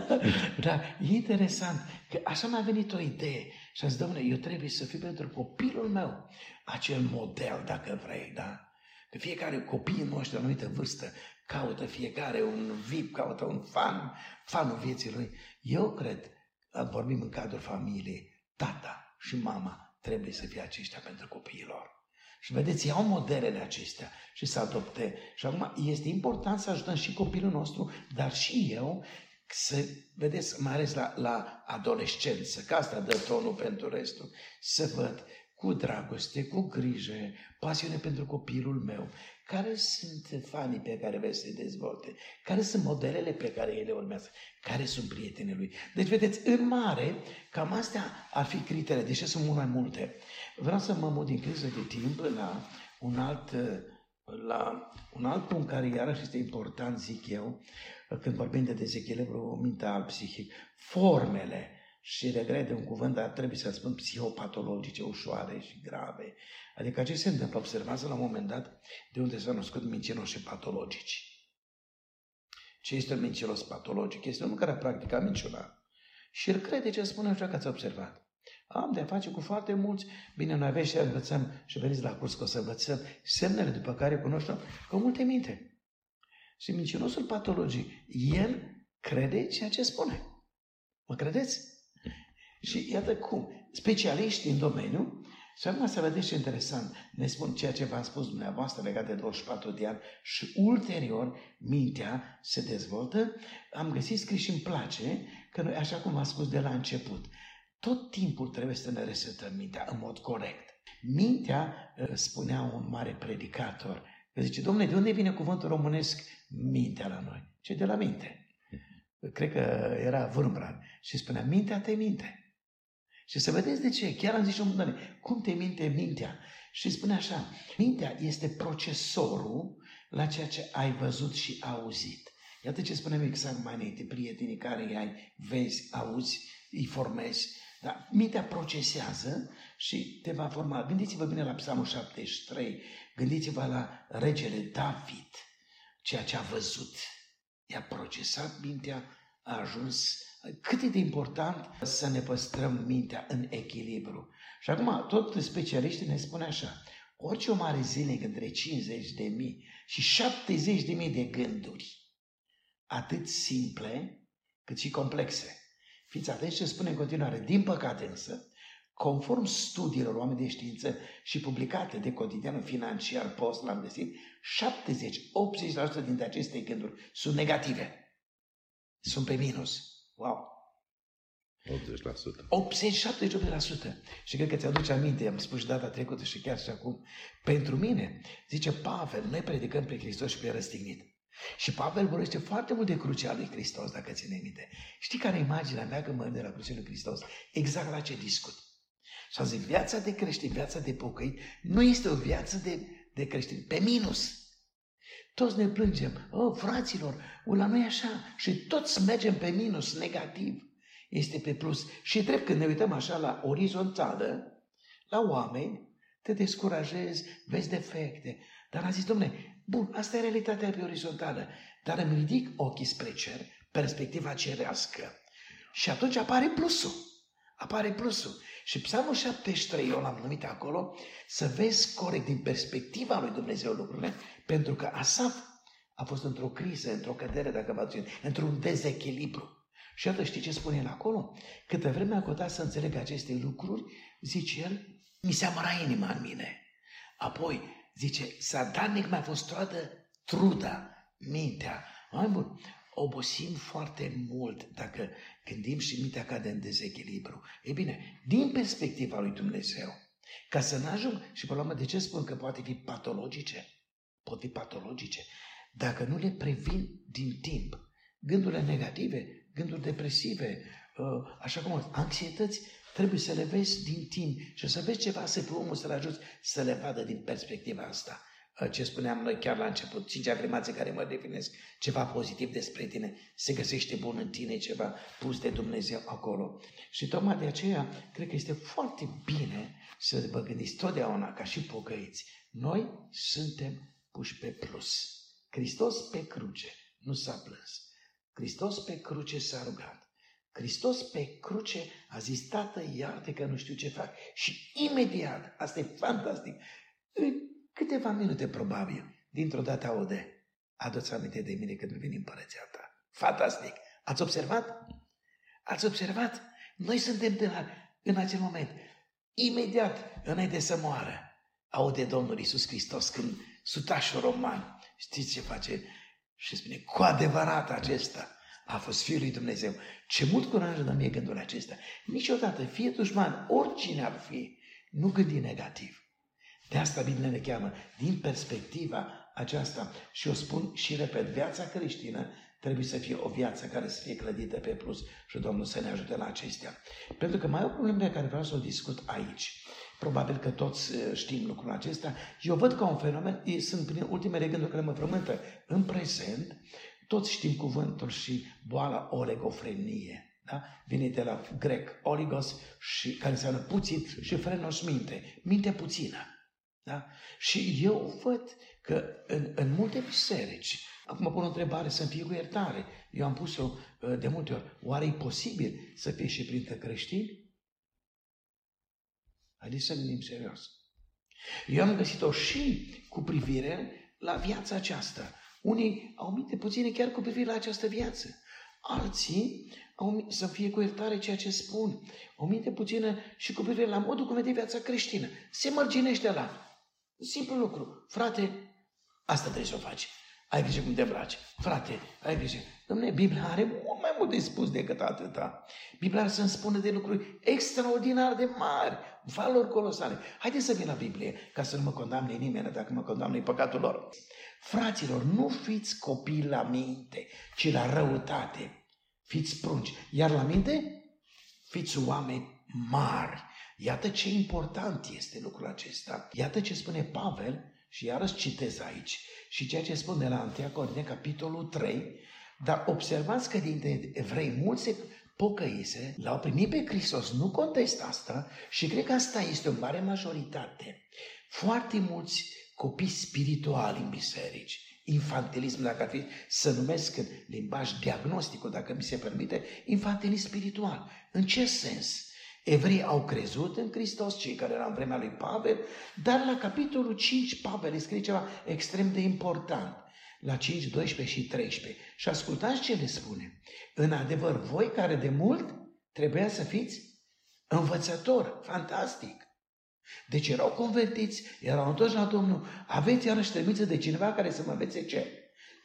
Dar e interesant că așa mi-a venit o idee și am zis, Doamne, eu trebuie să fiu pentru copilul meu acel model, dacă vrei, da? Că fiecare copii noștri de anumită vârstă caută fiecare un VIP, caută un fan, fanul vieții lui. Eu cred, vorbim în cadrul familiei, tata și mama trebuie să fie aceștia pentru copiilor. Și vedeți, iau modelele acestea și să adopte. Și acum este important să ajutăm și copilul nostru, dar și eu să, vedeți, mai ales la, la adolescență, că asta dă tonul pentru restul, să văd cu dragoste, cu grijă, pasiune pentru copilul meu, care sunt fanii pe care vreți să-i dezvolte, care sunt modelele pe care ele urmează, care sunt prietenii lui. Deci, vedeți, în mare, cam astea ar fi criteriile, deși sunt mult mai multe. Vreau să mă mut din criză de timp la un alt, la un alt punct care iarăși este important, zic eu, când vorbim de dezechilibru mental, psihic, formele și regret de un cuvânt, dar trebuie să spun psihopatologice ușoare și grave. Adică ce se întâmplă? Observați la un moment dat de unde s-au născut mincinoși patologici. Ce este un mincinos patologic? Este unul care a practicat minciuna. Și el crede ce spune așa că ați observat. Am de-a face cu foarte mulți. Bine, noi avem și învățăm și veniți la curs că o să învățăm semnele după care cunoaștem cu multe minte. Și mincinosul patologic, el crede ceea ce spune. Mă credeți? Și iată cum, specialiști în domeniu, și acum să vedeți ce interesant, ne spun ceea ce v-am spus dumneavoastră legat de 24 de ani și ulterior mintea se dezvoltă, am găsit scris și îmi place că noi, așa cum am spus de la început, tot timpul trebuie să ne resetăm mintea în mod corect. Mintea, ă, spunea un mare predicator, că zice, domnule, de unde vine cuvântul românesc mintea la noi? Ce de la minte. Cred că era Vârmbrand și spunea, mintea te minte. Și să vedeți de ce. Chiar am zis și un cum te minte mintea? Și spune așa, mintea este procesorul la ceea ce ai văzut și auzit. Iată ce spunem exact mai înainte, prietenii care îi ai, vezi, auzi, îi formezi. Dar mintea procesează și te va forma. Gândiți-vă bine la Psalmul 73, gândiți-vă la regele David, ceea ce a văzut. I-a procesat mintea, a ajuns cât e de important să ne păstrăm mintea în echilibru. Și acum, tot specialiștii ne spune așa, Orice om are zilnic între 50 de mii și 70 de mii de gânduri, atât simple cât și complexe. Fiți atenți ce spune în continuare. Din păcate însă, conform studiilor oameni de știință și publicate de cotidianul financiar Post, l-am găsit, 70-80% dintre aceste gânduri sunt negative. Sunt pe minus. Wow! 80%. 80-70%. Și cred că ți-aduce aminte, am spus și data trecută și chiar și acum. Pentru mine, zice Pavel, noi predicăm pe Hristos și pe răstignit. Și Pavel vorbește foarte mult de crucea lui Hristos, dacă ține minte. Știi care e imaginea mea când mă de la crucea lui Hristos? Exact la ce discut. Și zic, viața de creștin, viața de pocăit, nu este o viață de, de creștin, pe minus. Toți ne plângem, oh, fraților, la noi așa, și toți mergem pe minus, negativ este pe plus. Și drept când ne uităm așa la orizontală, la oameni, te descurajezi, vezi defecte. Dar a zis, domne, bun, asta e realitatea pe orizontală, dar îmi ridic ochii spre cer, perspectiva cerească. Și atunci apare plusul. Apare plusul. Și Psalmul 73, eu l-am numit acolo, să vezi corect din perspectiva lui Dumnezeu lucrurile, pentru că Asaf a fost într-o criză, într-o cădere, dacă vă aduceți, într-un dezechilibru. Și iată, știi ce spune el acolo? Câte vreme a căutat să înțeleg aceste lucruri, zice el, mi se amăra inima în mine. Apoi, zice, sadarnic mi-a fost toată truda, mintea. Mai bun, obosim foarte mult dacă gândim și mintea cade în dezechilibru. Ei bine, din perspectiva lui Dumnezeu, ca să nu ajung, și pe la urmă, de ce spun că poate fi patologice? Pot fi patologice. Dacă nu le previn din timp, gândurile negative gânduri depresive, uh, așa cum anxietăți, trebuie să le vezi din timp și să vezi ceva, să pe omul să le ajuți să le vadă din perspectiva asta. Uh, ce spuneam noi chiar la început, cinci afirmații care mă definesc, ceva pozitiv despre tine, se găsește bun în tine, ceva pus de Dumnezeu acolo. Și tocmai de aceea, cred că este foarte bine să vă gândiți totdeauna, ca și pocăiți, noi suntem puși pe plus. Hristos pe cruce nu s-a plâns. Hristos pe cruce s-a rugat. Hristos pe cruce a zis, Tată, iartă că nu știu ce fac. Și imediat, asta e fantastic, în câteva minute probabil, dintr-o dată aude, adu-ți aminte de mine când vin împărăția ta. Fantastic! Ați observat? Ați observat? Noi suntem de la, în acel moment, imediat, înainte să moară, aude Domnul Iisus Hristos când sutașul roman, știți ce face? Și spune, cu adevărat acesta a fost Fiul lui Dumnezeu. Ce mult curaj dă mie gândul acesta. Niciodată, fie dușman, oricine ar fi, nu gândi negativ. De asta Biblia ne cheamă din perspectiva aceasta și o spun și repet, viața creștină trebuie să fie o viață care să fie clădită pe plus și Domnul să ne ajute la acestea. Pentru că mai e o problemă pe care vreau să o discut aici. Probabil că toți uh, știm lucrul acesta. Eu văd ca un fenomen, sunt prin ultimele gânduri care mă frământă în prezent, toți știm cuvântul și boala oligofrenie. Da? Vine de la grec oligos, și, care înseamnă puțin, și frenos minte. Minte puțină. Da? Și eu văd că în, în multe biserici, acum pun o întrebare să-mi fie cu iertare, eu am pus-o uh, de multe ori, oare e posibil să fie și printre creștini? Haideți să gândim serios. Eu am găsit-o și cu privire la viața aceasta. Unii au minte puține chiar cu privire la această viață. Alții au, să fie cu iertare ceea ce spun. O minte puțină și cu privire la modul cum vede viața creștină. Se mărginește la. Simplu lucru. Frate, asta trebuie să o faci. Ai grijă cum te îmbraci. Frate, ai grijă. Dom'le, Biblia are mult mai mult de spus decât atâta. Biblia are să-mi spună de lucruri extraordinar de mari, valori colosale. Haideți să vin la Biblie, ca să nu mă condamne nimeni, dacă mă condamne păcatul lor. Fraților, nu fiți copii la minte, ci la răutate. Fiți prunci. Iar la minte, fiți oameni mari. Iată ce important este lucrul acesta. Iată ce spune Pavel și iarăși citez aici. Și ceea ce spune la 1 Corinteni, capitolul 3, dar observați că dintre evrei mulți se pocăise, l-au primit pe Hristos, nu contest asta și cred că asta este o mare majoritate. Foarte mulți copii spirituali în biserici, infantilism, dacă ar fi să numesc în limbaj diagnosticul, dacă mi se permite, infantilism spiritual. În ce sens? Evreii au crezut în Hristos, cei care erau în vremea lui Pavel, dar la capitolul 5 Pavel îi scrie ceva extrem de important. La 5, 12 și 13. Și ascultați ce le spune. În adevăr, voi care de mult trebuia să fiți învățător. Fantastic. Deci erau convertiți, erau întorși la Domnul, aveți iarăși trebuință de cineva care să mă învețe ce?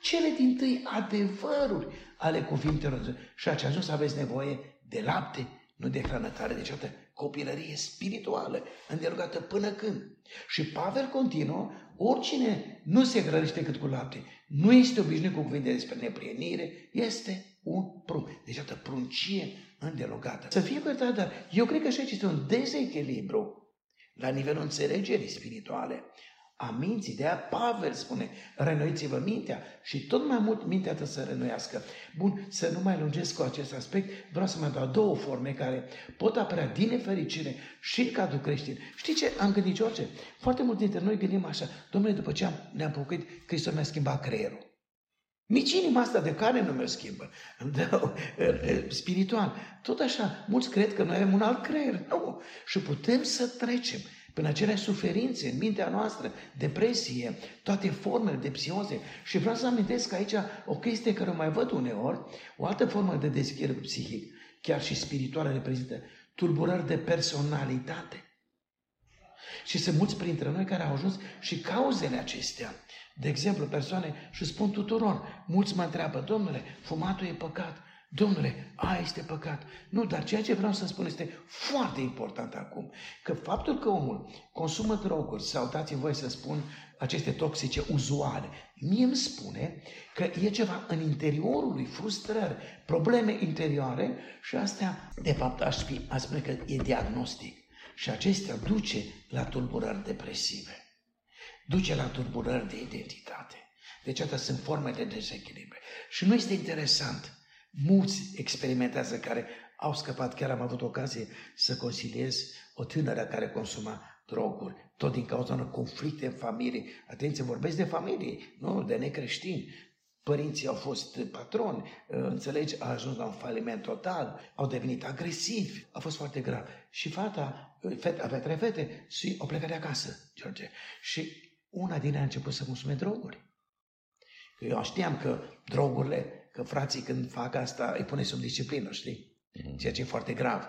Cele din tâi adevăruri ale cuvintelor. Și ați ajuns să aveți nevoie de lapte, nu de hrană tare. Deci, atât, copilărie spirituală, îndelugată până când. Și Pavel continuă, oricine nu se hrănește decât cu lapte, nu este obișnuit cu cuvinte despre neprienire, este un prunc. Deci, atât, pruncie îndelugată. Să fie cu dar eu cred că și aici este un dezechilibru la nivelul înțelegerii spirituale a minții. De aia Pavel spune, renoiți-vă mintea și tot mai mult mintea trebuie să renoiască. Bun, să nu mai lungesc cu acest aspect, vreau să mai dau două forme care pot apărea din nefericire și în cadrul creștin. Știi ce am gândit, George? Foarte mult dintre noi gândim așa, domnule, după ce am, ne-am pocăit, Hristos mi-a schimbat creierul. Nici inima asta de care nu mi-o schimbă. Spiritual. Tot așa, mulți cred că noi avem un alt creier. Nu. Și putem să trecem prin acele suferințe în mintea noastră, depresie, toate formele de psihoze. Și vreau să amintesc aici o chestie care o mai văd uneori, o altă formă de deschidere psihic, chiar și spirituală, reprezintă tulburări de personalitate. Și sunt mulți printre noi care au ajuns și cauzele acestea. De exemplu, persoane și spun tuturor, mulți mă întreabă, domnule, fumatul e păcat, Domnule, a este păcat. Nu, dar ceea ce vreau să spun este foarte important acum. Că faptul că omul consumă droguri sau dați-mi voi să spun aceste toxice uzuale, mie îmi spune că e ceva în interiorul lui, frustrări, probleme interioare și astea, de fapt, aș, fi, aș spune că e diagnostic. Și acestea duce la tulburări depresive. Duce la tulburări de identitate. Deci, atât sunt forme de dezechilibre. Și nu este interesant Mulți experimentează care au scăpat. Chiar am avut ocazie să consiliez o tânără care consuma droguri, tot din cauza unor conflicte în familie. Atenție, vorbesc de familie, nu de necreștini. Părinții au fost patroni, înțelegi, a ajuns la un faliment total, au devenit agresivi, a fost foarte grav. Și fata, fete, avea trei fete și au plecat de acasă, George. Și una din ea a început să consume droguri. Eu știam că drogurile că frații când fac asta îi pune sub disciplină, știi? Mm. Ceea ce e foarte grav.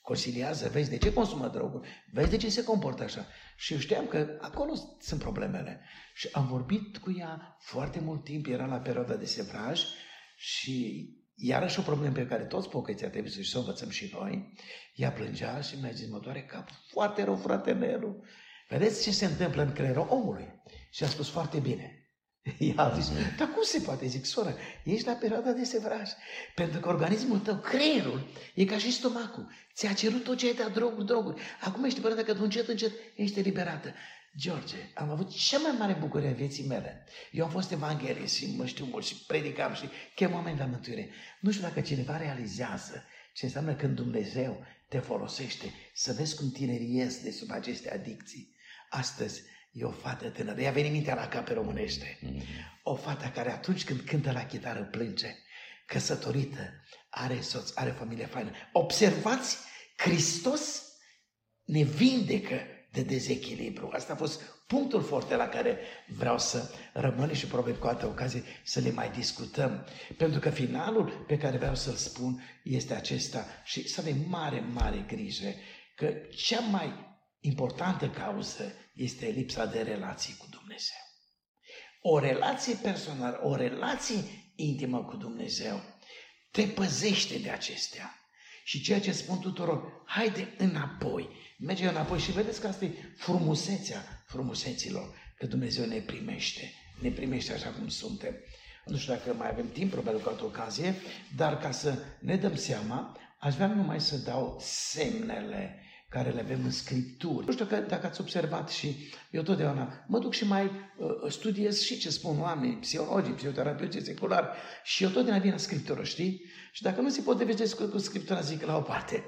Consiliază, vezi de ce consumă droguri, vezi de ce se comportă așa. Și eu știam că acolo sunt problemele. Și am vorbit cu ea foarte mult timp, era la perioada de sevraj și iarăși o problemă pe care toți pocăiții trebuie să-și să o învățăm și noi. Ea plângea și mi-a zis, mă doare cap foarte rău, frate Nelu. Vedeți ce se întâmplă în creierul omului? Și a spus foarte bine. Ea a zis, dar cum se poate? Zic, soră, ești la perioada de sevraj. Pentru că organismul tău, creierul, e ca și stomacul. Ți-a cerut tot ce ai dat droguri, droguri. Acum ești părere că încet, încet ești eliberată. George, am avut cea mai mare bucurie a vieții mele. Eu am fost evanghelist și mă știu mult și predicam și chem oameni la mântuire. Nu știu dacă cineva realizează ce înseamnă când Dumnezeu te folosește să vezi cum tinerii ies de sub aceste adicții. Astăzi, E o fată tânără, i-a venit mintea la cap pe românește. Mm-hmm. O fată care atunci când cântă la chitară plânge, căsătorită, are soț, are familie faină. Observați, Hristos ne vindecă de dezechilibru. Asta a fost punctul foarte la care vreau să rămân și probabil cu altă ocazie să le mai discutăm. Pentru că finalul pe care vreau să-l spun este acesta și să avem mare, mare grijă că cea mai importantă cauză este lipsa de relații cu Dumnezeu. O relație personală, o relație intimă cu Dumnezeu te păzește de acestea. Și ceea ce spun tuturor, haide înapoi, merge înapoi și vedeți că asta e frumusețea frumuseților, că Dumnezeu ne primește, ne primește așa cum suntem. Nu știu dacă mai avem timp, probabil cu altă ocazie, dar ca să ne dăm seama, aș vrea numai să dau semnele care le avem în Scripturi. Nu știu că, dacă ați observat și eu totdeauna mă duc și mai uh, studiez și ce spun oamenii, psihologii, psihoterapeuții seculari și eu totdeauna vin în Scriptură, știi? Și dacă nu se potrivește cu, cu Scriptura, zic la o parte.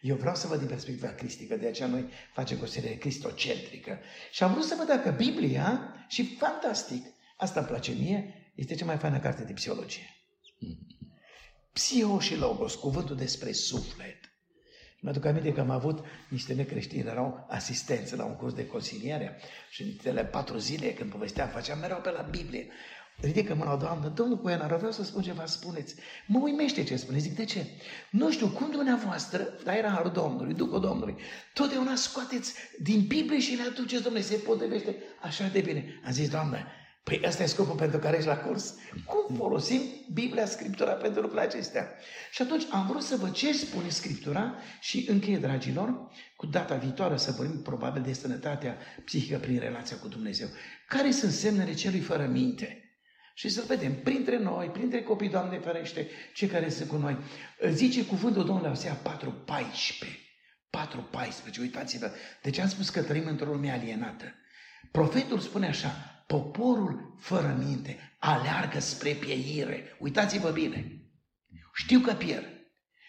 Eu vreau să văd din perspectiva cristică, de aceea noi facem o serie cristocentrică. Și am vrut să văd dacă Biblia, și fantastic, asta îmi place mie, este cea mai faină carte de psihologie. Psiho și logos, cuvântul despre suflet Mă aduc aminte că am avut niște necreștini, erau asistenți la un curs de consiliere și în cele patru zile când povesteam, făceam mereu pe la Biblie. Ridică mâna, Doamnă, domnul Coenar, vreau să spun ceva, spuneți. Mă uimește ce spuneți. Zic, de ce? Nu știu, cum dumneavoastră, dar era harul Domnului, Duhul Domnului, totdeauna scoateți din Biblie și le aduceți, Domnule, se potrivește așa de bine. Am zis, Doamne, Păi ăsta e scopul pentru care ești la curs. Cum folosim Biblia, Scriptura pentru lucrurile acestea? Și atunci am vrut să văd ce spune Scriptura și încheie, dragilor, cu data viitoare să vorbim probabil de sănătatea psihică prin relația cu Dumnezeu. Care sunt semnele celui fără minte? Și să-l vedem printre noi, printre copii, Doamne ferește, cei care sunt cu noi. Zice cuvântul Domnului Osea 4.14. 4.14, uitați-vă. Deci am spus că trăim într-o lume alienată. Profetul spune așa, Poporul fără minte aleargă spre pieire. Uitați-vă bine. Știu că pierd.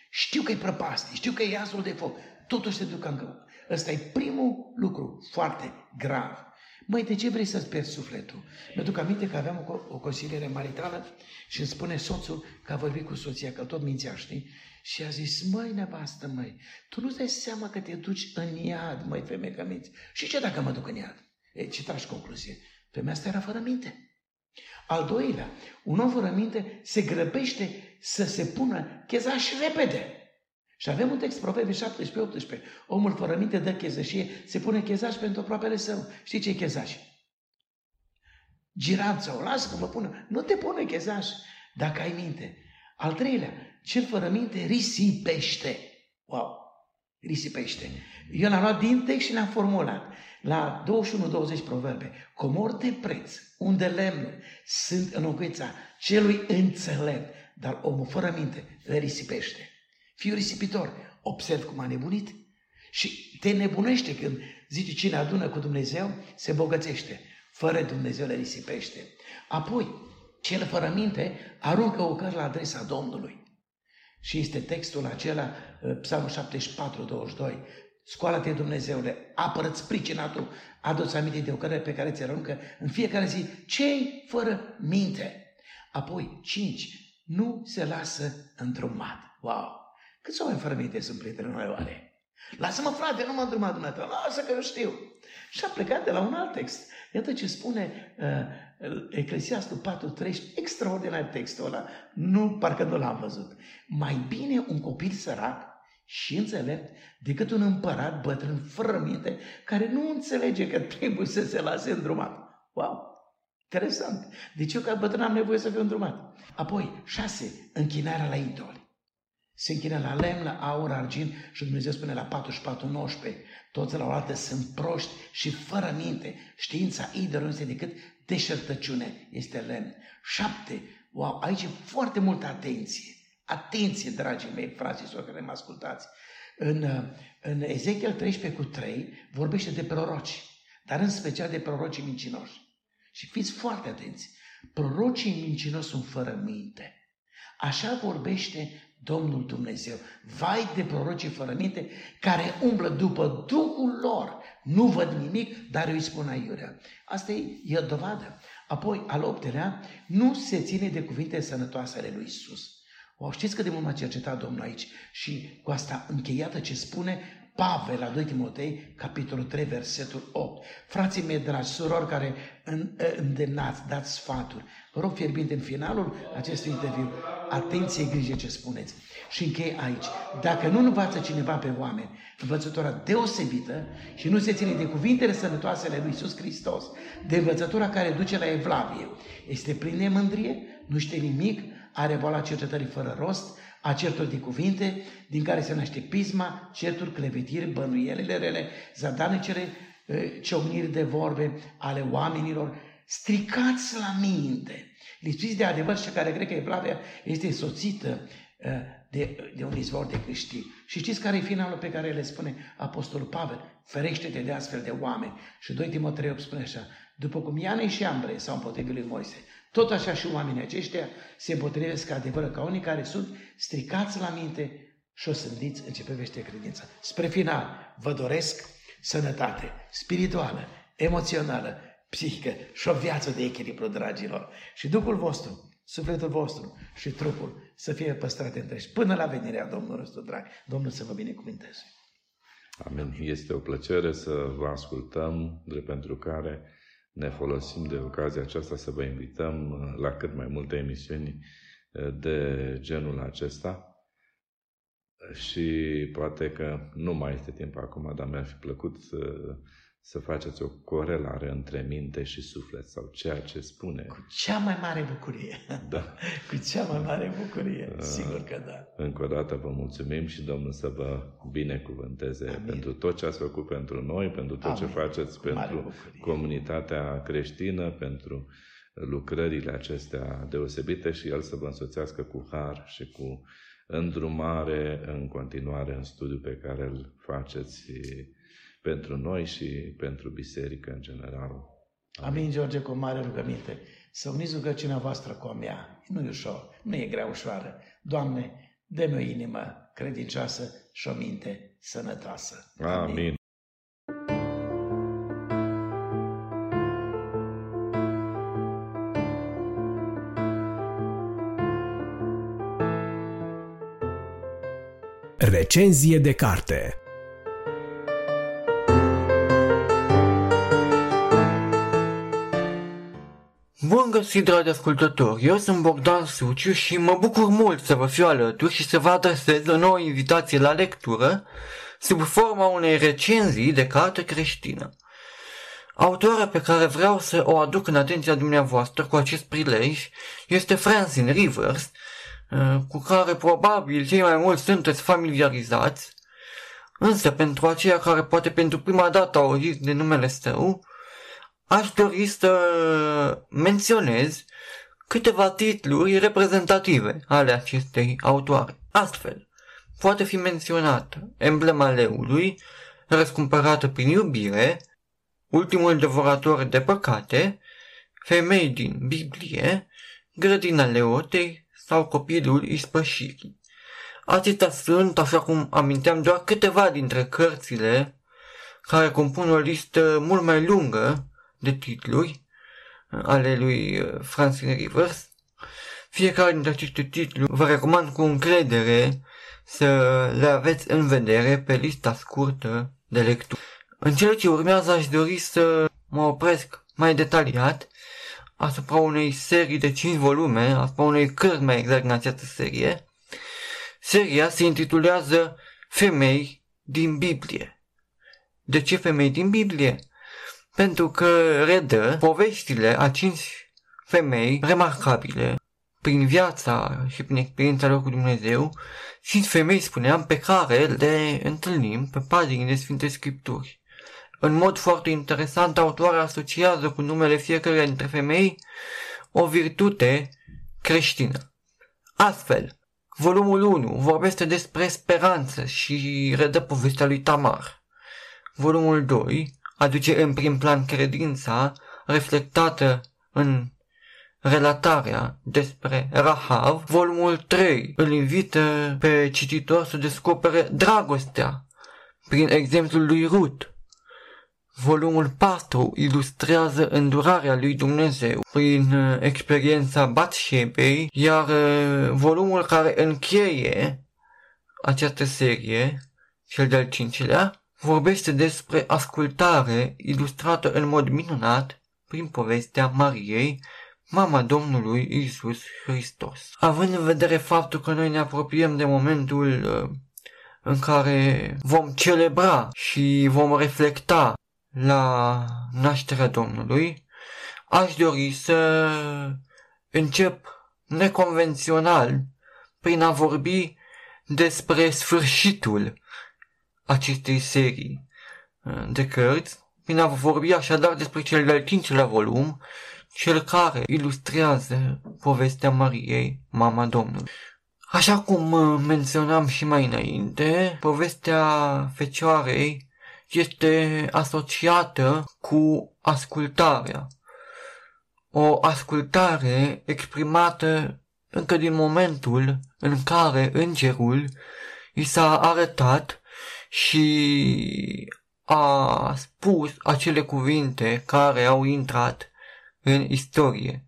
Știu că e prăpastie. Știu că e iazul de foc. Totuși se duc încă. Ăsta e primul lucru foarte grav. Măi, de ce vrei să-ți pierzi sufletul? Mi-aduc aminte că aveam o, o consiliere maritală și îmi spune soțul că a vorbit cu soția, că tot mințea, știi? Și a zis, măi, nevastă, măi, tu nu-ți dai seama că te duci în iad, măi, femeie, că minți. Și ce dacă mă duc în iad? E, ce tragi concluzie? Femeia asta era fără minte. Al doilea, un om fără minte se grăbește să se pună chezaș repede. Și avem un text, Proverbii 17-18. Omul fără minte dă chezășie, se pune chezaș pentru aproapele său. Știi ce e chezaș? Giranța, o lasă că mă pună. Nu te pune chezaș dacă ai minte. Al treilea, cel fără minte risipește. Wow! Risipește. Eu l-am luat din text și l-am formulat la 21-20 proverbe, comor de preț, unde lemnul sunt în ogâța celui înțelept, dar omul fără minte le risipește. Fiu risipitor, observ cum a nebunit și te nebunește când zice cine adună cu Dumnezeu, se bogățește. Fără Dumnezeu le risipește. Apoi, cel fără minte aruncă o căr la adresa Domnului. Și este textul acela, Psalmul 74, 22. Scoală-te, Dumnezeule, apără-ți pricinatul, adu-ți aminte de o cărere pe care ți aruncă în fiecare zi. Cei fără minte. Apoi, cinci, nu se lasă întrumat. Wow! Câți oameni fără minte sunt printre noi oare? Lasă-mă, frate, nu mă îndruma dumneavoastră, lasă că eu știu. Și a plecat de la un alt text. Iată ce spune uh, Eclesiastul 4.3, extraordinar textul ăla, nu, parcă nu l-am văzut. Mai bine un copil sărac și înțelept decât un împărat bătrân fără minte care nu înțelege că trebuie să se lase îndrumat. Wow! Interesant. Deci eu ca bătrân am nevoie să fiu îndrumat. Apoi, șase, închinarea la idoli. Se închină la lemn, la aur, argint și Dumnezeu spune la 44, 19. Toți la oaltă sunt proști și fără minte. Știința idolului este decât deșertăciune. Este lemn. Șapte. Wow, aici e foarte multă atenție. Atenție, dragii mei, frații sau care mă ascultați. În, în Ezechiel 13 cu 3 vorbește de proroci, dar în special de prorocii mincinoși. Și fiți foarte atenți. Prorocii mincinoși sunt fără minte. Așa vorbește Domnul Dumnezeu. Vai de prorocii fără minte care umblă după Duhul lor. Nu văd nimic, dar îi spun aiurea. Asta e, e o dovadă. Apoi, al optelea, nu se ține de cuvinte sănătoase ale lui Isus. O, știți cât de mult m-a cercetat Domnul aici? Și cu asta încheiată ce spune Pavel la 2 Timotei, capitolul 3, versetul 8. Frații mei dragi, surori care îndemnați, dați sfaturi, vă rog fierbinte în finalul acestui interviu, atenție, grijă ce spuneți. Și închei aici. Dacă nu învață cineva pe oameni învățătura deosebită și nu se ține de cuvintele sănătoase ale lui Iisus Hristos, de învățătura care duce la evlavie, este plin de mândrie, nu știe nimic, are boala cercetării fără rost, a certuri de cuvinte, din care se naște pisma, certuri, clevetiri, bănuielile rele, zadanicele, ciocniri de vorbe ale oamenilor, stricați la minte, lipsiți de adevăr și care cred că Evlavia este soțită de, de un izvor de creștini. Și știți care e finalul pe care le spune Apostolul Pavel? Ferește-te de astfel de oameni. Și 2 Timotei 8 spune așa, după cum Ianei și Ambre s-au împotrivit lui Moise, tot așa și oamenii aceștia se împotrivesc adevărul ca unii care sunt stricați la minte și o sândiți în ce privește credința. Spre final, vă doresc sănătate spirituală, emoțională, psihică și o viață de echilibru, dragilor. Și Duhul vostru sufletul vostru și trupul să fie păstrate între până la venirea Domnului nostru drag. Domnul să vă binecuvânteze. Amin. Este o plăcere să vă ascultăm, de pentru care ne folosim de ocazia aceasta să vă invităm la cât mai multe emisiuni de genul acesta. Și poate că nu mai este timp acum, dar mi-ar fi plăcut să să faceți o corelare între minte și suflet sau ceea ce spune. Cu cea mai mare bucurie. Da. Cu cea mai mare bucurie, uh, sigur că da. Încă o dată vă mulțumim și Domnul să vă binecuvânteze Amin. pentru tot ce ați făcut pentru noi, pentru tot Amin. ce faceți pentru comunitatea creștină, pentru lucrările acestea deosebite și El să vă însoțească cu har și cu îndrumare în continuare în studiul pe care îl faceți pentru noi și pentru biserică în general. Amin, Amin George, cu mare rugăminte. Să uniți rugăciunea voastră cu a mea. Nu e ușor, nu e grea ușoară. Doamne, dă-mi o inimă credincioasă și o minte sănătoasă. Amin. Amin. Recenzie de carte găsit, dragi ascultători! Eu sunt Bogdan Suciu și mă bucur mult să vă fiu alături și să vă adresez o nouă invitație la lectură sub forma unei recenzii de carte creștină. Autoarea pe care vreau să o aduc în atenția dumneavoastră cu acest prilej este Francine Rivers, uh, cu care probabil cei mai mulți sunteți familiarizați, însă pentru aceia care poate pentru prima dată au auzit de numele său, aș dori să menționez câteva titluri reprezentative ale acestei autoare. Astfel, poate fi menționată Emblema leului, răscumpărată prin iubire, Ultimul devorator de păcate, Femei din Biblie, Grădina Leotei sau Copilul ispășirii. Acestea sunt, așa cum aminteam, doar câteva dintre cărțile care compun o listă mult mai lungă de titluri ale lui uh, Francis Rivers. Fiecare dintre aceste titluri vă recomand cu încredere să le aveți în vedere pe lista scurtă de lectură. În cele ce urmează aș dori să mă opresc mai detaliat asupra unei serii de 5 volume, asupra unei cărți mai exact în această serie. Seria se intitulează Femei din Biblie. De ce femei din Biblie? Pentru că redă poveștile a cinci femei remarcabile prin viața și prin experiența lor cu Dumnezeu, cinci femei, spuneam, pe care le întâlnim pe paginile Sfinte Scripturi. În mod foarte interesant, autoarea asociază cu numele fiecare dintre femei o virtute creștină. Astfel, volumul 1 vorbește despre speranță și redă povestea lui Tamar. Volumul 2 aduce în prim plan credința reflectată în relatarea despre Rahav, volumul 3 îl invită pe cititor să descopere dragostea prin exemplul lui Rut. Volumul 4 ilustrează îndurarea lui Dumnezeu prin uh, experiența Batshebei, iar uh, volumul care încheie această serie, cel de-al cincilea, vorbește despre ascultare ilustrată în mod minunat prin povestea Mariei, mama Domnului Isus Hristos. Având în vedere faptul că noi ne apropiem de momentul uh, în care vom celebra și vom reflecta la nașterea Domnului, aș dori să încep neconvențional prin a vorbi despre sfârșitul acestei serii uh, de cărți, prin a vorbi așadar despre cel de-al cincilea volum, cel care ilustrează povestea Mariei, mama Domnului. Așa cum uh, menționam și mai înainte, povestea Fecioarei este asociată cu ascultarea. O ascultare exprimată încă din momentul în care îngerul i s-a arătat și a spus acele cuvinte care au intrat în istorie.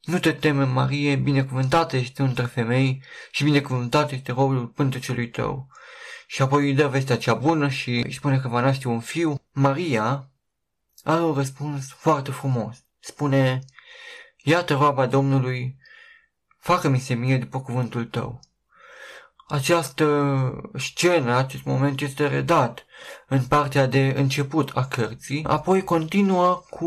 Nu te teme, Marie, binecuvântată este între femei și binecuvântat este rolul pântecelui tău. Și apoi îi dă vestea cea bună și îi spune că va naște un fiu. Maria are un răspuns foarte frumos. Spune, iată roaba Domnului, facă-mi se mie după cuvântul tău. Această scenă, acest moment este redat în partea de început a cărții, apoi continuă cu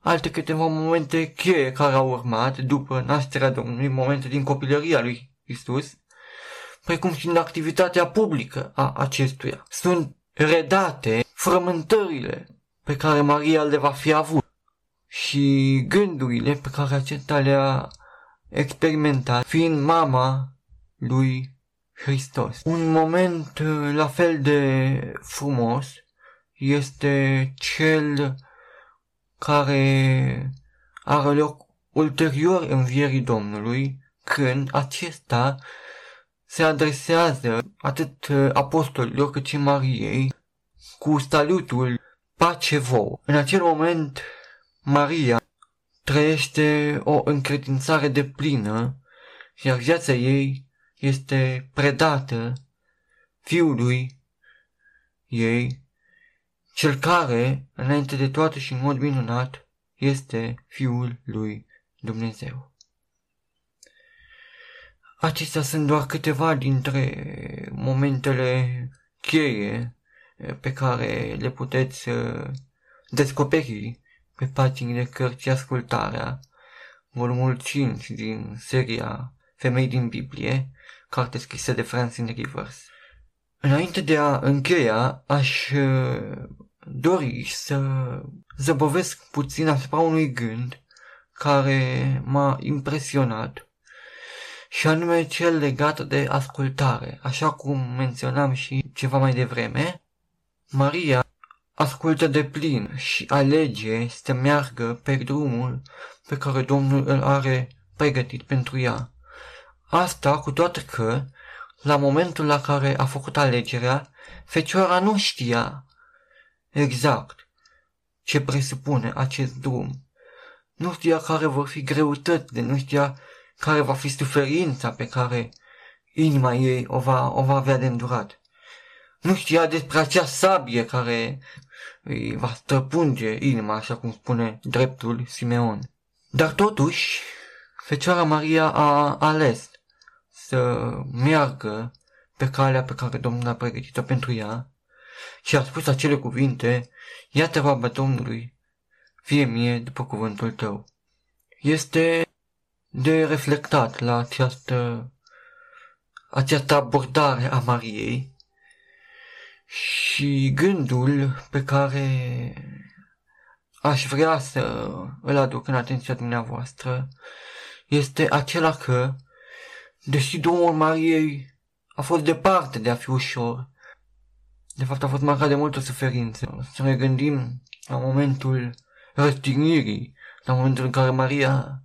alte câteva momente cheie care au urmat după nașterea Domnului, momente din copilăria lui Isus, precum și în activitatea publică a acestuia. Sunt redate frământările pe care Maria le va fi avut și gândurile pe care acesta le-a experimentat, fiind mama lui Hristos. Un moment uh, la fel de frumos este cel care are loc ulterior învierii Domnului, când acesta se adresează atât uh, apostolilor cât și Mariei cu salutul pace vouă. În acel moment, Maria trăiește o încredințare de plină, iar viața ei este predată fiului ei, cel care, înainte de toate și în mod minunat, este Fiul lui Dumnezeu. Acestea sunt doar câteva dintre momentele cheie pe care le puteți uh, descoperi pe paginile cărții Ascultarea, volumul 5 din seria Femei din Biblie, carte scrisă de Francine Rivers. Înainte de a încheia, aș uh, dori să zăbovesc puțin asupra unui gând care m-a impresionat și anume cel legat de ascultare. Așa cum menționam și ceva mai devreme, Maria ascultă de plin și alege să meargă pe drumul pe care Domnul îl are pregătit pentru ea. Asta cu toate că, la momentul la care a făcut alegerea, fecioara nu știa exact ce presupune acest drum. Nu știa care vor fi greutățile, nu știa care va fi suferința pe care inima ei o va, o va avea de îndurat. Nu știa despre acea sabie care îi va străpunge inima, așa cum spune dreptul Simeon. Dar totuși, Fecioara Maria a ales să meargă pe calea pe care Domnul a pregătit-o pentru ea și a spus acele cuvinte, Iată roaba Domnului, fie mie după cuvântul tău. Este de reflectat la această, această abordare a Mariei și gândul pe care aș vrea să îl aduc în atenția dumneavoastră este acela că, deși Domnul Mariei a fost departe de a fi ușor, de fapt a fost marcat de multă suferință. Să ne gândim la momentul răstignirii, la momentul în care Maria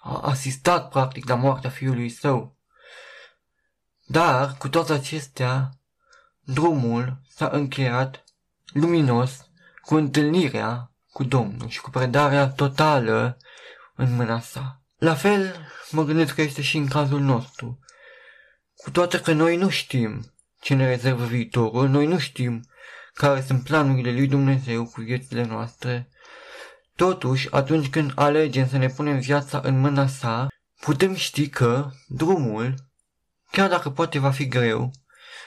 a asistat practic la moartea fiului său. Dar, cu toate acestea, drumul s-a încheiat luminos cu întâlnirea cu Domnul și cu predarea totală în mâna sa. La fel, mă gândesc că este și în cazul nostru. Cu toate că noi nu știm ce ne rezervă viitorul, noi nu știm care sunt planurile lui Dumnezeu cu viețile noastre, totuși, atunci când alegem să ne punem viața în mâna sa, putem ști că drumul, chiar dacă poate va fi greu,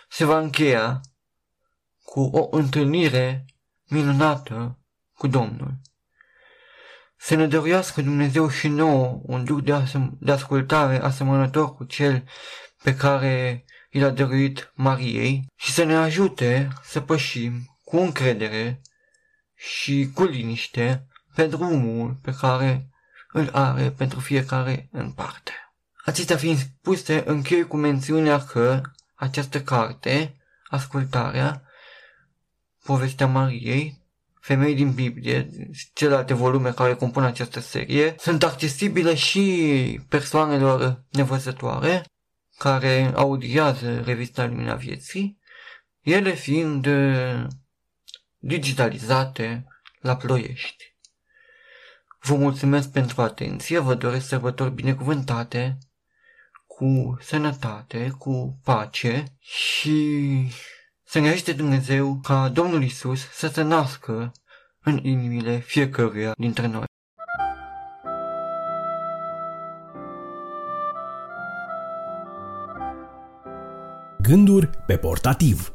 se va încheia cu o întâlnire minunată cu Domnul. Să ne dăruiască Dumnezeu și nouă un duc de, asem- de ascultare asemănător cu cel pe care i l-a dăruit Mariei și să ne ajute să pășim cu încredere și cu liniște pe drumul pe care îl are pentru fiecare în parte. Acestea fiind spuse, închei cu mențiunea că această carte, ascultarea, povestea Mariei, femei din Biblie, celelalte volume care compun această serie, sunt accesibile și persoanelor nevăzătoare care audiază revista Lumina Vieții, ele fiind digitalizate la ploiești. Vă mulțumesc pentru atenție, vă doresc sărbători binecuvântate, cu sănătate, cu pace și să ne ajute Dumnezeu ca Domnul Isus să se nască în inimile fiecăruia dintre noi. Gânduri pe portativ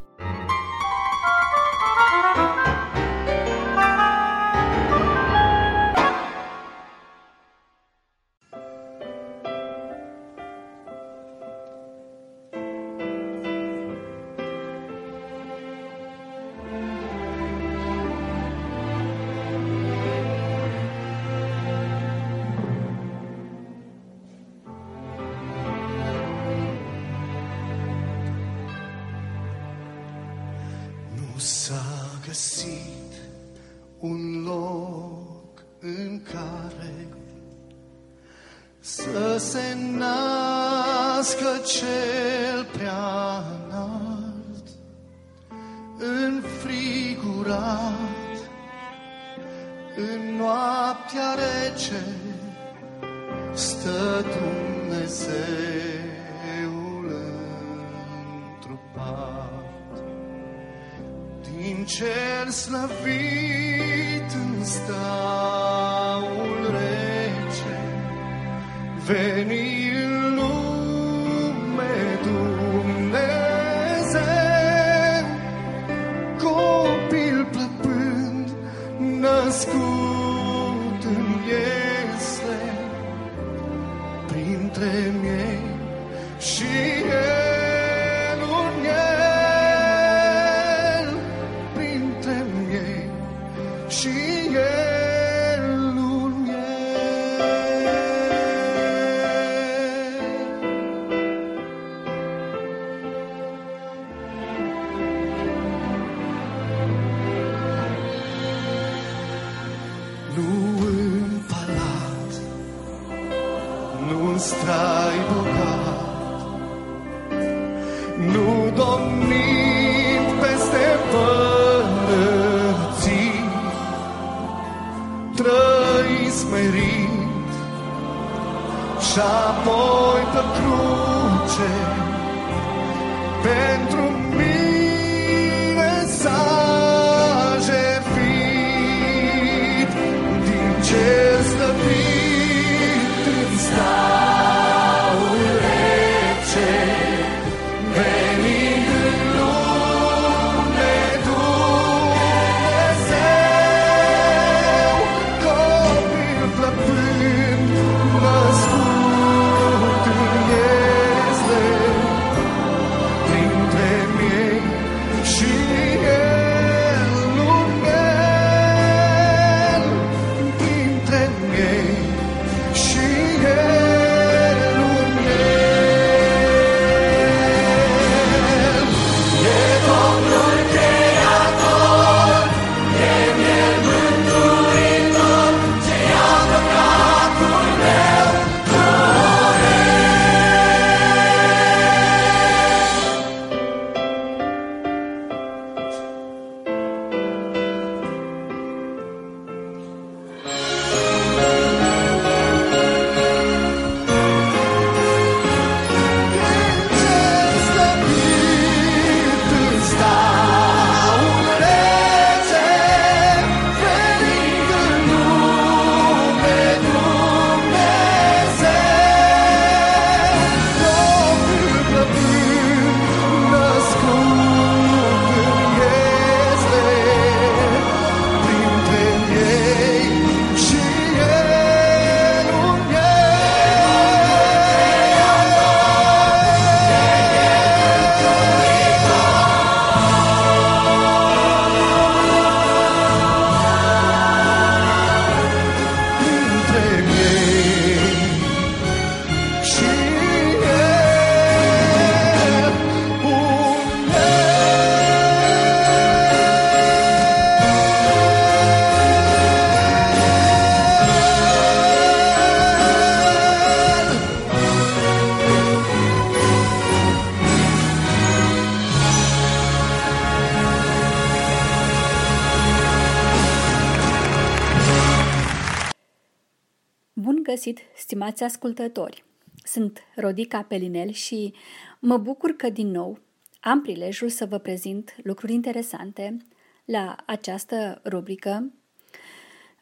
stimați ascultători! Sunt Rodica Pelinel și mă bucur că din nou am prilejul să vă prezint lucruri interesante la această rubrică,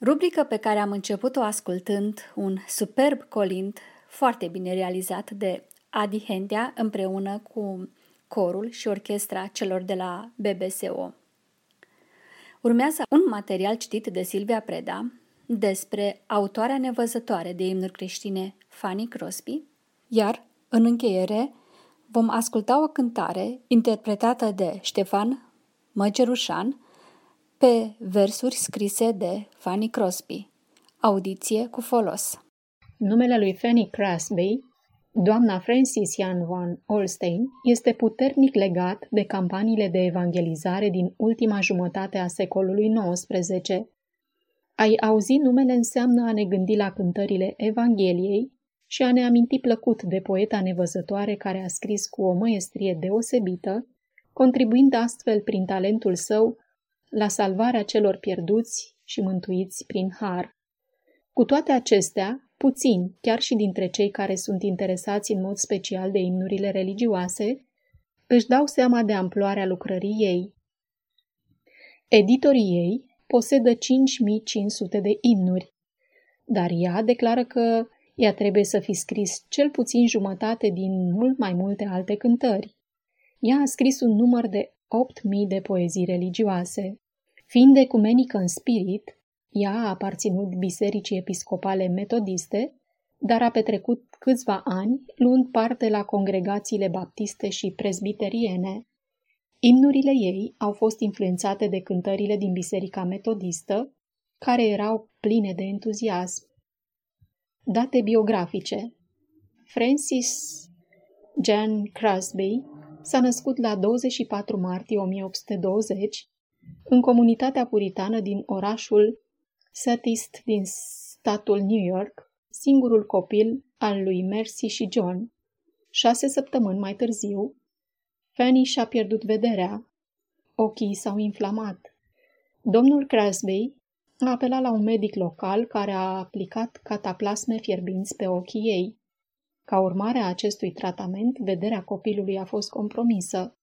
rubrică pe care am început-o ascultând un superb colind foarte bine realizat de Adi Hendea împreună cu corul și orchestra celor de la BBSO. Urmează un material citit de Silvia Preda despre autoarea nevăzătoare de imnuri creștine Fanny Crosby, iar, în încheiere, vom asculta o cântare interpretată de Ștefan Măgerușan pe versuri scrise de Fanny Crosby. Audiție cu folos. Numele lui Fanny Crosby, doamna Francis Jan van Olstein, este puternic legat de campaniile de evangelizare din ultima jumătate a secolului XIX. Ai auzi numele înseamnă a ne gândi la cântările Evangheliei și a ne aminti plăcut de poeta nevăzătoare care a scris cu o măiestrie deosebită, contribuind astfel prin talentul său la salvarea celor pierduți și mântuiți prin har. Cu toate acestea, puțini, chiar și dintre cei care sunt interesați în mod special de imnurile religioase, își dau seama de amploarea lucrării ei. Editorii ei posedă 5500 de imnuri, dar ea declară că ea trebuie să fi scris cel puțin jumătate din mult mai multe alte cântări. Ea a scris un număr de 8.000 de poezii religioase. Fiind ecumenică în spirit, ea a aparținut bisericii episcopale metodiste, dar a petrecut câțiva ani luând parte la congregațiile baptiste și prezbiteriene. Imnurile ei au fost influențate de cântările din biserica metodistă, care erau pline de entuziasm. Date biografice Francis Jan Crosby s-a născut la 24 martie 1820 în comunitatea puritană din orașul Satist din statul New York, singurul copil al lui Mercy și John. Șase săptămâni mai târziu, Fanny și-a pierdut vederea. Ochii s-au inflamat. Domnul Crosby a apelat la un medic local care a aplicat cataplasme fierbinți pe ochii ei. Ca urmare a acestui tratament, vederea copilului a fost compromisă.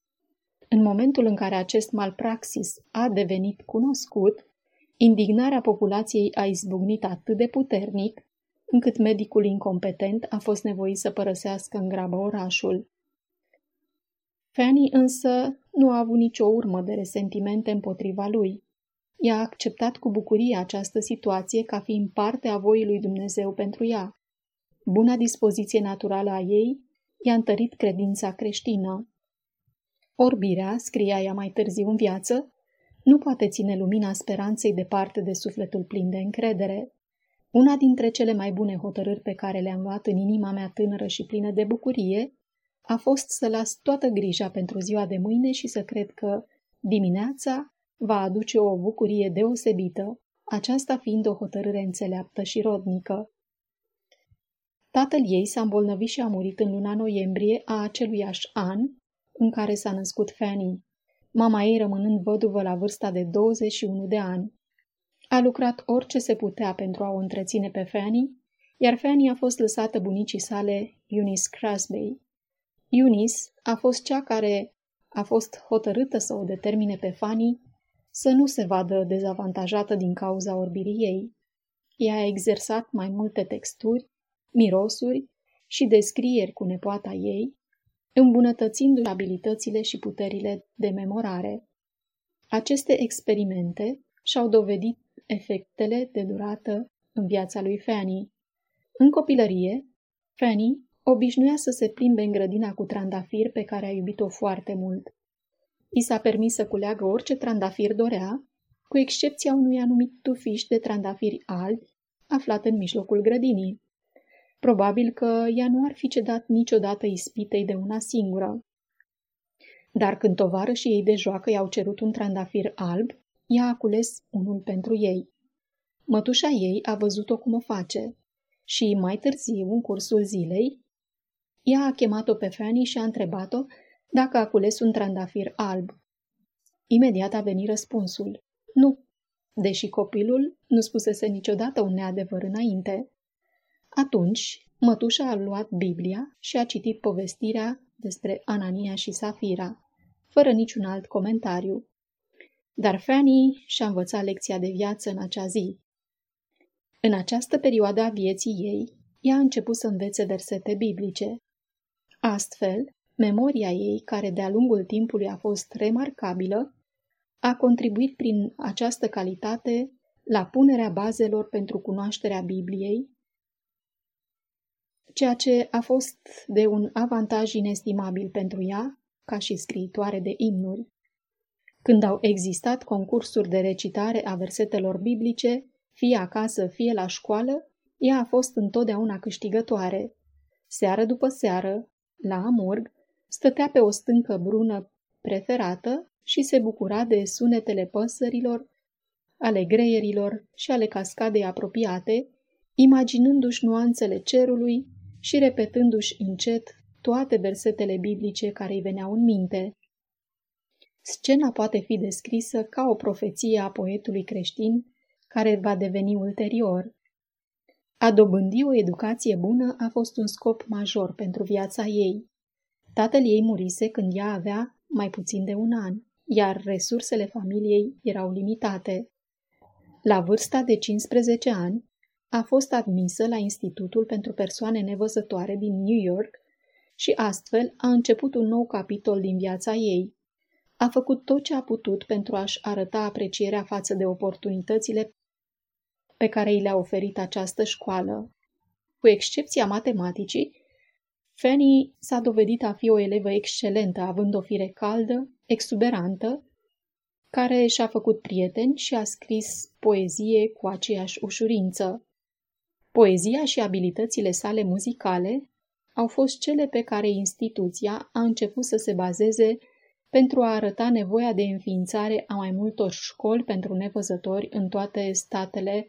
În momentul în care acest malpraxis a devenit cunoscut, indignarea populației a izbucnit atât de puternic, încât medicul incompetent a fost nevoit să părăsească în grabă orașul. Fanny însă nu a avut nicio urmă de resentimente împotriva lui. Ea a acceptat cu bucurie această situație ca fiind parte a voii lui Dumnezeu pentru ea. Buna dispoziție naturală a ei i-a întărit credința creștină. Orbirea, scria ea mai târziu în viață, nu poate ține lumina speranței departe de sufletul plin de încredere. Una dintre cele mai bune hotărâri pe care le-am luat în inima mea tânără și plină de bucurie a fost să las toată grija pentru ziua de mâine și să cred că dimineața va aduce o bucurie deosebită, aceasta fiind o hotărâre înțeleaptă și rodnică. Tatăl ei s-a îmbolnăvit și a murit în luna noiembrie a aceluiași an în care s-a născut Fanny, mama ei rămânând văduvă la vârsta de 21 de ani. A lucrat orice se putea pentru a o întreține pe Fanny, iar Fanny a fost lăsată bunicii sale, Eunice Crasby. Eunice a fost cea care a fost hotărâtă să o determine pe Fanny să nu se vadă dezavantajată din cauza orbirii ei. Ea a exersat mai multe texturi, mirosuri și descrieri cu nepoata ei, îmbunătățind abilitățile și puterile de memorare. Aceste experimente și-au dovedit efectele de durată în viața lui Fanny. În copilărie, Fanny obișnuia să se plimbe în grădina cu trandafir pe care a iubit-o foarte mult. I s-a permis să culeagă orice trandafir dorea, cu excepția unui anumit tufiș de trandafiri albi, aflat în mijlocul grădinii. Probabil că ea nu ar fi cedat niciodată ispitei de una singură. Dar când și ei de joacă i-au cerut un trandafir alb, ea a cules unul pentru ei. Mătușa ei a văzut-o cum o face și, mai târziu, în cursul zilei, ea a chemat-o pe Fanny și a întrebat-o dacă a cules un trandafir alb. Imediat a venit răspunsul. Nu, deși copilul nu spusese niciodată un neadevăr înainte. Atunci, mătușa a luat Biblia și a citit povestirea despre Anania și Safira, fără niciun alt comentariu. Dar Fanny și-a învățat lecția de viață în acea zi. În această perioadă a vieții ei, ea a început să învețe versete biblice. Astfel, memoria ei, care de-a lungul timpului a fost remarcabilă, a contribuit prin această calitate la punerea bazelor pentru cunoașterea Bibliei, ceea ce a fost de un avantaj inestimabil pentru ea, ca și scriitoare de imnuri. Când au existat concursuri de recitare a versetelor biblice, fie acasă, fie la școală, ea a fost întotdeauna câștigătoare. Seară după seară, la Amurg, stătea pe o stâncă brună preferată și se bucura de sunetele păsărilor, ale greierilor și ale cascadei apropiate, imaginându-și nuanțele cerului și repetându-și încet toate versetele biblice care îi veneau în minte. Scena poate fi descrisă ca o profeție a poetului creștin care va deveni ulterior. A dobândi o educație bună a fost un scop major pentru viața ei. Tatăl ei murise când ea avea mai puțin de un an, iar resursele familiei erau limitate. La vârsta de 15 ani, a fost admisă la Institutul pentru Persoane Nevăzătoare din New York și astfel a început un nou capitol din viața ei. A făcut tot ce a putut pentru a-și arăta aprecierea față de oportunitățile pe care i le-a oferit această școală. Cu excepția matematicii, Fanny s-a dovedit a fi o elevă excelentă, având o fire caldă, exuberantă, care și-a făcut prieteni și a scris poezie cu aceeași ușurință. Poezia și abilitățile sale muzicale au fost cele pe care instituția a început să se bazeze pentru a arăta nevoia de înființare a mai multor școli pentru nevăzători în toate statele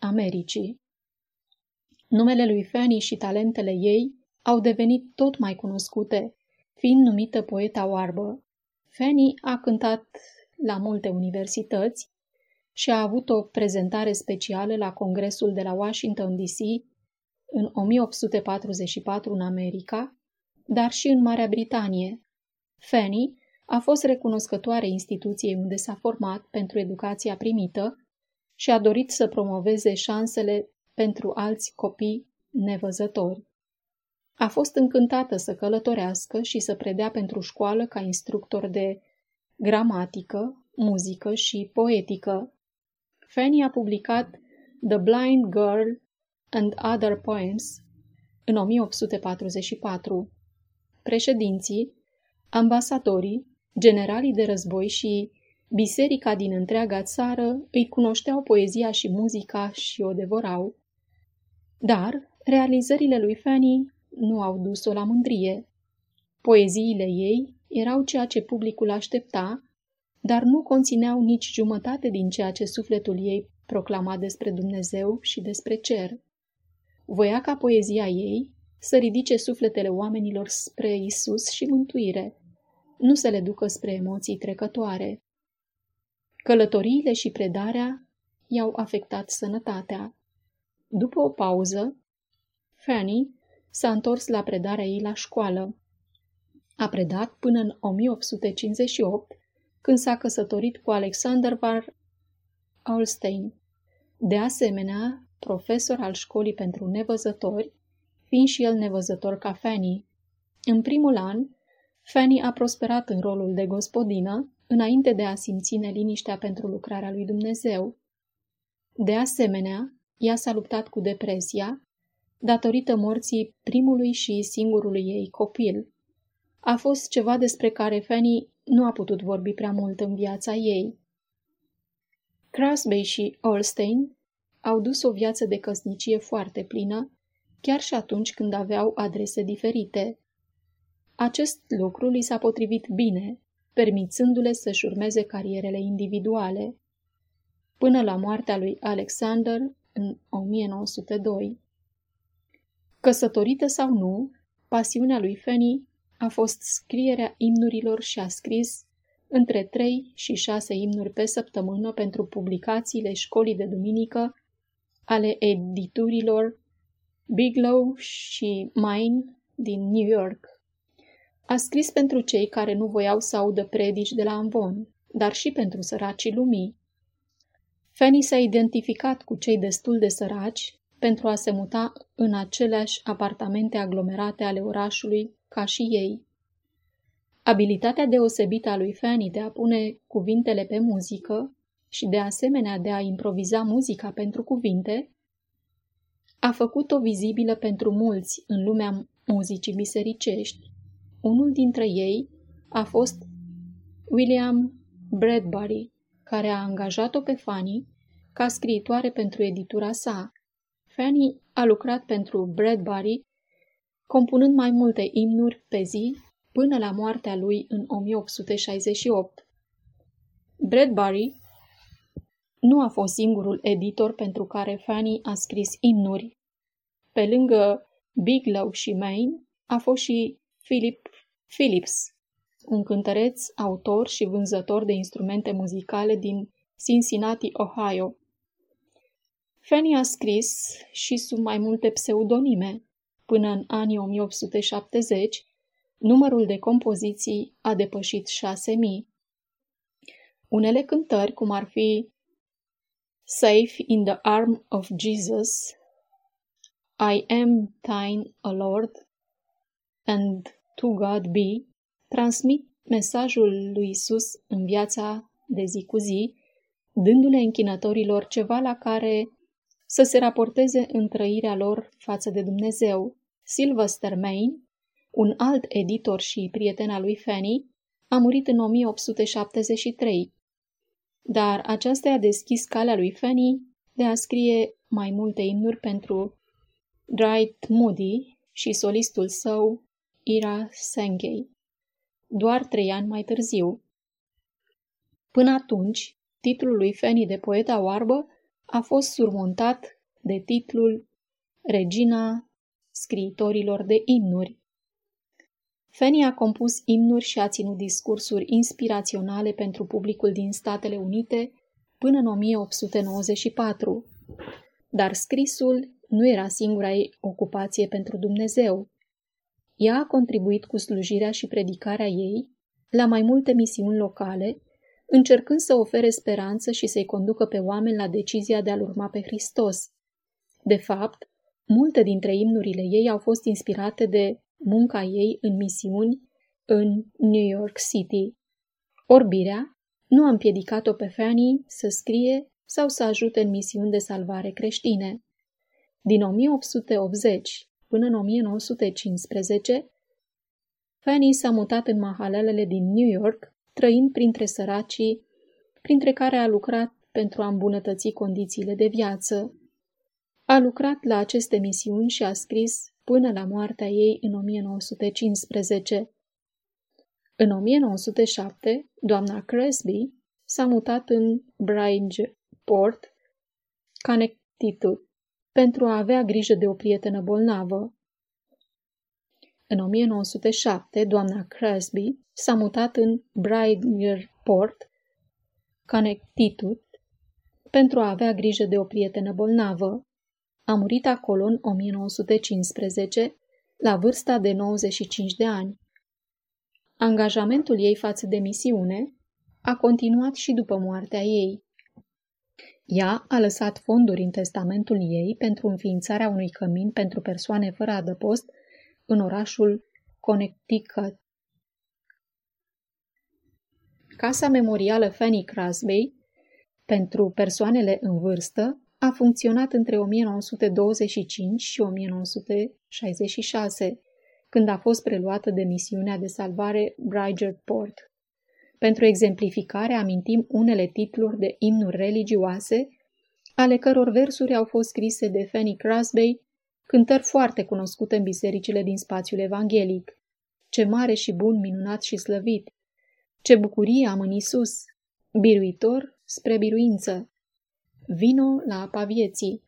Americii. Numele lui Fanny și talentele ei au devenit tot mai cunoscute, fiind numită poeta oarbă. Fanny a cântat la multe universități și a avut o prezentare specială la Congresul de la Washington DC în 1844 în America, dar și în Marea Britanie. Fanny a fost recunoscătoare instituției unde s-a format pentru educația primită și a dorit să promoveze șansele pentru alți copii nevăzători. A fost încântată să călătorească și să predea pentru școală ca instructor de gramatică, muzică și poetică. Fanny a publicat The Blind Girl and Other Poems în 1844. Președinții, ambasadorii, generalii de război și biserica din întreaga țară îi cunoșteau poezia și muzica și o devorau. Dar realizările lui Fanny nu au dus-o la mândrie. Poeziile ei erau ceea ce publicul aștepta, dar nu conțineau nici jumătate din ceea ce sufletul ei proclama despre Dumnezeu și despre cer. Voia ca poezia ei să ridice sufletele oamenilor spre Isus și mântuire, nu să le ducă spre emoții trecătoare. Călătoriile și predarea i-au afectat sănătatea. După o pauză, Fanny s-a întors la predarea ei la școală. A predat până în 1858, când s-a căsătorit cu Alexander Var Olstein. De asemenea, profesor al școlii pentru nevăzători, fiind și el nevăzător ca Fanny. În primul an, Fanny a prosperat în rolul de gospodină, înainte de a simți neliniștea pentru lucrarea lui Dumnezeu. De asemenea, ea s-a luptat cu depresia, datorită morții primului și singurului ei copil. A fost ceva despre care Fanny nu a putut vorbi prea mult în viața ei. Crosby și Olstein au dus o viață de căsnicie foarte plină, chiar și atunci când aveau adrese diferite. Acest lucru li s-a potrivit bine, permițându-le să-și urmeze carierele individuale, până la moartea lui Alexander în 1902. Căsătorită sau nu, pasiunea lui Fanny a fost scrierea imnurilor și a scris între 3 și 6 imnuri pe săptămână pentru publicațiile școlii de duminică ale editurilor Bigelow și Mine din New York. A scris pentru cei care nu voiau să audă predici de la Amvon, dar și pentru săracii lumii. Fanny s-a identificat cu cei destul de săraci pentru a se muta în aceleași apartamente aglomerate ale orașului ca și ei. Abilitatea deosebită a lui Fanny de a pune cuvintele pe muzică și de asemenea de a improviza muzica pentru cuvinte a făcut-o vizibilă pentru mulți în lumea muzicii bisericești. Unul dintre ei a fost William Bradbury, care a angajat-o pe Fanny ca scriitoare pentru editura sa. Fanny a lucrat pentru Bradbury, compunând mai multe imnuri pe zi până la moartea lui în 1868. Bradbury nu a fost singurul editor pentru care Fanny a scris imnuri. Pe lângă Biglow și Maine a fost și Philip Phillips, un cântăreț, autor și vânzător de instrumente muzicale din Cincinnati, Ohio. Fanny a scris și sub mai multe pseudonime. Până în anii 1870, numărul de compoziții a depășit 6000. Unele cântări, cum ar fi Safe in the arm of Jesus, I am thine, a Lord, and to God be, transmit mesajul lui Isus în viața de zi cu zi, dându-le închinătorilor ceva la care să se raporteze în trăirea lor față de Dumnezeu. Sylvester Maine, un alt editor și prieten al lui Fanny, a murit în 1873. Dar aceasta i-a deschis calea lui Fanny de a scrie mai multe imnuri pentru Dwight Moody și solistul său Ira Sengay, doar trei ani mai târziu. Până atunci, titlul lui Fanny de poeta oarbă a fost surmontat de titlul Regina scriitorilor de imnuri. Fanny a compus imnuri și a ținut discursuri inspiraționale pentru publicul din Statele Unite până în 1894. Dar scrisul nu era singura ei ocupație pentru Dumnezeu. Ea a contribuit cu slujirea și predicarea ei la mai multe misiuni locale, încercând să ofere speranță și să-i conducă pe oameni la decizia de a-L urma pe Hristos. De fapt, multe dintre imnurile ei au fost inspirate de munca ei în misiuni în New York City. Orbirea nu a împiedicat-o pe Fanny să scrie sau să ajute în misiuni de salvare creștine. Din 1880 până în 1915, Fanny s-a mutat în mahalelele din New York, trăind printre săracii, printre care a lucrat pentru a îmbunătăți condițiile de viață. A lucrat la aceste misiuni și a scris până la moartea ei în 1915. În 1907, doamna Cresby s-a mutat în Bridgeport, Connecticut, pentru a avea grijă de o prietenă bolnavă. În 1907, doamna Cresby s-a mutat în Bridgeport, Connecticut, pentru a avea grijă de o prietenă bolnavă. A murit acolo în 1915, la vârsta de 95 de ani. Angajamentul ei față de misiune a continuat și după moartea ei. Ea a lăsat fonduri în testamentul ei pentru înființarea unui cămin pentru persoane fără adăpost în orașul Connecticut. Casa memorială Fanny Crosby pentru persoanele în vârstă a funcționat între 1925 și 1966, când a fost preluată de misiunea de salvare Bridgeport. Pentru exemplificare amintim unele titluri de imnuri religioase, ale căror versuri au fost scrise de Fanny Crosby, cântări foarte cunoscute în bisericile din spațiul evanghelic. Ce mare și bun, minunat și slăvit! Ce bucurie am în Isus! Biruitor spre biruință! Vino la apa vieții!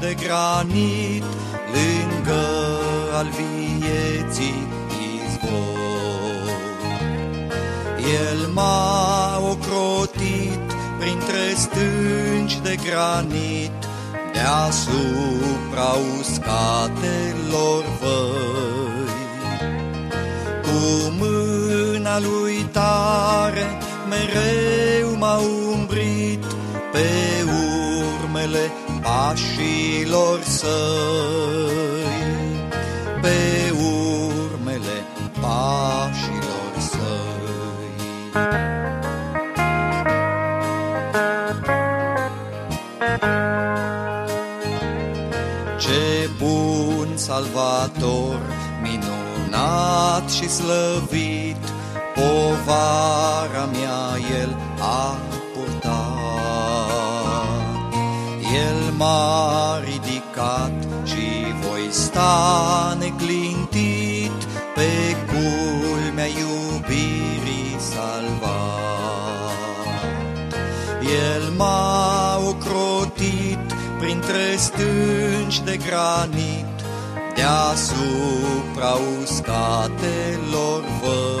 De granit Lângă al vieții izvor El m-a ocrotit printre stânci de granit, deasupra uscatelor văi. Cu mâna lui tare mereu m-a umbrit pe urmele pașilor săi, pe urmele pașilor săi. Ce bun salvator, minunat și slăvit, povara mea el a El m-a ridicat și voi sta neclintit pe culmea iubirii salvat. El m-a ocrotit printre stânci de granit, deasupra uscatelor văi.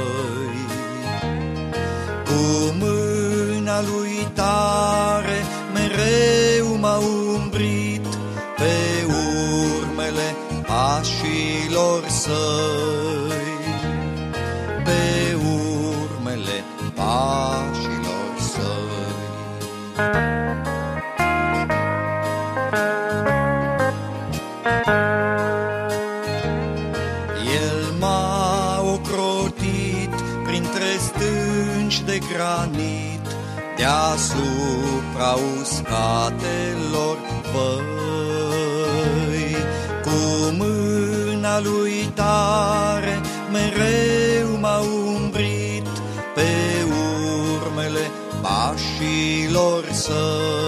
Pașilor săi, pe urmele pașilor săi. El m-a ocrotit printre stânci de granit, deasupra uscatelor mâna lui tare mereu m-a umbrit pe urmele pașilor săi,